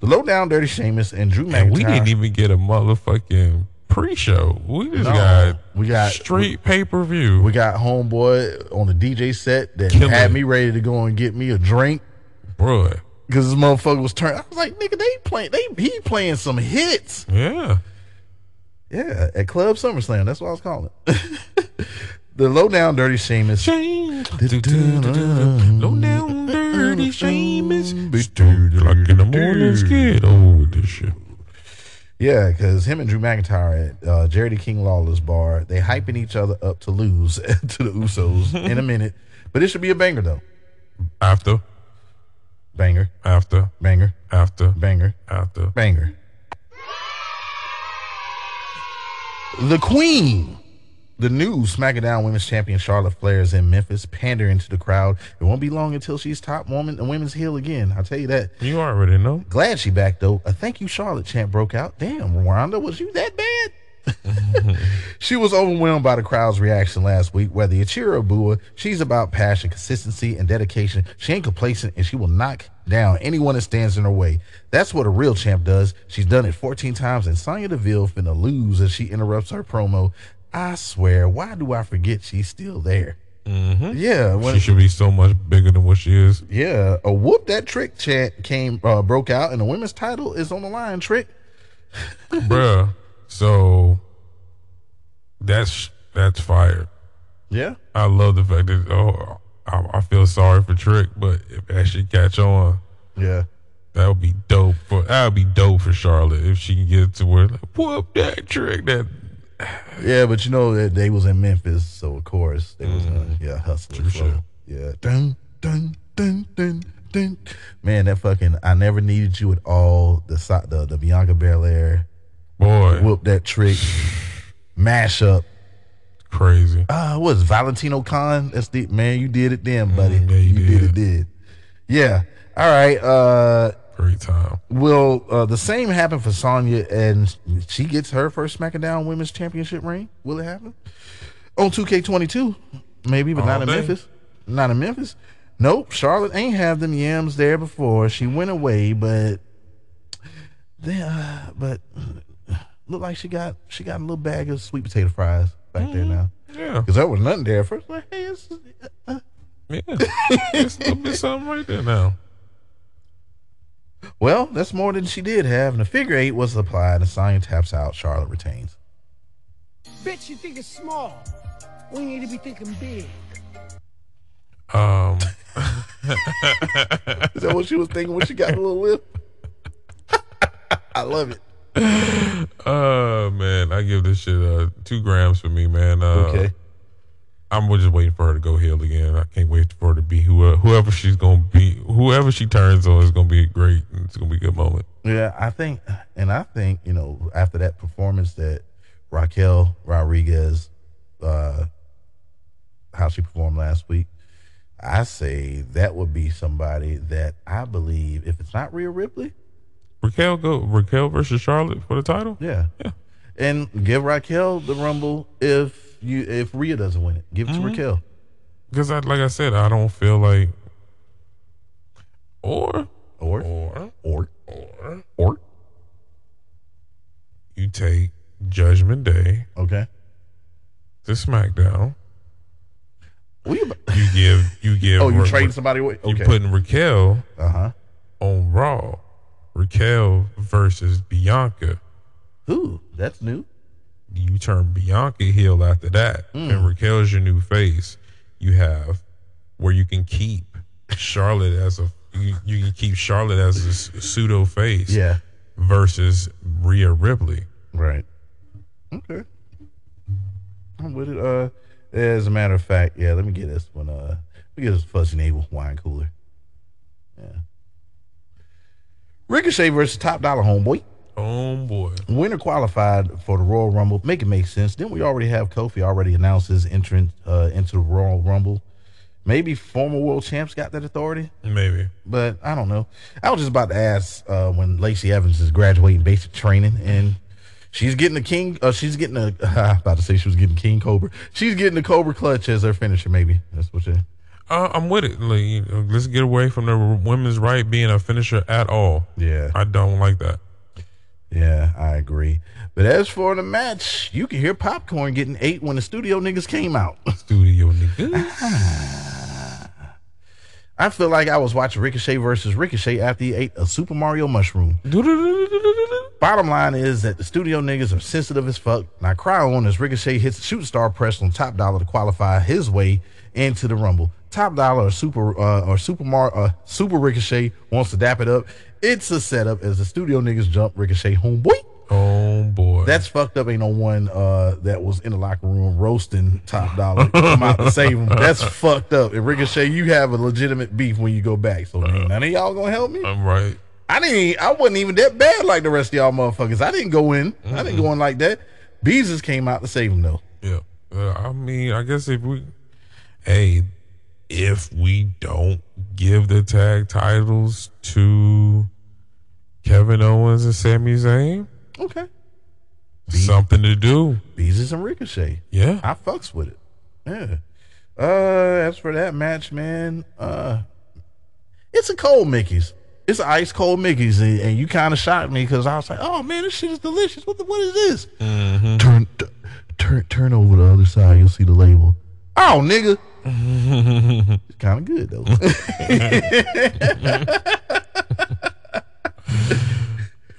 S3: The low down dirty Sheamus and Drew McIntyre.
S1: And we didn't even get a motherfucking pre-show. We just
S3: No,
S1: got
S3: we got
S1: straight pay per view.
S3: We got homeboy on the DJ set that had me ready to go and get me a drink
S1: Bro,
S3: because this motherfucker was turning. I was like, nigga, they playing, they he playing some hits.
S1: yeah.
S3: Yeah, at Club SummerSlam. That's what I was calling it. the low down dirty Sheamus.
S1: Shame. Low down dirty Sheamus. Mm-hmm. Like in the morning, scared over this shit.
S3: Yeah, because him and Drew McIntyre at uh, Jerry the King Lawless bar, they hyping each other up to lose to the Usos in a minute. But it should be a banger though.
S1: After,
S3: Banger,
S1: after,
S3: banger,
S1: after,
S3: banger,
S1: after.
S3: banger. The Queen, the new SmackDown Women's Champion Charlotte Flair is in Memphis, pandering to the crowd. It won't be long until she's top woman and women's heel again. I'll tell you that.
S1: You already know.
S3: Glad she back though. A thank you Charlotte chant broke out. Damn, Ronda, was you that bad? she was overwhelmed by the crowd's reaction last week. Whether you cheer or boo her, she's about passion, consistency, and dedication. She ain't complacent, and she will knock down anyone that stands in her way. That's what a real champ does. She's done it 14 times, and Sonya Deville finna lose as she interrupts her promo. I swear, why do I forget she's still there? Yeah, when,
S1: She should be so much bigger than what she is.
S3: yeah, a whoop that trick chant came uh, broke out, and the women's title is on the line. Trick,
S1: Bruh. So that's that's fire.
S3: yeah,
S1: I love the fact that oh I, I feel sorry for Trick, but if that should catch on,
S3: yeah.
S1: that would be dope for that would be dope for Charlotte if she can get to where like, whoop that Trick that
S3: Yeah, but you know that they was in Memphis, so of course they was uh, yeah hustling
S1: True
S3: flow.
S1: shit.
S3: Yeah, dun dun dun dun dun. Man, that fucking I never needed you at all. The the the Bianca Belair
S1: boy
S3: whoop that trick mashup.
S1: crazy.
S3: Uh, what was Valentino Khan? That's the man. You did it then, buddy.
S1: Mm, yeah, you
S3: did it.
S1: did.
S3: Did yeah. All right. Uh,
S1: Great time.
S3: will uh, the same happen for Sonya and she gets her first SmackDown Women's Championship ring? Will it happen on 2K22? Maybe, but not
S1: All
S3: in. Memphis. Not in Memphis. Nope. Charlotte ain't have them yams there before. She went away, but then, uh, but look like she got she got a little bag of sweet potato fries back there now.
S1: Yeah,
S3: Because there was nothing there first. Like, hey, it's, uh,
S1: yeah. it's a little bit something right there now.
S3: Well, that's more than she did have. And the figure eight was applied. And Sonya taps out. Charlotte retains.
S10: Bitch, you think it's small. We need to be thinking big.
S1: Um,
S3: Is that what she was thinking when she got a little lip? I love it.
S1: uh, man, I give this shit uh two grams for me, man. Uh,
S3: Okay.
S1: I'm just waiting for her to go heel again. I can't wait for her to be whoever, whoever she's gonna be. Whoever she turns on is gonna be great. and It's gonna be a good moment.
S3: Yeah, I think, and I think, you know, after that performance that Raquel Rodriguez, uh, how she performed last week, I say that would be somebody that I believe, if it's not Rhea Ripley,
S1: Raquel go Raquel versus Charlotte for the title.
S3: yeah,
S1: Yeah.
S3: and give Raquel the Rumble if you if Rhea doesn't win it, give it to Raquel.
S1: Because I, like I said, I don't feel like Or,
S3: Or
S1: or,
S3: or
S1: or
S3: or
S1: you take Judgment Day
S3: okay.
S1: to SmackDown.
S3: We
S1: You give, you give.
S3: oh, you
S1: Ra-
S3: trading somebody away?
S1: You
S3: Okay.
S1: putting Raquel
S3: uh huh.
S1: on Raw. Raquel versus Bianca.
S3: Ooh, that's new.
S1: You turn Bianca heel after that,
S3: Hmm.
S1: and Raquel's your new face. You have where you can keep Charlotte as a you, you can keep Charlotte as a pseudo face.
S3: Yeah.
S1: Versus Rhea Ripley.
S3: Right. Okay. I'm with it. Uh, as a matter of fact, yeah. Let me get this one. Uh, let me get this fuzzy navel wine cooler. Yeah. Ricochet versus Top Dolla Homeboy.
S1: Oh boy.
S3: Winner qualified for the Royal Rumble. Make it make sense. Didn't we already have Kofi already announced his entrance uh, into the Royal Rumble? Maybe former world champs got that authority,
S1: Maybe.
S3: but I don't know. I was just about to ask uh, when Lacey Evans is graduating basic training and she's getting the king. Uh, she's getting a. I was about to say she was getting King Cobra. She's getting the Cobra Clutch as her finisher. Maybe that's what she.
S1: Uh, I'm with it. Like, you know, let's get away from the women's right being a finisher at all.
S3: Yeah.
S1: I don't like that.
S3: Yeah, I agree. But as for the match, you can hear popcorn getting ate when the studio niggas came out.
S1: Studio niggas.
S3: I feel like I was watching Ricochet versus Ricochet after he ate a Super Mario mushroom. Bottom line is that the studio niggas are sensitive as fuck. and I cry on as Ricochet hits a shooting star press on Top Dolla to qualify his way into the Rumble. Top Dolla or Super uh, or Super Mar uh, Super Ricochet wants to dap it up. It's a setup as the studio niggas jump Ricochet homeboy.
S1: Oh boy.
S3: That's fucked up. Ain't no one uh, that was in the locker room roasting Top Dolla come out to save him. That's fucked up. And Ricochet, you have a legitimate beef when you go back. So ain't none of y'all gonna help me.
S1: I'm right.
S3: I didn't. I wasn't even that bad like the rest of y'all motherfuckers. I didn't go in. I didn't go in like that. Beezus came out to save him though.
S1: Yeah. Uh, I mean, I guess if we, hey, if we don't give the tag titles to Kevin Owens and Sami Zayn,
S3: Okay.
S1: something to do.
S3: Beezus and Ricochet.
S1: Yeah.
S3: I fucks with it. Yeah. Uh, as for that match, man, uh, it's a cold Mickey's. It's an ice cold Mickey's, and, and you kind of shocked me because I was like, "Oh man, this shit is delicious. What the, what is this?" Turn, t- turn, turn over the other side. You'll see the label. Oh, nigga, it's kind of good though.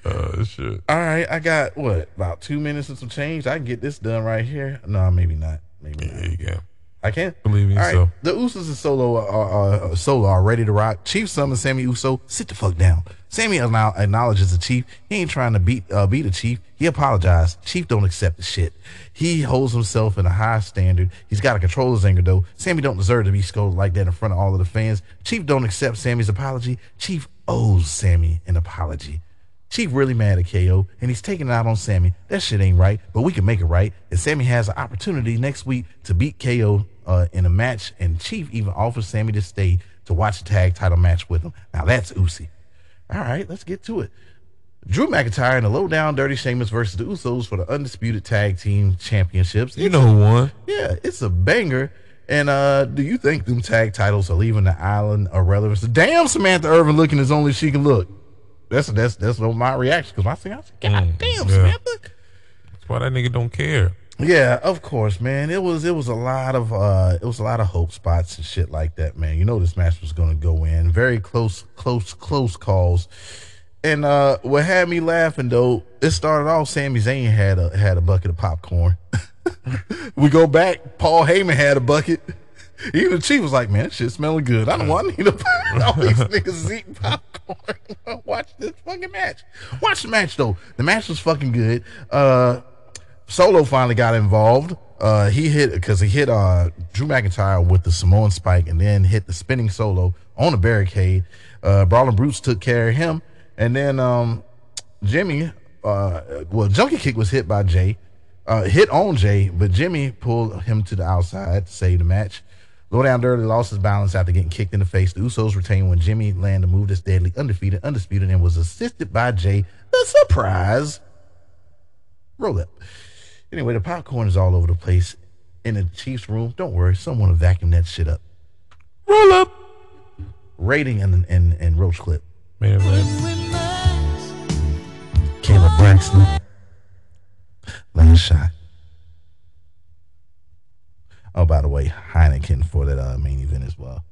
S1: Uh, shit.
S3: All right, I got what about two minutes and some change. I can get this done right here. No, maybe not. Maybe not.
S1: There you go.
S3: I can't
S1: Believe
S3: All right,
S1: yourself.
S3: The Usos and Solo are, are, Solo are ready to rock. Chief summons Sami Uso. Sit the fuck down. Sami now acknowledges the Chief. He ain't trying to beat uh, beat the Chief. He apologized. Chief don't accept the shit. He holds himself in a high standard. He's got to control his anger though. Sami don't deserve to be scolded like that in front of all of the fans. Chief don't accept Sami's apology. Chief owes Sami an apology. Chief really mad at KO and he's taking it out on Sami. That shit ain't right, but we can make it right. And Sami has an opportunity next week to beat KO uh, in a match, and Chief even offers Sami to stay to watch the tag title match with him. Now that's Usi. All right, let's get to it. Drew McIntyre and the low down dirty Sheamus versus the Usos for the undisputed tag team championships.
S1: You know who won?
S3: Yeah, it's a banger. And uh, do you think them tag titles are leaving the island of relevance? Damn, Samantha Irvin looking as only she can look. That's that's that's what my reaction because my thing I said, God
S1: Mm,
S3: damn,
S1: yeah.
S3: Samantha.
S1: That's why that nigga don't care.
S3: Yeah, of course, man. It was it was a lot of uh it was a lot of hope spots and shit like that, man. You know this match was gonna go in. Very close, close, close calls. And uh what had me laughing though, it started off Sami Zayn had a had a bucket of popcorn. we go back, Paul Heyman had a bucket. Even the chief was like, man, that shit smelling good. I don't want to need a all these niggas eating popcorn. Watch this fucking match. Watch the match though. The match was fucking good. Uh Solo finally got involved. Uh, he hit because he hit uh, Drew McIntyre with the Samoan spike and then hit the spinning solo on the barricade. Uh, Brawling Brutes took care of him, and then um, Jimmy, uh, well, Junkie Kick was hit by Jay, uh, hit on Jay, but Jimmy pulled him to the outside to save the match. Low down dirty lost his balance after getting kicked in the face. The Usos retained when Jimmy landed a move that's deadly, undefeated, undisputed, and was assisted by Jay. The surprise roll up. Anyway, the popcorn is all over the place in the Chiefs room. Don't worry, someone will vacuum that shit up.
S1: Roll up.
S3: rating and and, and roach clip.
S1: Main event.
S3: Kayla Braxton. Last shot. Oh, by the way, Heineken for that uh, main event as well.